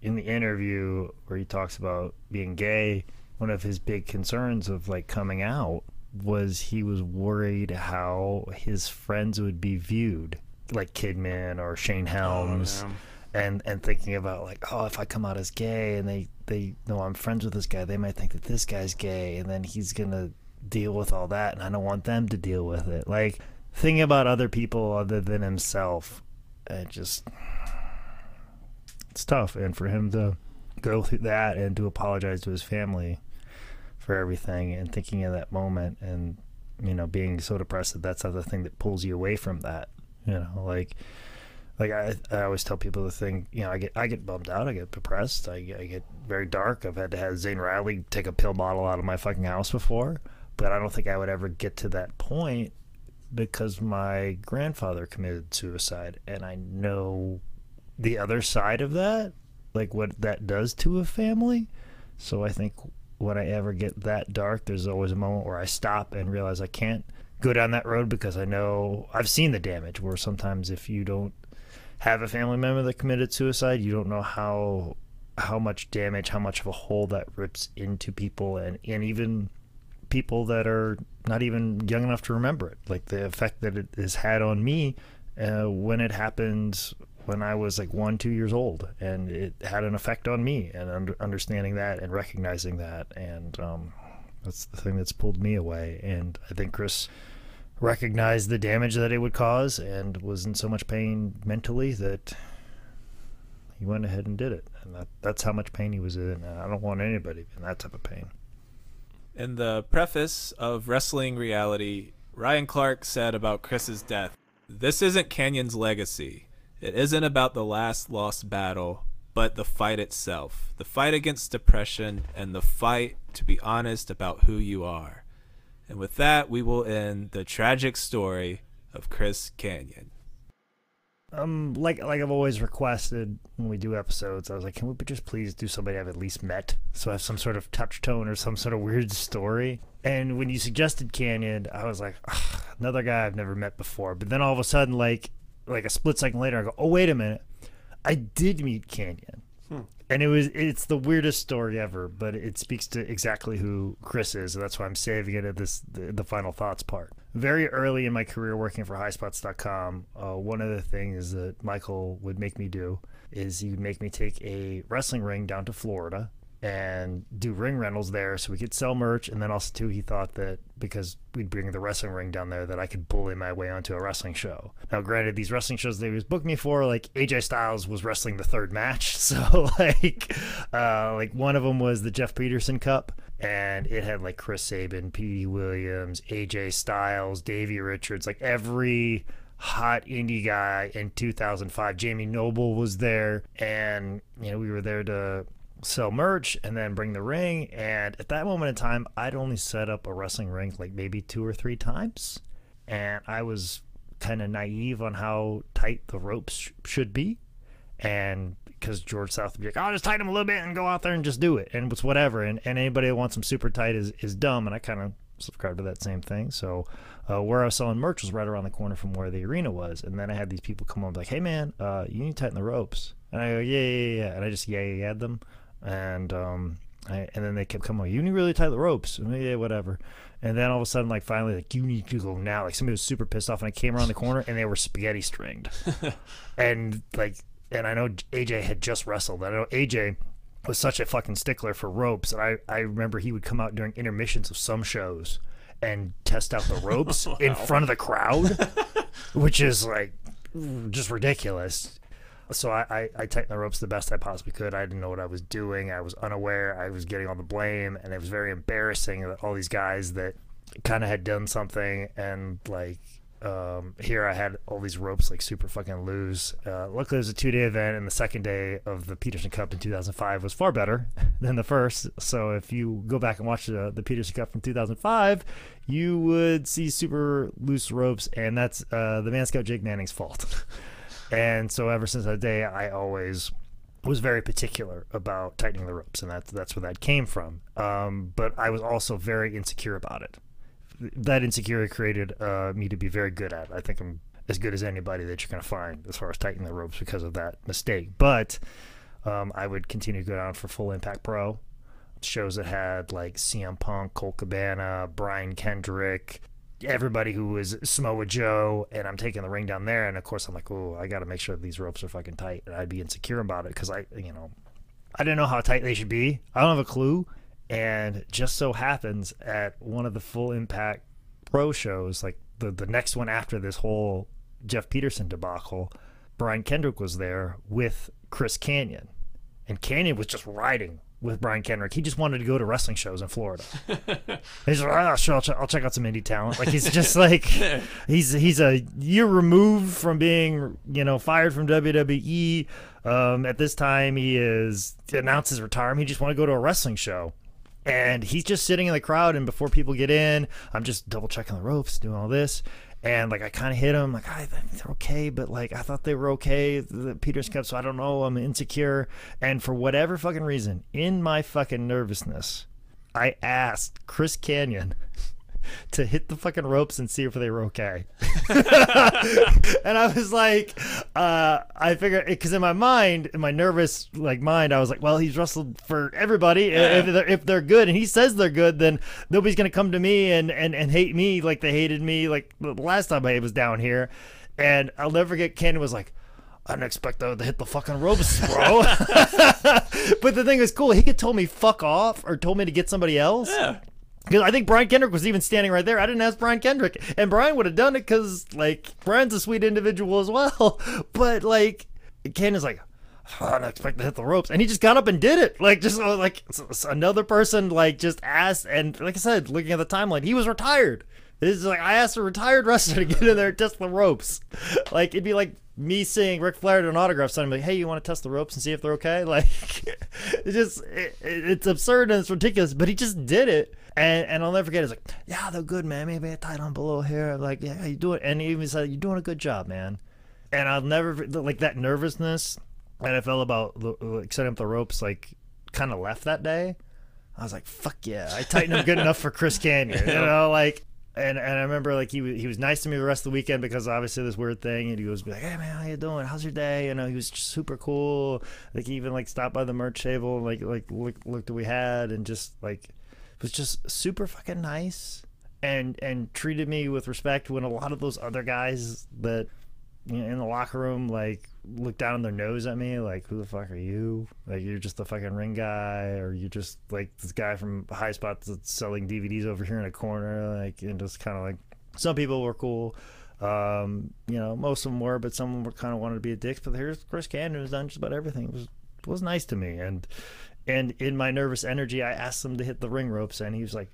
in the interview where he talks about being gay, one of his big concerns of like coming out was he was worried how his friends would be viewed like Kidman or Shane Helms, and and thinking about like, oh, if I come out as gay and they they know I'm friends with this guy, they might think that this guy's gay, and then he's gonna deal with all that, and I don't want them to deal with it. Like thinking about other people other than himself, it just it's tough. And for him to go through that and to apologize to his family for everything and thinking of that moment and you know being so depressed that that's the thing that pulls you away from that you know like like I, I always tell people the thing you know I get I get bummed out I get depressed I, I get very dark I've had to have Zane Riley take a pill bottle out of my fucking house before but I don't think I would ever get to that point because my grandfather committed suicide and I know the other side of that like what that does to a family so I think when I ever get that dark, there's always a moment where I stop and realize I can't go down that road because I know I've seen the damage. Where sometimes if you don't have a family member that committed suicide, you don't know how how much damage, how much of a hole that rips into people, and and even people that are not even young enough to remember it. Like the effect that it has had on me uh, when it happened when I was like one, two years old, and it had an effect on me. And under, understanding that and recognizing that, and um, that's the thing that's pulled me away. And I think Chris recognized the damage that it would cause, and was in so much pain mentally that he went ahead and did it. And that, that's how much pain he was in. And I don't want anybody in that type of pain. In the preface of Wrestling Reality, Ryan Clark said about Chris's death, "This isn't Kanyon's legacy." It isn't about the last lost battle, but the fight itself. The fight against depression and the fight to be honest about who you are. And with that, we will end the tragic story of Chris Kanyon. Um, like like I've always requested when we do episodes, I was like, can we just please do somebody I've at least met, so I have some sort of touch tone or some sort of weird story. And when you suggested Kanyon, I was like, another guy I've never met before. But then all of a sudden, like like a split second later, I go, oh wait a minute, I did meet Kanyon, hmm. and it was it's the weirdest story ever, but it speaks to exactly who Chris is, and that's why I'm saving it at this the, the final thoughts part. Very early in my career working for HighSpots.com, uh, one of the things that Michael would make me do is he would make me take a wrestling ring down to Florida and do ring rentals there so we could sell merch and then also too he thought that because we'd bring the wrestling ring down there that I could bully my way onto a wrestling show. Now granted these wrestling shows they was booked me for like AJ Styles was wrestling the third match so like uh like one of them was the Jeff Peterson Cup and it had like Chris Sabin, Petey Williams, AJ Styles, Davey Richards like every hot indie guy in 2005. Jamie Noble was there, and you know we were there to sell merch and then bring the ring. And at that moment in time, I'd only set up a wrestling ring like maybe two or three times. And I was kind of naive on how tight the ropes sh- should be. And because George South would be like, I'll just tighten them a little bit and go out there and just do it. And it's whatever. And, and anybody that wants them super tight is, is dumb. And I kind of subscribe to that same thing. So uh, where I was selling merch was right around the corner from where the arena was. And then I had these people come up like, hey, man, uh, you need to tighten the ropes. And I go, yeah, yeah, yeah. And I just yeah, yeah, yeah them and um, I, and then they kept coming. You need to really tie the ropes. Yeah, whatever. And then all of a sudden, like finally, like you need to go now. Like somebody was super pissed off, and I came around the corner, and they were spaghetti stringed. and like, and I know AJ had just wrestled. I know AJ was such a fucking stickler for ropes, and I I remember he would come out during intermissions of some shows and test out the ropes wow. in front of the crowd, which is like just ridiculous so I, I, I, tightened the ropes the best I possibly could. I didn't know what I was doing. I was unaware. I was getting all the blame, and it was very embarrassing that all these guys that kind of had done something and like um, here I had all these ropes like super fucking loose. Uh, luckily, it was a two day event, and the second day of the Peterson Cup in 2005 was far better than the first. So if you go back and watch the, the Peterson Cup from 2005, you would see super loose ropes, and that's uh, the Man Scout Jake Manning's fault. And so ever since that day, I always was very particular about tightening the ropes, and that's that's where that came from. Um, but I was also very insecure about it. That insecurity created uh, me to be very good at. It. I think I'm as good as anybody that you're going to find as far as tightening the ropes because of that mistake. But um, I would continue to go down for Full Impact Pro shows that had like CM Punk, Colt Cabana, Brian Kendrick, everybody who was Samoa Joe, and I'm taking the ring down there, and of course I'm like, oh, I got to make sure these ropes are fucking tight, and I'd be insecure about it because I, you know, I didn't know how tight they should be. I don't have a clue, and just so happens at one of the Full Impact Pro shows, like the the next one after this whole Jeff Peterson debacle, Brian Kendrick was there with Chris Kanyon, and Kanyon was just riding with Brian Kendrick. He just wanted to go to wrestling shows in Florida. he's like, oh, sure, I'll, check, I'll check out some indie talent. Like he's just like he's he's a year removed from being you know fired from WWE. Um, at this time, he is announced his retirement. He just want to go to a wrestling show. And he's just sitting in the crowd, and before people get in, I'm just double checking the ropes, doing all this and like I kind of hit him like ah, I think they're okay, but like I thought they were okay. The Peters Cup, so I don't know. I'm insecure, and for whatever fucking reason, in my fucking nervousness, I asked Chris Kanyon to hit the fucking ropes and see if they were okay. and I was like, uh, I figured because in my mind, in my nervous like mind, I was like, well, he's wrestled for everybody. If they're if they're good, and he says they're good, then nobody's gonna come to me and and and hate me like they hated me like the last time I was down here. And I'll never forget. Ken was like. I didn't expect them to hit the fucking ropes, bro. but the thing is cool. He could told me fuck off or told me to get somebody else. Yeah. Because I think Brian Kendrick was even standing right there. I didn't ask Brian Kendrick, and Brian would have done it because like Brian's a sweet individual as well. But like Ken is like, "Oh, I didn't expect to hit the ropes, and he just got up and did it. Like just uh, like another person like just asked, and like I said, looking at the timeline, he was retired. It's like I asked a retired wrestler to get in there and test the ropes. Like it'd be like me seeing Ric Flair to an autograph signing, like, "Hey, you want to test the ropes and see if they're okay?" Like, it's just it, it's absurd and it's ridiculous, but he just did it. And, and I'll never forget. It's like, yeah, they're good, man. Maybe I tight on below here. I'm like, yeah, you doing? And he even said, you're doing a good job, man. And I'll never like that nervousness that I felt about like setting up the ropes. Like, kind of left that day. I was like, fuck yeah, I tightened them good enough for Chris Kanyon. You know, like. And, and I remember like he wa- he was nice to me the rest of the weekend because obviously this weird thing and he was like hey man how you doing how's your day you know he was just super cool like he even like stopped by the merch table and like like look, looked what we had and just like was just super fucking nice and and treated me with respect when a lot of those other guys that you know, in the locker room like look down their nose at me like who the fuck are you? Like you're just a fucking ring guy or you're just like this guy from high spot that's selling dvds over here in a corner like and just kind of like some people were cool. Um you know most of them were but some of them were kind of wanted to be a dicks but here's chris kanyon who's done just about everything. It was was nice to me and and in my nervous energy i asked him to hit the ring ropes and he was like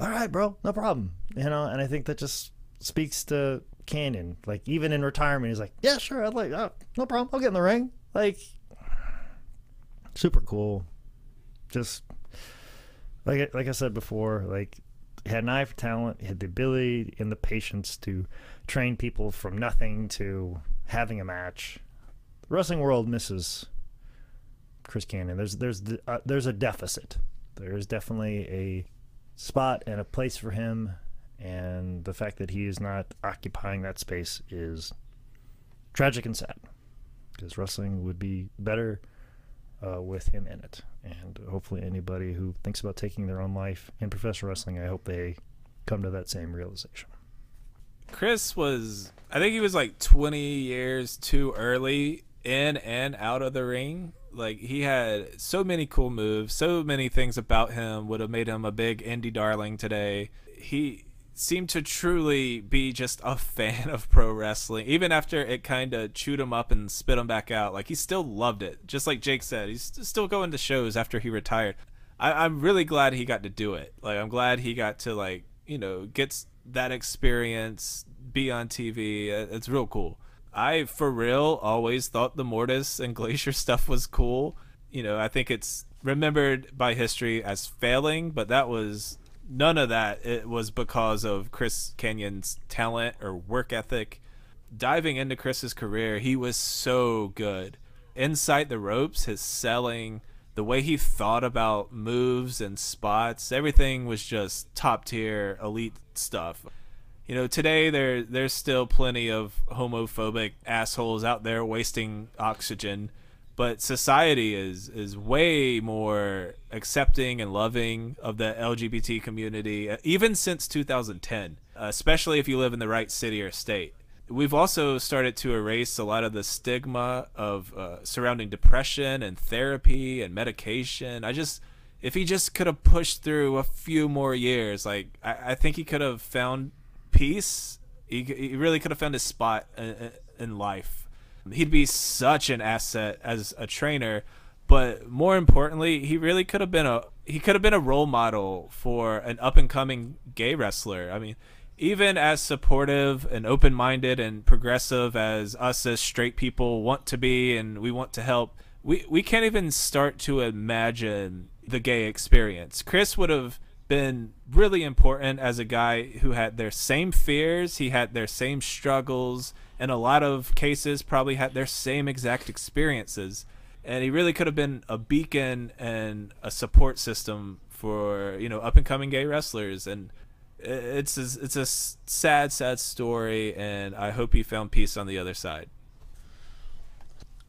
all right, bro, no problem. You know, and I think that just speaks to Kanyon. Like even in retirement, he's like, yeah, sure, I'd like, oh, no problem, I'll get in the ring. Like, super cool. Just like like I said before, like had an eye for talent, had the ability and the patience to train people from nothing to having a match. The wrestling world misses Chris Kanyon. There's there's the- uh, there's a deficit. There is definitely a spot and a place for him, and the fact that he is not occupying that space is tragic and sad. Because wrestling would be better uh, with him in it, and hopefully anybody who thinks about taking their own life in professional wrestling, I hope they come to that same realization. Chris was, I think he was like 20 years too early in and out of the ring. Like he had so many cool moves, so many things about him would have made him a big indie darling today. He seemed to truly be just a fan of pro wrestling, even after it kind of chewed him up and spit him back out. Like he still loved it, just like Jake said. He's still going to shows after he retired. I, I'm really glad he got to do it. Like I'm glad he got to like you know get that experience, be on TV. It's real cool. I for real always thought the Mortis and Glacier stuff was cool. You know, I think it's remembered by history as failing, but that was none of that. It was because of Chris Kanyon's talent or work ethic. Diving into Chris's career, he was so good. Inside the ropes, his selling, the way he thought about moves and spots, everything was just top tier, elite stuff. You know, today there there's still plenty of homophobic assholes out there wasting oxygen, but society is is way more accepting and loving of the LGBT community, uh, even since 2010. especially if you live in the right city or state. We've also started to erase a lot of the stigma of uh, surrounding depression and therapy and medication. I just, if he just could have pushed through a few more years, like I, I think he could have found peace. He, he really could have found his spot in, in life. He'd be such an asset as a trainer, but more importantly, he really could have been a he could have been a role model for an up and coming gay wrestler. I mean, even as supportive and open minded and progressive as us as straight people want to be and we want to help, we, we can't even start to imagine the gay experience. Chris would have been really important as a guy who had their same fears, he had their same struggles, in a lot of cases probably had their same exact experiences. And he really could have been a beacon and a support system for, you know, up and coming gay wrestlers and it's a, it's a sad, sad story, and I hope he found peace on the other side.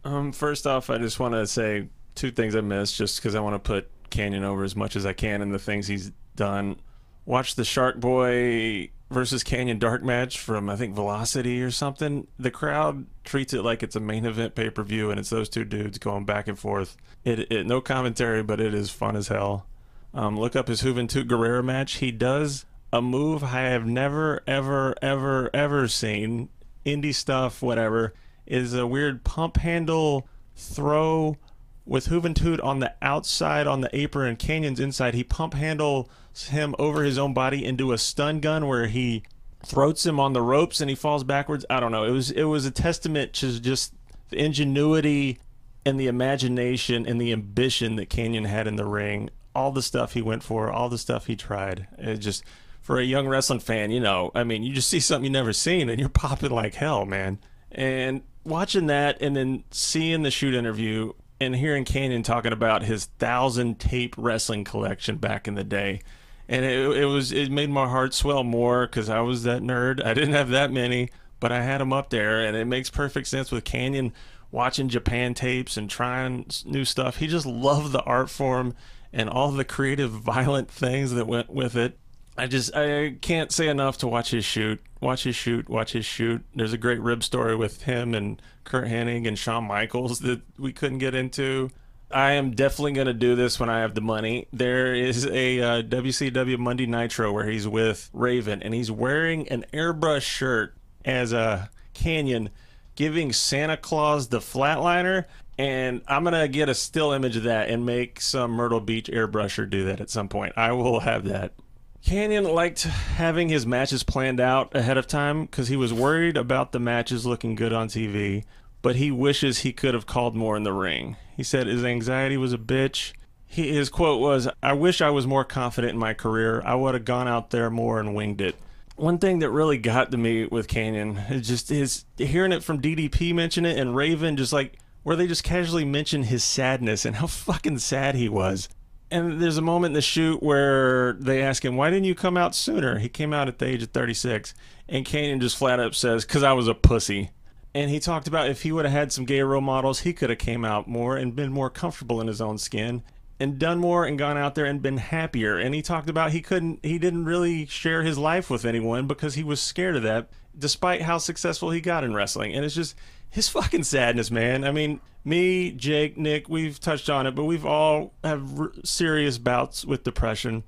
Um, first off, I just want to say two things I missed, just because I want to put Kanyon over as much as I can in the things he's done. Watch the Shark Boy versus Kanyon Dark match from I think Velocity or something. The crowd treats it like it's a main event pay per view, and it's those two dudes going back and forth. It, it no commentary, but it is fun as hell. Um, look up his Juventud Guerrera match. He does a move I have never, ever, ever, ever seen. Indie stuff, whatever, is a weird pump handle throw with Juventud on the outside on the apron and Kanyon's inside. He pump handles him over his own body into a stun gun where he throats him on the ropes and he falls backwards. I don't know. It was it was a testament to just the ingenuity and the imagination and the ambition that Kanyon had in the ring. All the stuff he went for, all the stuff he tried. It just for a young wrestling fan, you know, I mean, you just see something you never seen and you're popping like hell, man. And watching that and then seeing the shoot interview and hearing Kanyon talking about his thousand tape wrestling collection back in the day. And it, it was it made my heart swell more because I was that nerd. I didn't have that many, but I had them up there, and it makes perfect sense with Kanyon watching Japan tapes and trying new stuff. He just loved the art form and all the creative, violent things that went with it. I just I can't say enough to watch his shoot. Watch his shoot. Watch his shoot. There's a great rib story with him and Curt Hennig and Shawn Michaels that we couldn't get into. I am definitely going to do this when I have the money. There is a uh, WCW Monday Nitro where he's with Raven and he's wearing an airbrush shirt as a kanyon giving Santa Claus the flatliner. And I'm going to get a still image of that and make some Myrtle Beach airbrusher do that at some point. I will have that. Kanyon liked having his matches planned out ahead of time because he was worried about the matches looking good on TV, but he wishes he could have called more in the ring. He said his anxiety was a bitch. He, his quote was, I wish I was more confident in my career. I would have gone out there more and winged it. One thing that really got to me with Kanyon is just his hearing it from DDP mention it and Raven just like where they just casually mention his sadness and how fucking sad he was and there's a moment in the shoot where they ask him, "Why didn't you come out sooner?" He came out at the age of 36, and Kanyon just flat up says, "Cause I was a pussy." And he talked about if he would have had some gay role models, he could have came out more and been more comfortable in his own skin and done more and gone out there and been happier. And he talked about he couldn't, he didn't really share his life with anyone because he was scared of that, despite how successful he got in wrestling. And it's just his fucking sadness, man. I mean, me, Jake, Nick, we've touched on it, but we've all have r- serious bouts with depression.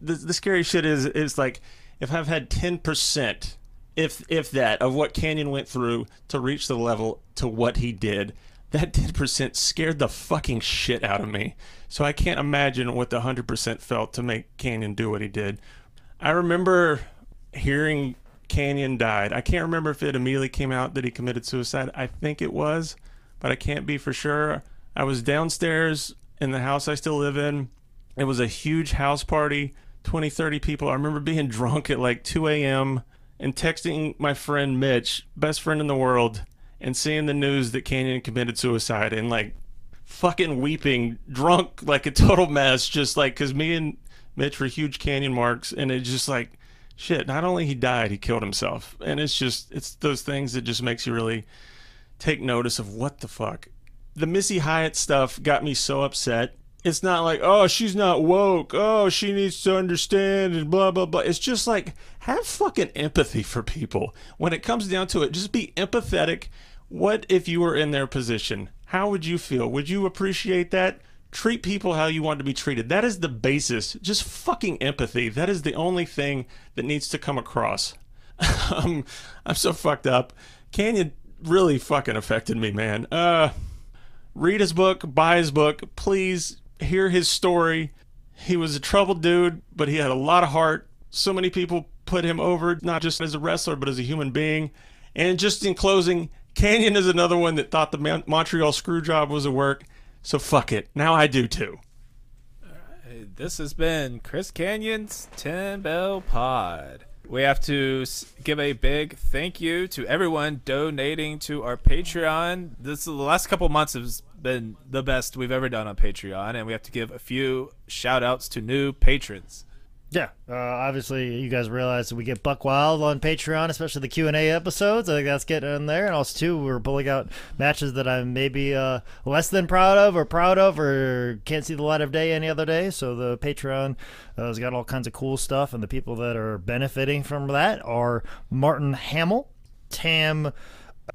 The, the scary shit is, is like if I've had ten percent, if if that, of what Kanyon went through to reach the level to what he did, that ten percent scared the fucking shit out of me. So I can't imagine what the hundred percent felt to make Kanyon do what he did. I remember hearing Kanyon died. I can't remember if it immediately came out that he committed suicide. I think it was but I can't be for sure. I was downstairs in the house I still live in. It was a huge house party, 20, 30 people. I remember being drunk at like 2 a.m. and texting my friend Mitch, best friend in the world, and seeing the news that Kanyon committed suicide and like fucking weeping, drunk like a total mess, just like because me and Mitch were huge Kanyon marks, and it's just like shit. Not only he died, he killed himself, and it's just it's those things that just makes you really take notice of what the fuck. The Missy Hyatt stuff got me so upset. It's not like, oh, she's not woke. Oh, she needs to understand and blah, blah, blah. It's just like, have fucking empathy for people. When it comes down to it, just be empathetic. What if you were in their position? How would you feel? Would you appreciate that? Treat people how you want to be treated. That is the basis. Just fucking empathy. That is the only thing that needs to come across. um, I'm so fucked up. Kanyon really fucking affected me, man. Uh, read his book, buy his book, please hear his story. He was a troubled dude, but he had a lot of heart. So many people put him over, not just as a wrestler, but as a human being. And just in closing, Kanyon is another one that thought the Mon- Montreal screw job was a work. So fuck it. Now I do too. This has been Chris Kanyon's 10 Bell Pod. We have to give a big thank you to everyone donating to our Patreon. This the last couple months has been the best we've ever done on Patreon, and we have to give a few shout outs to new patrons. Yeah, uh, obviously you guys realize that we get buck wild on Patreon, especially the Q and A episodes. I think that's getting in there, and also too, we're pulling out matches that I'm maybe uh, less than proud of, or proud of, or can't see the light of day any other day. So the Patreon uh, has got all kinds of cool stuff, and the people that are benefiting from that are Martin Hamill, Tam.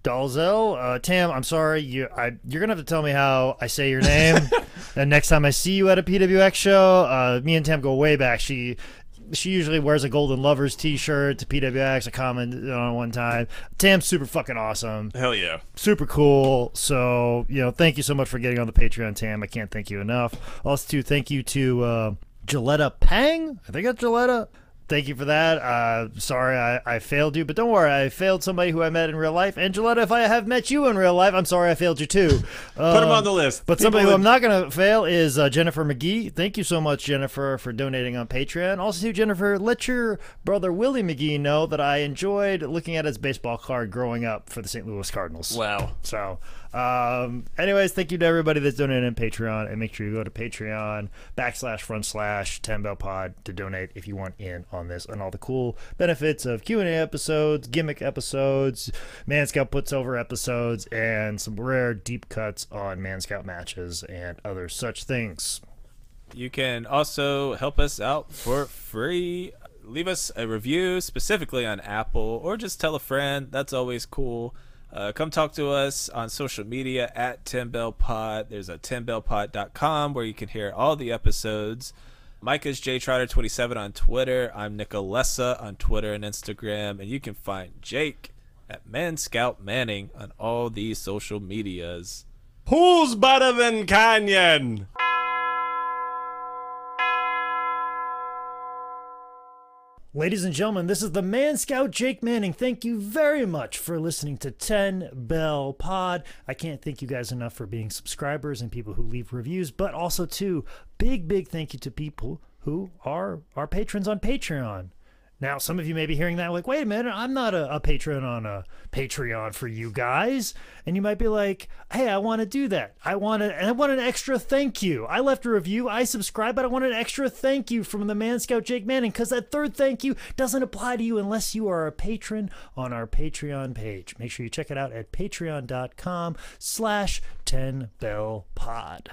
Dalzell, uh, Tam, I'm sorry. You, I, you're gonna have to tell me how I say your name. and next time I see you at a PWX show, uh, me and Tam go way back. She, she usually wears a Golden Lovers T-shirt to PWX. I commented on one time. Tam's super fucking awesome, Hell yeah. super cool. So you know, thank you so much for getting on the Patreon, Tam. I can't thank you enough. Also, too, thank you to uh, Gilletta Pang. I think that's Gilletta. Thank you for that. Uh, sorry I, I failed you, but don't worry. I failed somebody who I met in real life. And Gilletta, if I have met you in real life, I'm sorry I failed you too. Uh, Put him on the list. But People somebody who I'm not going to fail is uh, Jennifer McGee. Thank you so much, Jennifer, for donating on Patreon. Also, too, Jennifer, let your brother Willie McGee know that I enjoyed looking at his baseball card growing up for the St. Louis Cardinals. Wow. So, um, anyways, thank you to everybody that's donated on Patreon, and make sure you go to Patreon backslash front slash ten bell pod to donate if you want in on this and all the cool benefits of Q and A episodes, gimmick episodes, Man Scout puts over episodes, and some rare deep cuts on Man Scout matches and other such things. You can also help us out for free. Leave us a review specifically on Apple or just tell a friend. That's always cool. Uh, come talk to us on social media at 10bellpod. There's a 10bellpod.com where you can hear all the episodes. Mike is jtrotter27 on Twitter. I'm Nicolessa on Twitter and Instagram. And you can find Jake at Man Scout Manning on all these social medias. Who's better than Kanyon? Ladies and gentlemen, this is the Man Scout Jake Manning. Thank you very much for listening to 10 Bell Pod. I can't thank you guys enough for being subscribers and people who leave reviews, but also too, big big thank you to people who are our patrons on Patreon. Now, some of you may be hearing that like, wait a minute, I'm not a, a patron on a Patreon for you guys. And you might be like, hey, I want to do that. I want and I want an extra thank you. I left a review, I subscribe, but I want an extra thank you from the Man Scout Jake Manning because that third thank you doesn't apply to you unless you are a patron on our Patreon page. Make sure you check it out at patreon.com slash 10 bell pod.